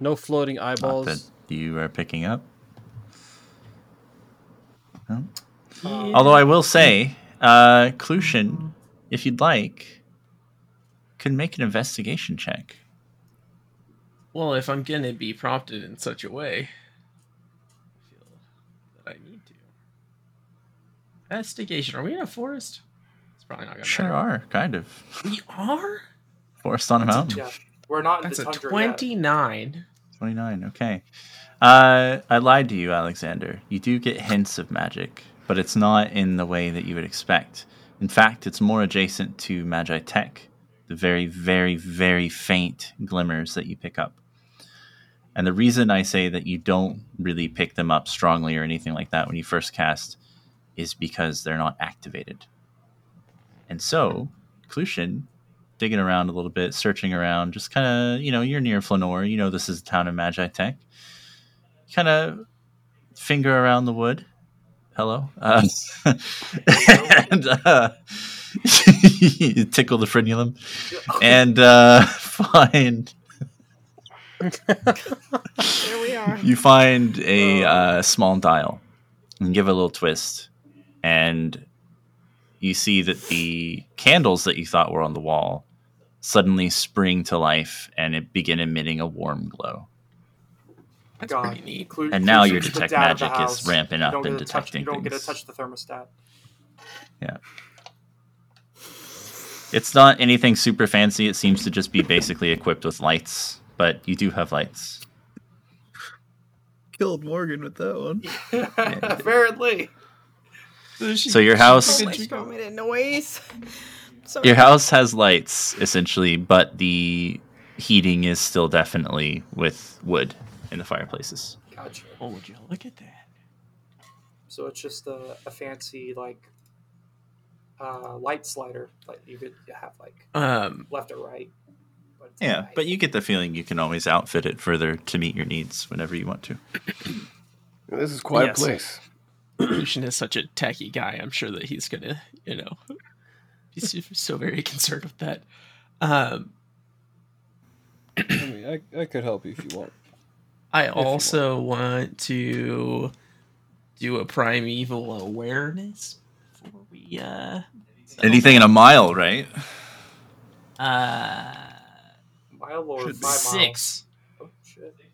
No floating Not eyeballs. that you are picking up. Well, Uh, Although I will say, uh, Clucion, if you'd like, can make an investigation check. Well, if I'm gonna be prompted in such a way, I feel that I need to. Investigation. Are we in a forest? It's probably not gonna Sure matter. are, kind of. We are. Forest on a mountain. yeah, we're not in That's the a tundra yet. twenty-nine. 29, okay. Uh, I lied to you, Alexander. You do get hints of magic, but it's not in the way that you would expect. In fact, it's more adjacent to Magi Tech, the very, very, very faint glimmers that you pick up. And the reason I say that you don't really pick them up strongly or anything like that when you first cast is because they're not activated. And so, Clucion, digging around a little bit, searching around, just kind of, you know, you're near Flanor. You know, this is the town of Magi Tech. Kind of finger around the wood. Hello. Uh, [laughs] [laughs] and uh, you [laughs] tickle the frenulum and uh, find There we are. you find a uh, small dial and give it a little twist and you see that the candles that you thought were on the wall suddenly spring to life and it begin emitting a warm glow That's God. pretty neat. Clu- And now your Clucion's the detect dad of the magic is ramping up and get to touch- detecting You don't get to touch the thermostat. Yeah. It's not anything super fancy it seems to just be basically equipped with lights but you do have lights Killed Morgan with that one. [laughs] Apparently. so your house Oh my god, made a noise. [laughs] So your house has lights essentially but the heating is still definitely with wood in the fireplaces Gotcha. Oh, would you look at that? So it's just a, a fancy like uh, light slider. Like you could have like Um, left or right. But Yeah, right. but you get the feeling you can always outfit it further to meet your needs whenever you want to. [coughs] This is quite Yes. a place. [coughs] Lucian is such a tacky guy. I'm sure that he's gonna, you know, he's [laughs] so very concerned with that. Um, I mean, I, I could help you if you want. I also want to do a primeval awareness before we uh Anything in a mile, right? uh mile or Should five be miles. six Oh.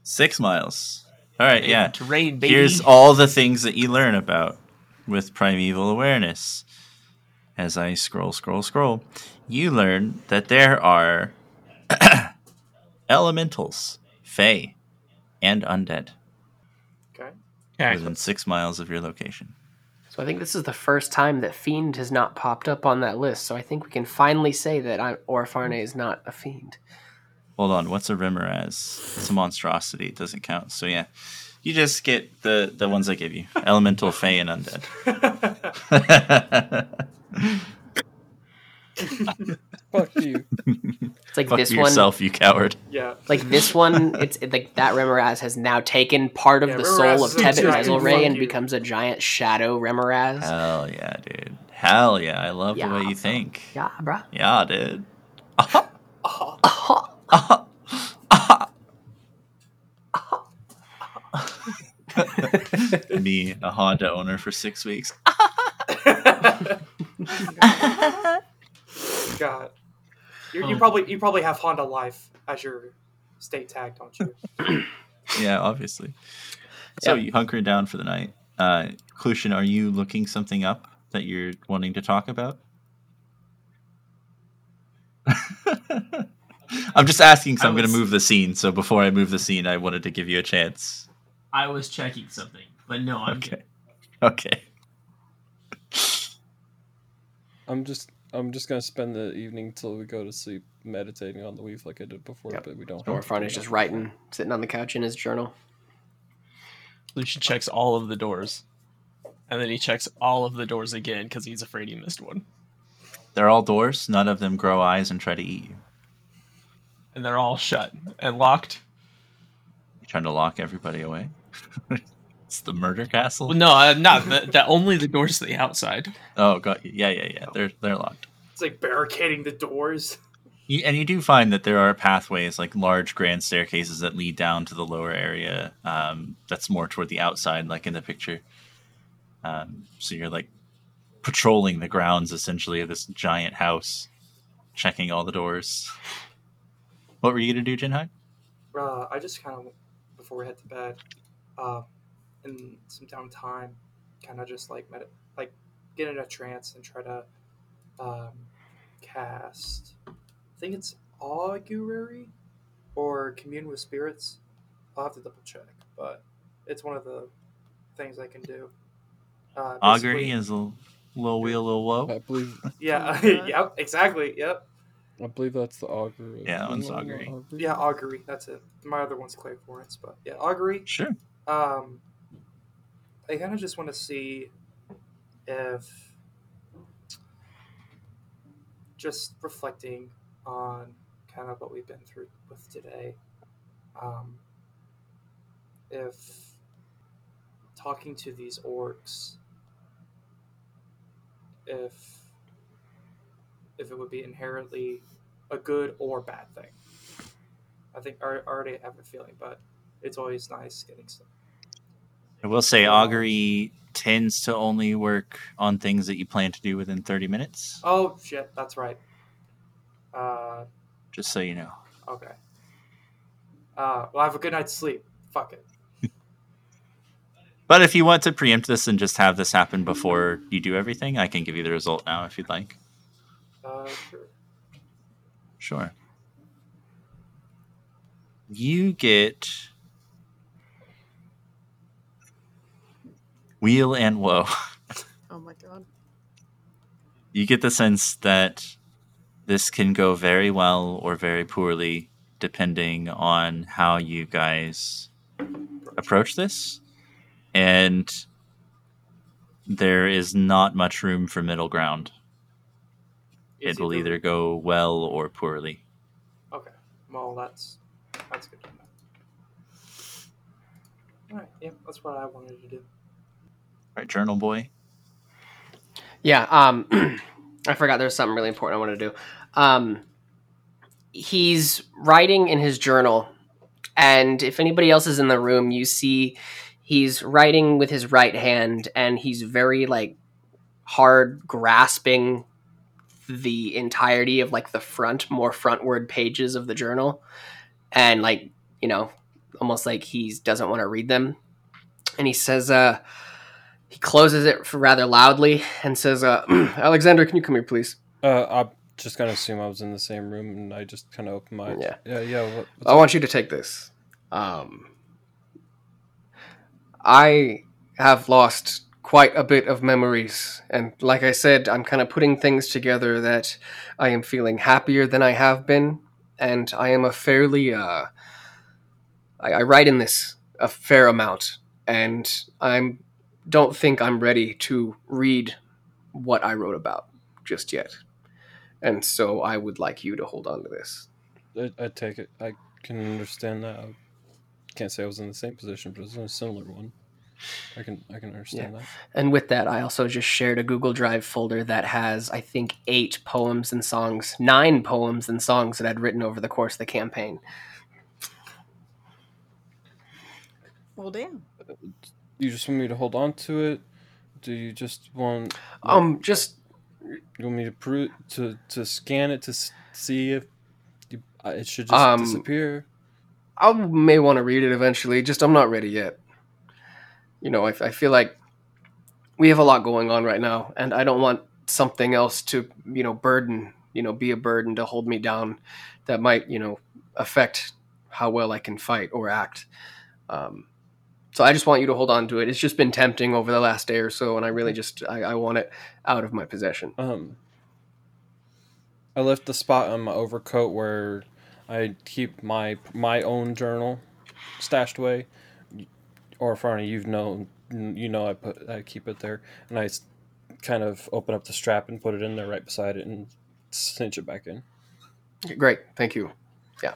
Six miles. All right, yeah. terrain baby. Here's all the things that you learn about with primeval awareness. As I scroll, scroll, scroll, you learn that there are [coughs] elementals, fae, and undead Okay. Okay. within six miles of your location. So I think this is the first time that fiend has not popped up on that list. So I think we can finally say that I, Orfarne is not a fiend. Hold on, what's a Remorhaz? It's a monstrosity. It doesn't count. So yeah, you just get the the ones I give you: [laughs] elemental, fae, and undead. [laughs] [laughs] Fuck you. [laughs] It's like Fuck this yourself, you coward. Yeah. Like this one, it's it, like that Remorhaz has now taken part of Yeah, the Remorhaz soul of a Tebet giant and you. becomes a giant shadow Remorhaz. Hell yeah, dude. Hell yeah, I love the way Yeah. you think. yeah, bruh. Yeah, dude. Oh, [laughs] Me, a Honda owner for six weeks. [laughs] God. You, you probably you probably have Honda Life as your state tag, don't you? [laughs] Yeah, obviously. So Yep. you hunkering down for the night. Uh, Clucion, are you looking something up that you're wanting to talk about? [laughs] I'm just asking because I I'm going to move the scene. So before I move the scene, I wanted to give you a chance. I was checking something, but no, I'm Okay. Okay. I'm just I'm just gonna spend the evening till we go to sleep meditating on the weave like I did before, Yep. but we don't. have to do is just writing, sitting on the couch in his journal. Lucian checks all of the doors, and then he checks all of the doors again because he's afraid he missed one, They're all doors. None of them grow eyes and try to eat you. and they're all shut and locked. You trying to lock everybody away? [laughs] it's the murder castle. Well, no, uh, not the, the only the doors to the outside. Oh, got you. Yeah, yeah, yeah. They're they're locked. It's like barricading the doors. You, and you do find that there are pathways, like large grand staircases that lead down to the lower area. Um, that's more toward the outside, like in the picture. Um, so you're like patrolling the grounds essentially of this giant house, checking all the doors. What were you gonna do, Jinhai? Uh, I just kind of, before we head to bed, uh, in some downtime, kind of just like med- like get in a trance and try to um, cast. I think it's augury or commune with spirits. I'll have to double check, but it's one of the things I can do. Uh, Augury basically- is a little wheel, little woe. I believe [laughs] Yeah. [laughs] Yep. Exactly. Yep. I believe that's the augury. Yeah, that one's augury. Yeah. Augury. That's it. My other one's clairvoyance, but yeah, augury. Sure. Um, I kind of just want to see if just reflecting on kind of what we've been through with today, um, if talking to these orcs, if if it would be inherently a good or bad thing. I think I already have a feeling, but it's always nice getting some. I will say augury tends to only work on things that you plan to do within 30 minutes. Oh shit, that's right. Uh, Just so you know. okay. Uh, well, I have a good night's sleep. Fuck it. [laughs] But if you want to preempt this and just have this happen before you do everything, I can give you the result now if you'd like. Uh, sure. Sure. You get wheel and woe. Oh my god. You get the sense that this can go very well or very poorly depending on how you guys approach this. And there is not much room for middle ground. Is it will either- either go well or poorly. Okay. Well, that's that's good to know. All right. Yeah, that's what I wanted to do. Right, Journal Boy? Yeah, um, [clears throat] I forgot there's something really important I wanted to do. Um, he's writing in his journal, and if anybody else is in the room, you see he's writing with his right hand, and he's very like hard grasping the entirety of like the front, more frontward pages of the journal, and like you know, almost like he doesn't want to read them, and he says, uh he closes it rather loudly and says, uh, [clears throat] "Alexander, can you come here, please?" Uh, I'm just gonna assume I was in the same room, and I just kind of opened my Yeah. yeah yeah. What, I want you to take this. Um, I have lost quite a bit of memories, and like I said, I'm kind of putting things together that I am feeling happier than I have been, and I am a fairly uh, I, I write in this a fair amount, and I'm don't think I'm ready to read what I wrote about just yet. And so I would like you to hold on to this. I, I take it. I can understand that. I can't say I was in the same position, but it was in a similar one. I can I can understand that. And with that, I also just shared a Google Drive folder that has, I think, eight poems and songs, nine poems and songs that I'd written over the course of the campaign. Well, damn. Uh, You just want me to hold on to it? Do you just want Um, just you want me to prove to to scan it to s- see if you, uh, it should just Um, disappear? I may want to read it eventually. Just I'm not ready yet. You know, I, I feel like we have a lot going on right now, and I don't want something else to, you know, burden, you know, be a burden to hold me down that might, you know, affect how well I can fight or act. Um, so I just want you to hold on to it. It's just been tempting over the last day or so, and I really just I, I want it out of my possession. Um, I left the spot on my overcoat where I keep my my own journal stashed away, or Farney, you've known you know I put I keep it there, and I kind of open up the strap and put it in there right beside it and cinch it back in. Great, thank you. Yeah.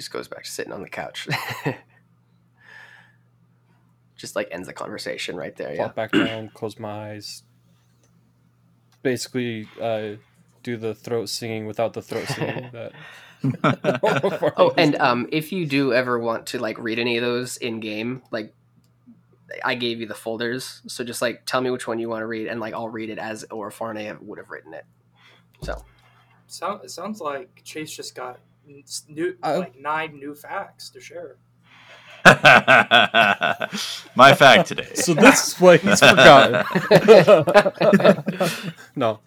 Just goes back to sitting on the couch. [laughs] Just like ends the conversation right there. Yeah. Flop back down, [clears throat] close my eyes. Basically, uh, do the throat singing without the throat singing. [laughs] that [laughs] Oh, and um, if you do ever want to like read any of those in game, like I gave you the folders, so just like tell me which one you want to read, and like I'll read it as or Farne would have written it. So Sound, it sounds like Chase just got n- s- new Oh. like nine new facts to share. [laughs] My fact today. So this is what he's forgotten. [laughs] no,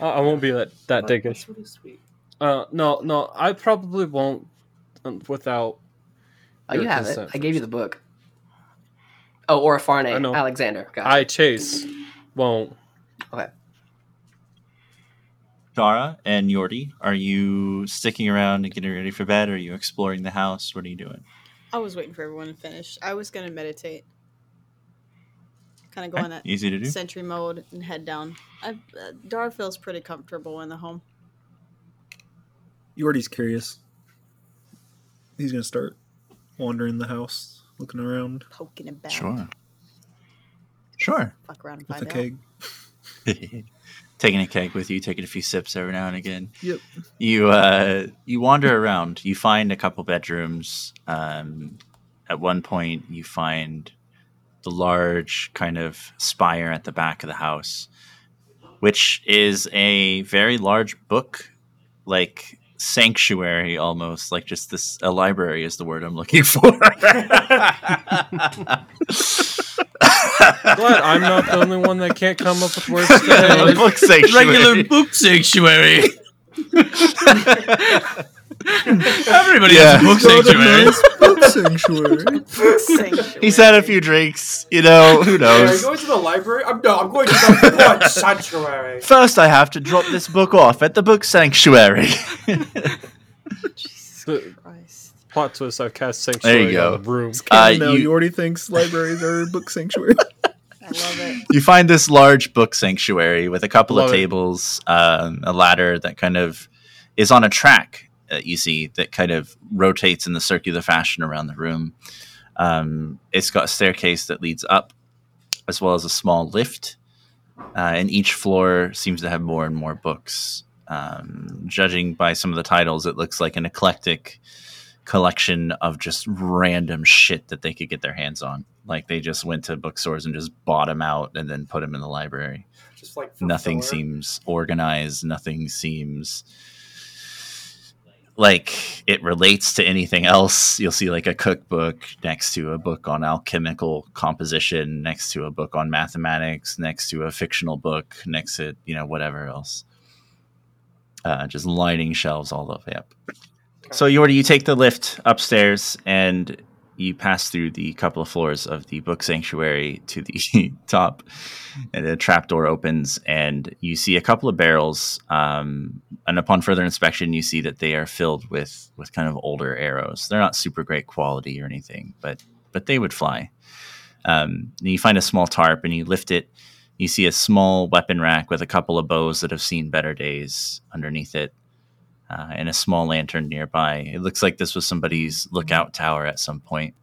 I, I won't be that that That- dickish. That's really sweet. Uh, no, no, I probably won't um, without. oh, you your have it. I gave you the book. Oh, or Farne, I know. Alexander. Gotcha. I chase won't. okay. Dara and Yordi, are you sticking around and getting ready for bed? Or are you exploring the house? What are you doing? I was waiting for everyone to finish. I was gonna meditate, kind of go Okay, on that Easy to do. sentry mode and head down. I, uh, Dar feels pretty comfortable in the home. Yordi's curious. He's gonna start wandering the house, looking around Poking about. Sure. Sure. Fuck around and with find a out. keg. [laughs] taking a keg with you, taking a few sips every now and again. Yep. You uh, you wander around. You find a couple bedrooms. Um, at one point, you find the large kind of spire at the back of the house, which is a very large book, like sanctuary almost like just this a library is the word i'm looking for [laughs] Glad I'm not the only one that can't come up with words a [laughs] today. book sanctuary Regular book sanctuary. [laughs] [laughs] Everybody Yeah. has a book Got a sanctuary. nice book sanctuary. [laughs] Sanctuary. he's had a few drinks you know who Hey, are you knows going to the library? I'm no, I'm going to the [laughs] book sanctuary. First, I have to drop this book off at the book sanctuary. Jesus The- Christ. Plot twist: I've cast sanctuary There you go. on the room. Uh, Canon now, you- Yordi thinks libraries are book sanctuary. I love it. you find this large book sanctuary with a couple Love of tables, um, a ladder that kind of is on a track. Uh, you see that kind of rotates in the circular fashion around the room. Um, it's got a staircase that leads up, as well as a small lift. Uh, and each floor seems to have more and more books. Um, judging by some of the titles, it looks like an eclectic collection of just random shit that they could get their hands on. Like they just went to bookstores and just bought them out and then put them in the library. Just like Nothing seems organized. Nothing seems like it relates to anything else. You'll see like a cookbook next to a book on alchemical composition, next to a book on mathematics, next to a fictional book, next to you know whatever else. Uh, just lining shelves all the way up. So Yordi, you take the lift upstairs and you pass through the couple of floors of the book sanctuary to the [laughs] top, and a trapdoor opens, and you see a couple of barrels. Um, and upon further inspection, you see that they are filled with with kind of older arrows. They're not super great quality or anything, but but they would fly. Um, and you find a small tarp, and you lift it. You see a small weapon rack with a couple of bows that have seen better days underneath it uh, and a small lantern nearby. It looks like this was somebody's lookout tower at some point.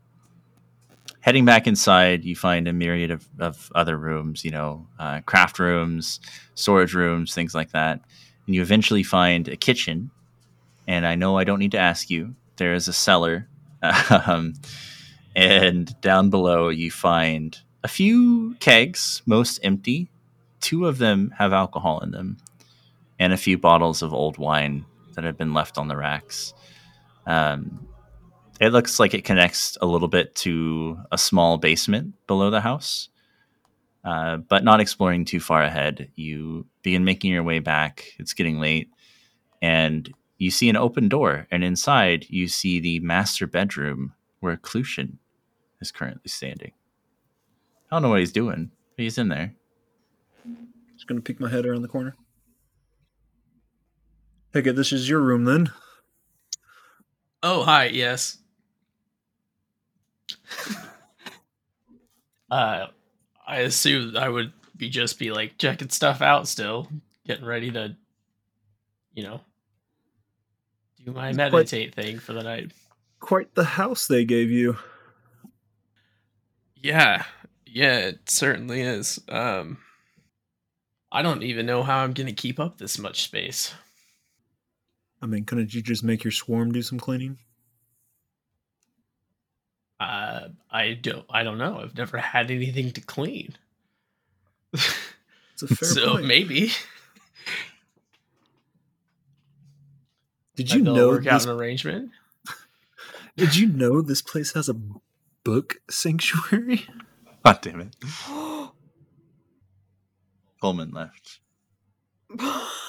Heading back inside, you find a myriad of, of other rooms, you know, uh, craft rooms, storage rooms, things like that. And you eventually find a kitchen. And I know I don't need to ask you, there is a cellar. [laughs] um, and down below, you find a few kegs, most empty. Two of them have alcohol in them, and a few bottles of old wine that have been left on the racks. Um, it looks like it connects a little bit to a small basement below the house. Uh, but not exploring too far ahead, you begin making your way back. It's getting late, and you see an open door, and inside you see the master bedroom where Clucion is currently standing. I don't know what he's doing, but he's in there. Just gonna peek my head around the corner. Take it. This is your room then. Oh, hi. Yes. [laughs] uh, I assume I would be just be like checking stuff out still, getting ready to, you know, do my It's quite- meditate thing for the night. Quite the house they gave you. Yeah, yeah, it certainly is. Um, I don't even know how I'm gonna keep up this much space. I mean, couldn't you just make your swarm do some cleaning? Uh, I don't. I don't know. I've never had anything to clean, It's a fair [laughs] so point. maybe. Did you be know work out an arrangement? Did you know this place has a book sanctuary? [laughs] God damn it. [gasps] Coleman left. [laughs]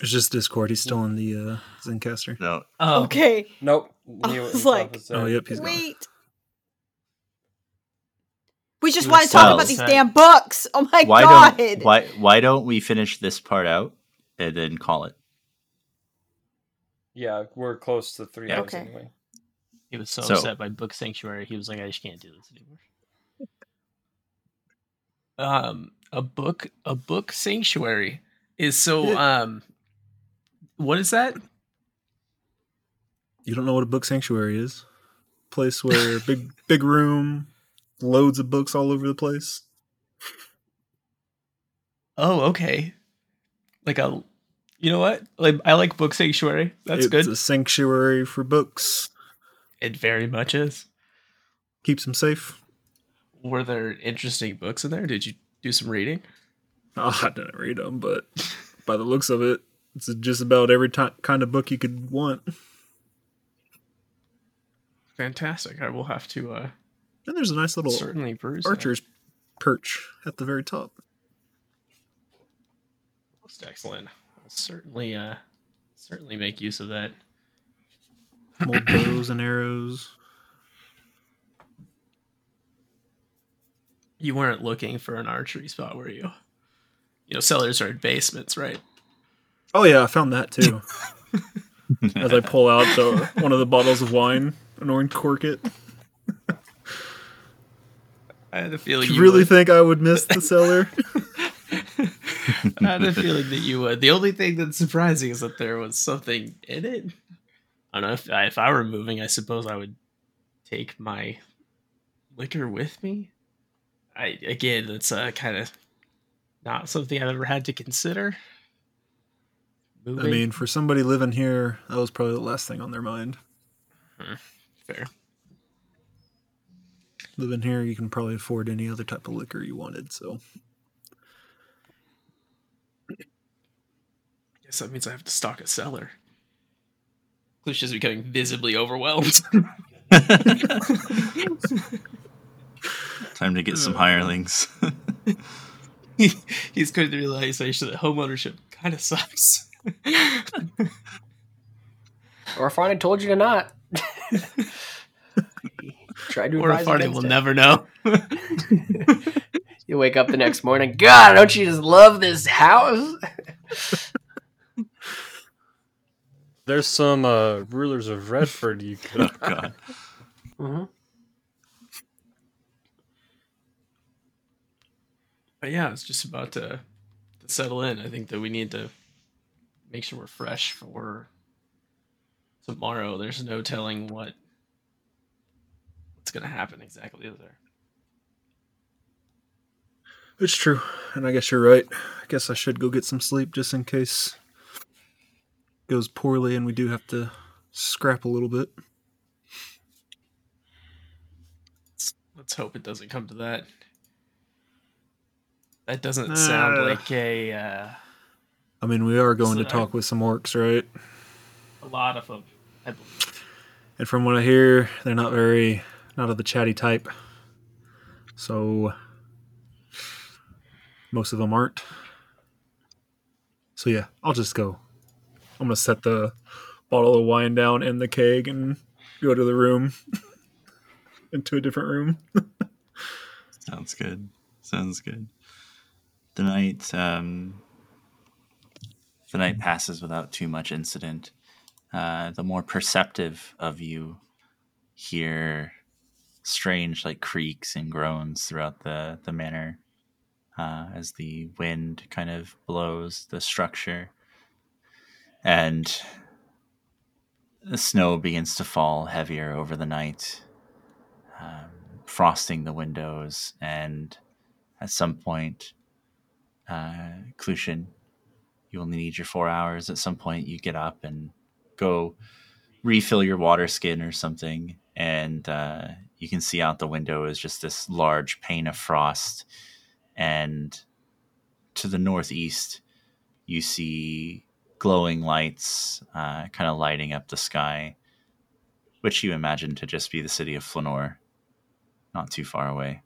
It's just Discord. He's still in the uh, Zencastr. No. Oh, Okay. Nope. [laughs] I was like. Oh, yep, he's gone. Wait. We just want to talk about these damn books. Oh my why god. don't why why don't we finish this part out and then call it? Yeah, we're close to three Yeah. hours Okay. anyway. He was so, So- upset by Book Sanctuary. He was like, I just can't do this anymore. Um, a book, a book sanctuary is so. Um, what is that? You don't know what a book sanctuary is? Place where [laughs] big big room, loads of books all over the place. Oh, okay. Like a, you know what? Like I like Book Sanctuary. That's it's good. a sanctuary for books. It very much is. Keeps them safe. Were there interesting books in there? Did you do some reading? Oh, [laughs] I didn't read them, but by the looks of it, it's just about every ti kind of book you could want. Fantastic. I will have to uh And there's a nice little certainly peruse. that. archer's perch at the very top. Most excellent. I'll certainly uh certainly make use of that. More bows and arrows. You weren't looking for an archery spot, were you? You know, cellars are in basements, right? Oh yeah, I found that too. [laughs] As I pull out the one of the bottles of wine and orange cork it. I had a feeling You you really would. think I would miss the cellar? [laughs] I had a feeling that you would. The only thing that's surprising is that there was something in it. I don't know if I, if I were moving, I suppose I would take my liquor with me. I again, that's uh, kind of not something I've ever had to consider. I mean, for somebody living here, that was probably the last thing on their mind. Hmm, fair. Living here, you can probably afford any other type of liquor you wanted. So Guess that means I have to stock a cellar. Lucia's becoming visibly overwhelmed. Time to get some [laughs] hirelings. [laughs] He's going to the realization that home ownership kind of sucks. Or if I told you to not. [laughs] Tried to or if Arnie against will it. never know. [laughs] You wake up the next morning. God, don't you just love this house? [laughs] There's some uh, rulers of Redford you could. oh god. hmm But yeah, it's just about to, to settle in. I think that we need to make sure we're fresh for tomorrow. There's no telling what what's going to happen exactly is there. it's true, and I guess you're right. I guess I should go get some sleep just in case it goes poorly and we do have to scrap a little bit. Let's, let's hope it doesn't come to that. That doesn't sound Uh. like a uh, I mean, we are going to So- talk with some orcs, right? a lot of them. I believe. And from what I hear, they're not very not of the chatty type. So most of them aren't. So yeah, I'll just go. I'm gonna set the bottle of wine down in the keg and go to the room. [laughs] into a different room. [laughs] Sounds good. Sounds good. The night um the night passes without too much incident. Uh, the more perceptive of you hear strange like creaks and groans throughout the the manor uh, as the wind kind of blows the structure and the snow begins to fall heavier over the night um, frosting the windows and at some point uh, Clucion, you only need your four hours at some point you get up and go refill your water skin or something and uh, you can see out the window is just this large pane of frost, and to the northeast, you see glowing lights uh, kind of lighting up the sky, which you imagine to just be the city of Flanor, not too far away.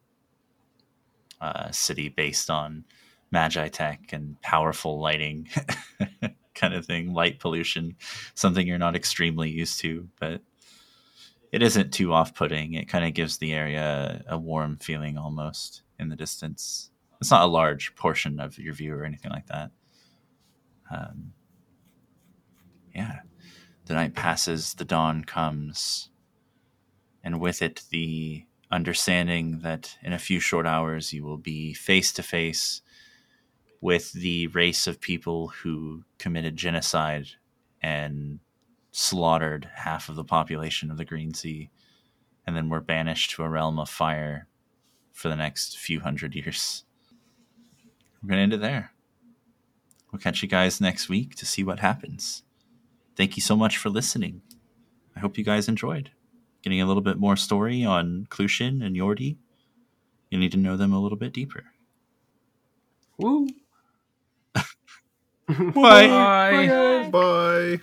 A city based on magi tech and powerful lighting [laughs] kind of thing, light pollution, something you're not extremely used to, but it isn't too off putting. It kind of gives the area a warm feeling almost in the distance. It's not a large portion of your view or anything like that. Um, yeah. The night passes, the dawn comes, and with it, the understanding that in a few short hours you will be face to face with the race of people who committed genocide and slaughtered half of the population of the Green Sea, and then were banished to a realm of fire for the next few hundred years. We're going to end it there. We'll catch you guys next week to see what happens. Thank you so much for listening. I hope you guys enjoyed. Getting a little bit more story on Clucion and Yordi. You need to know them a little bit deeper. Woo. Bye. Bye. Bye.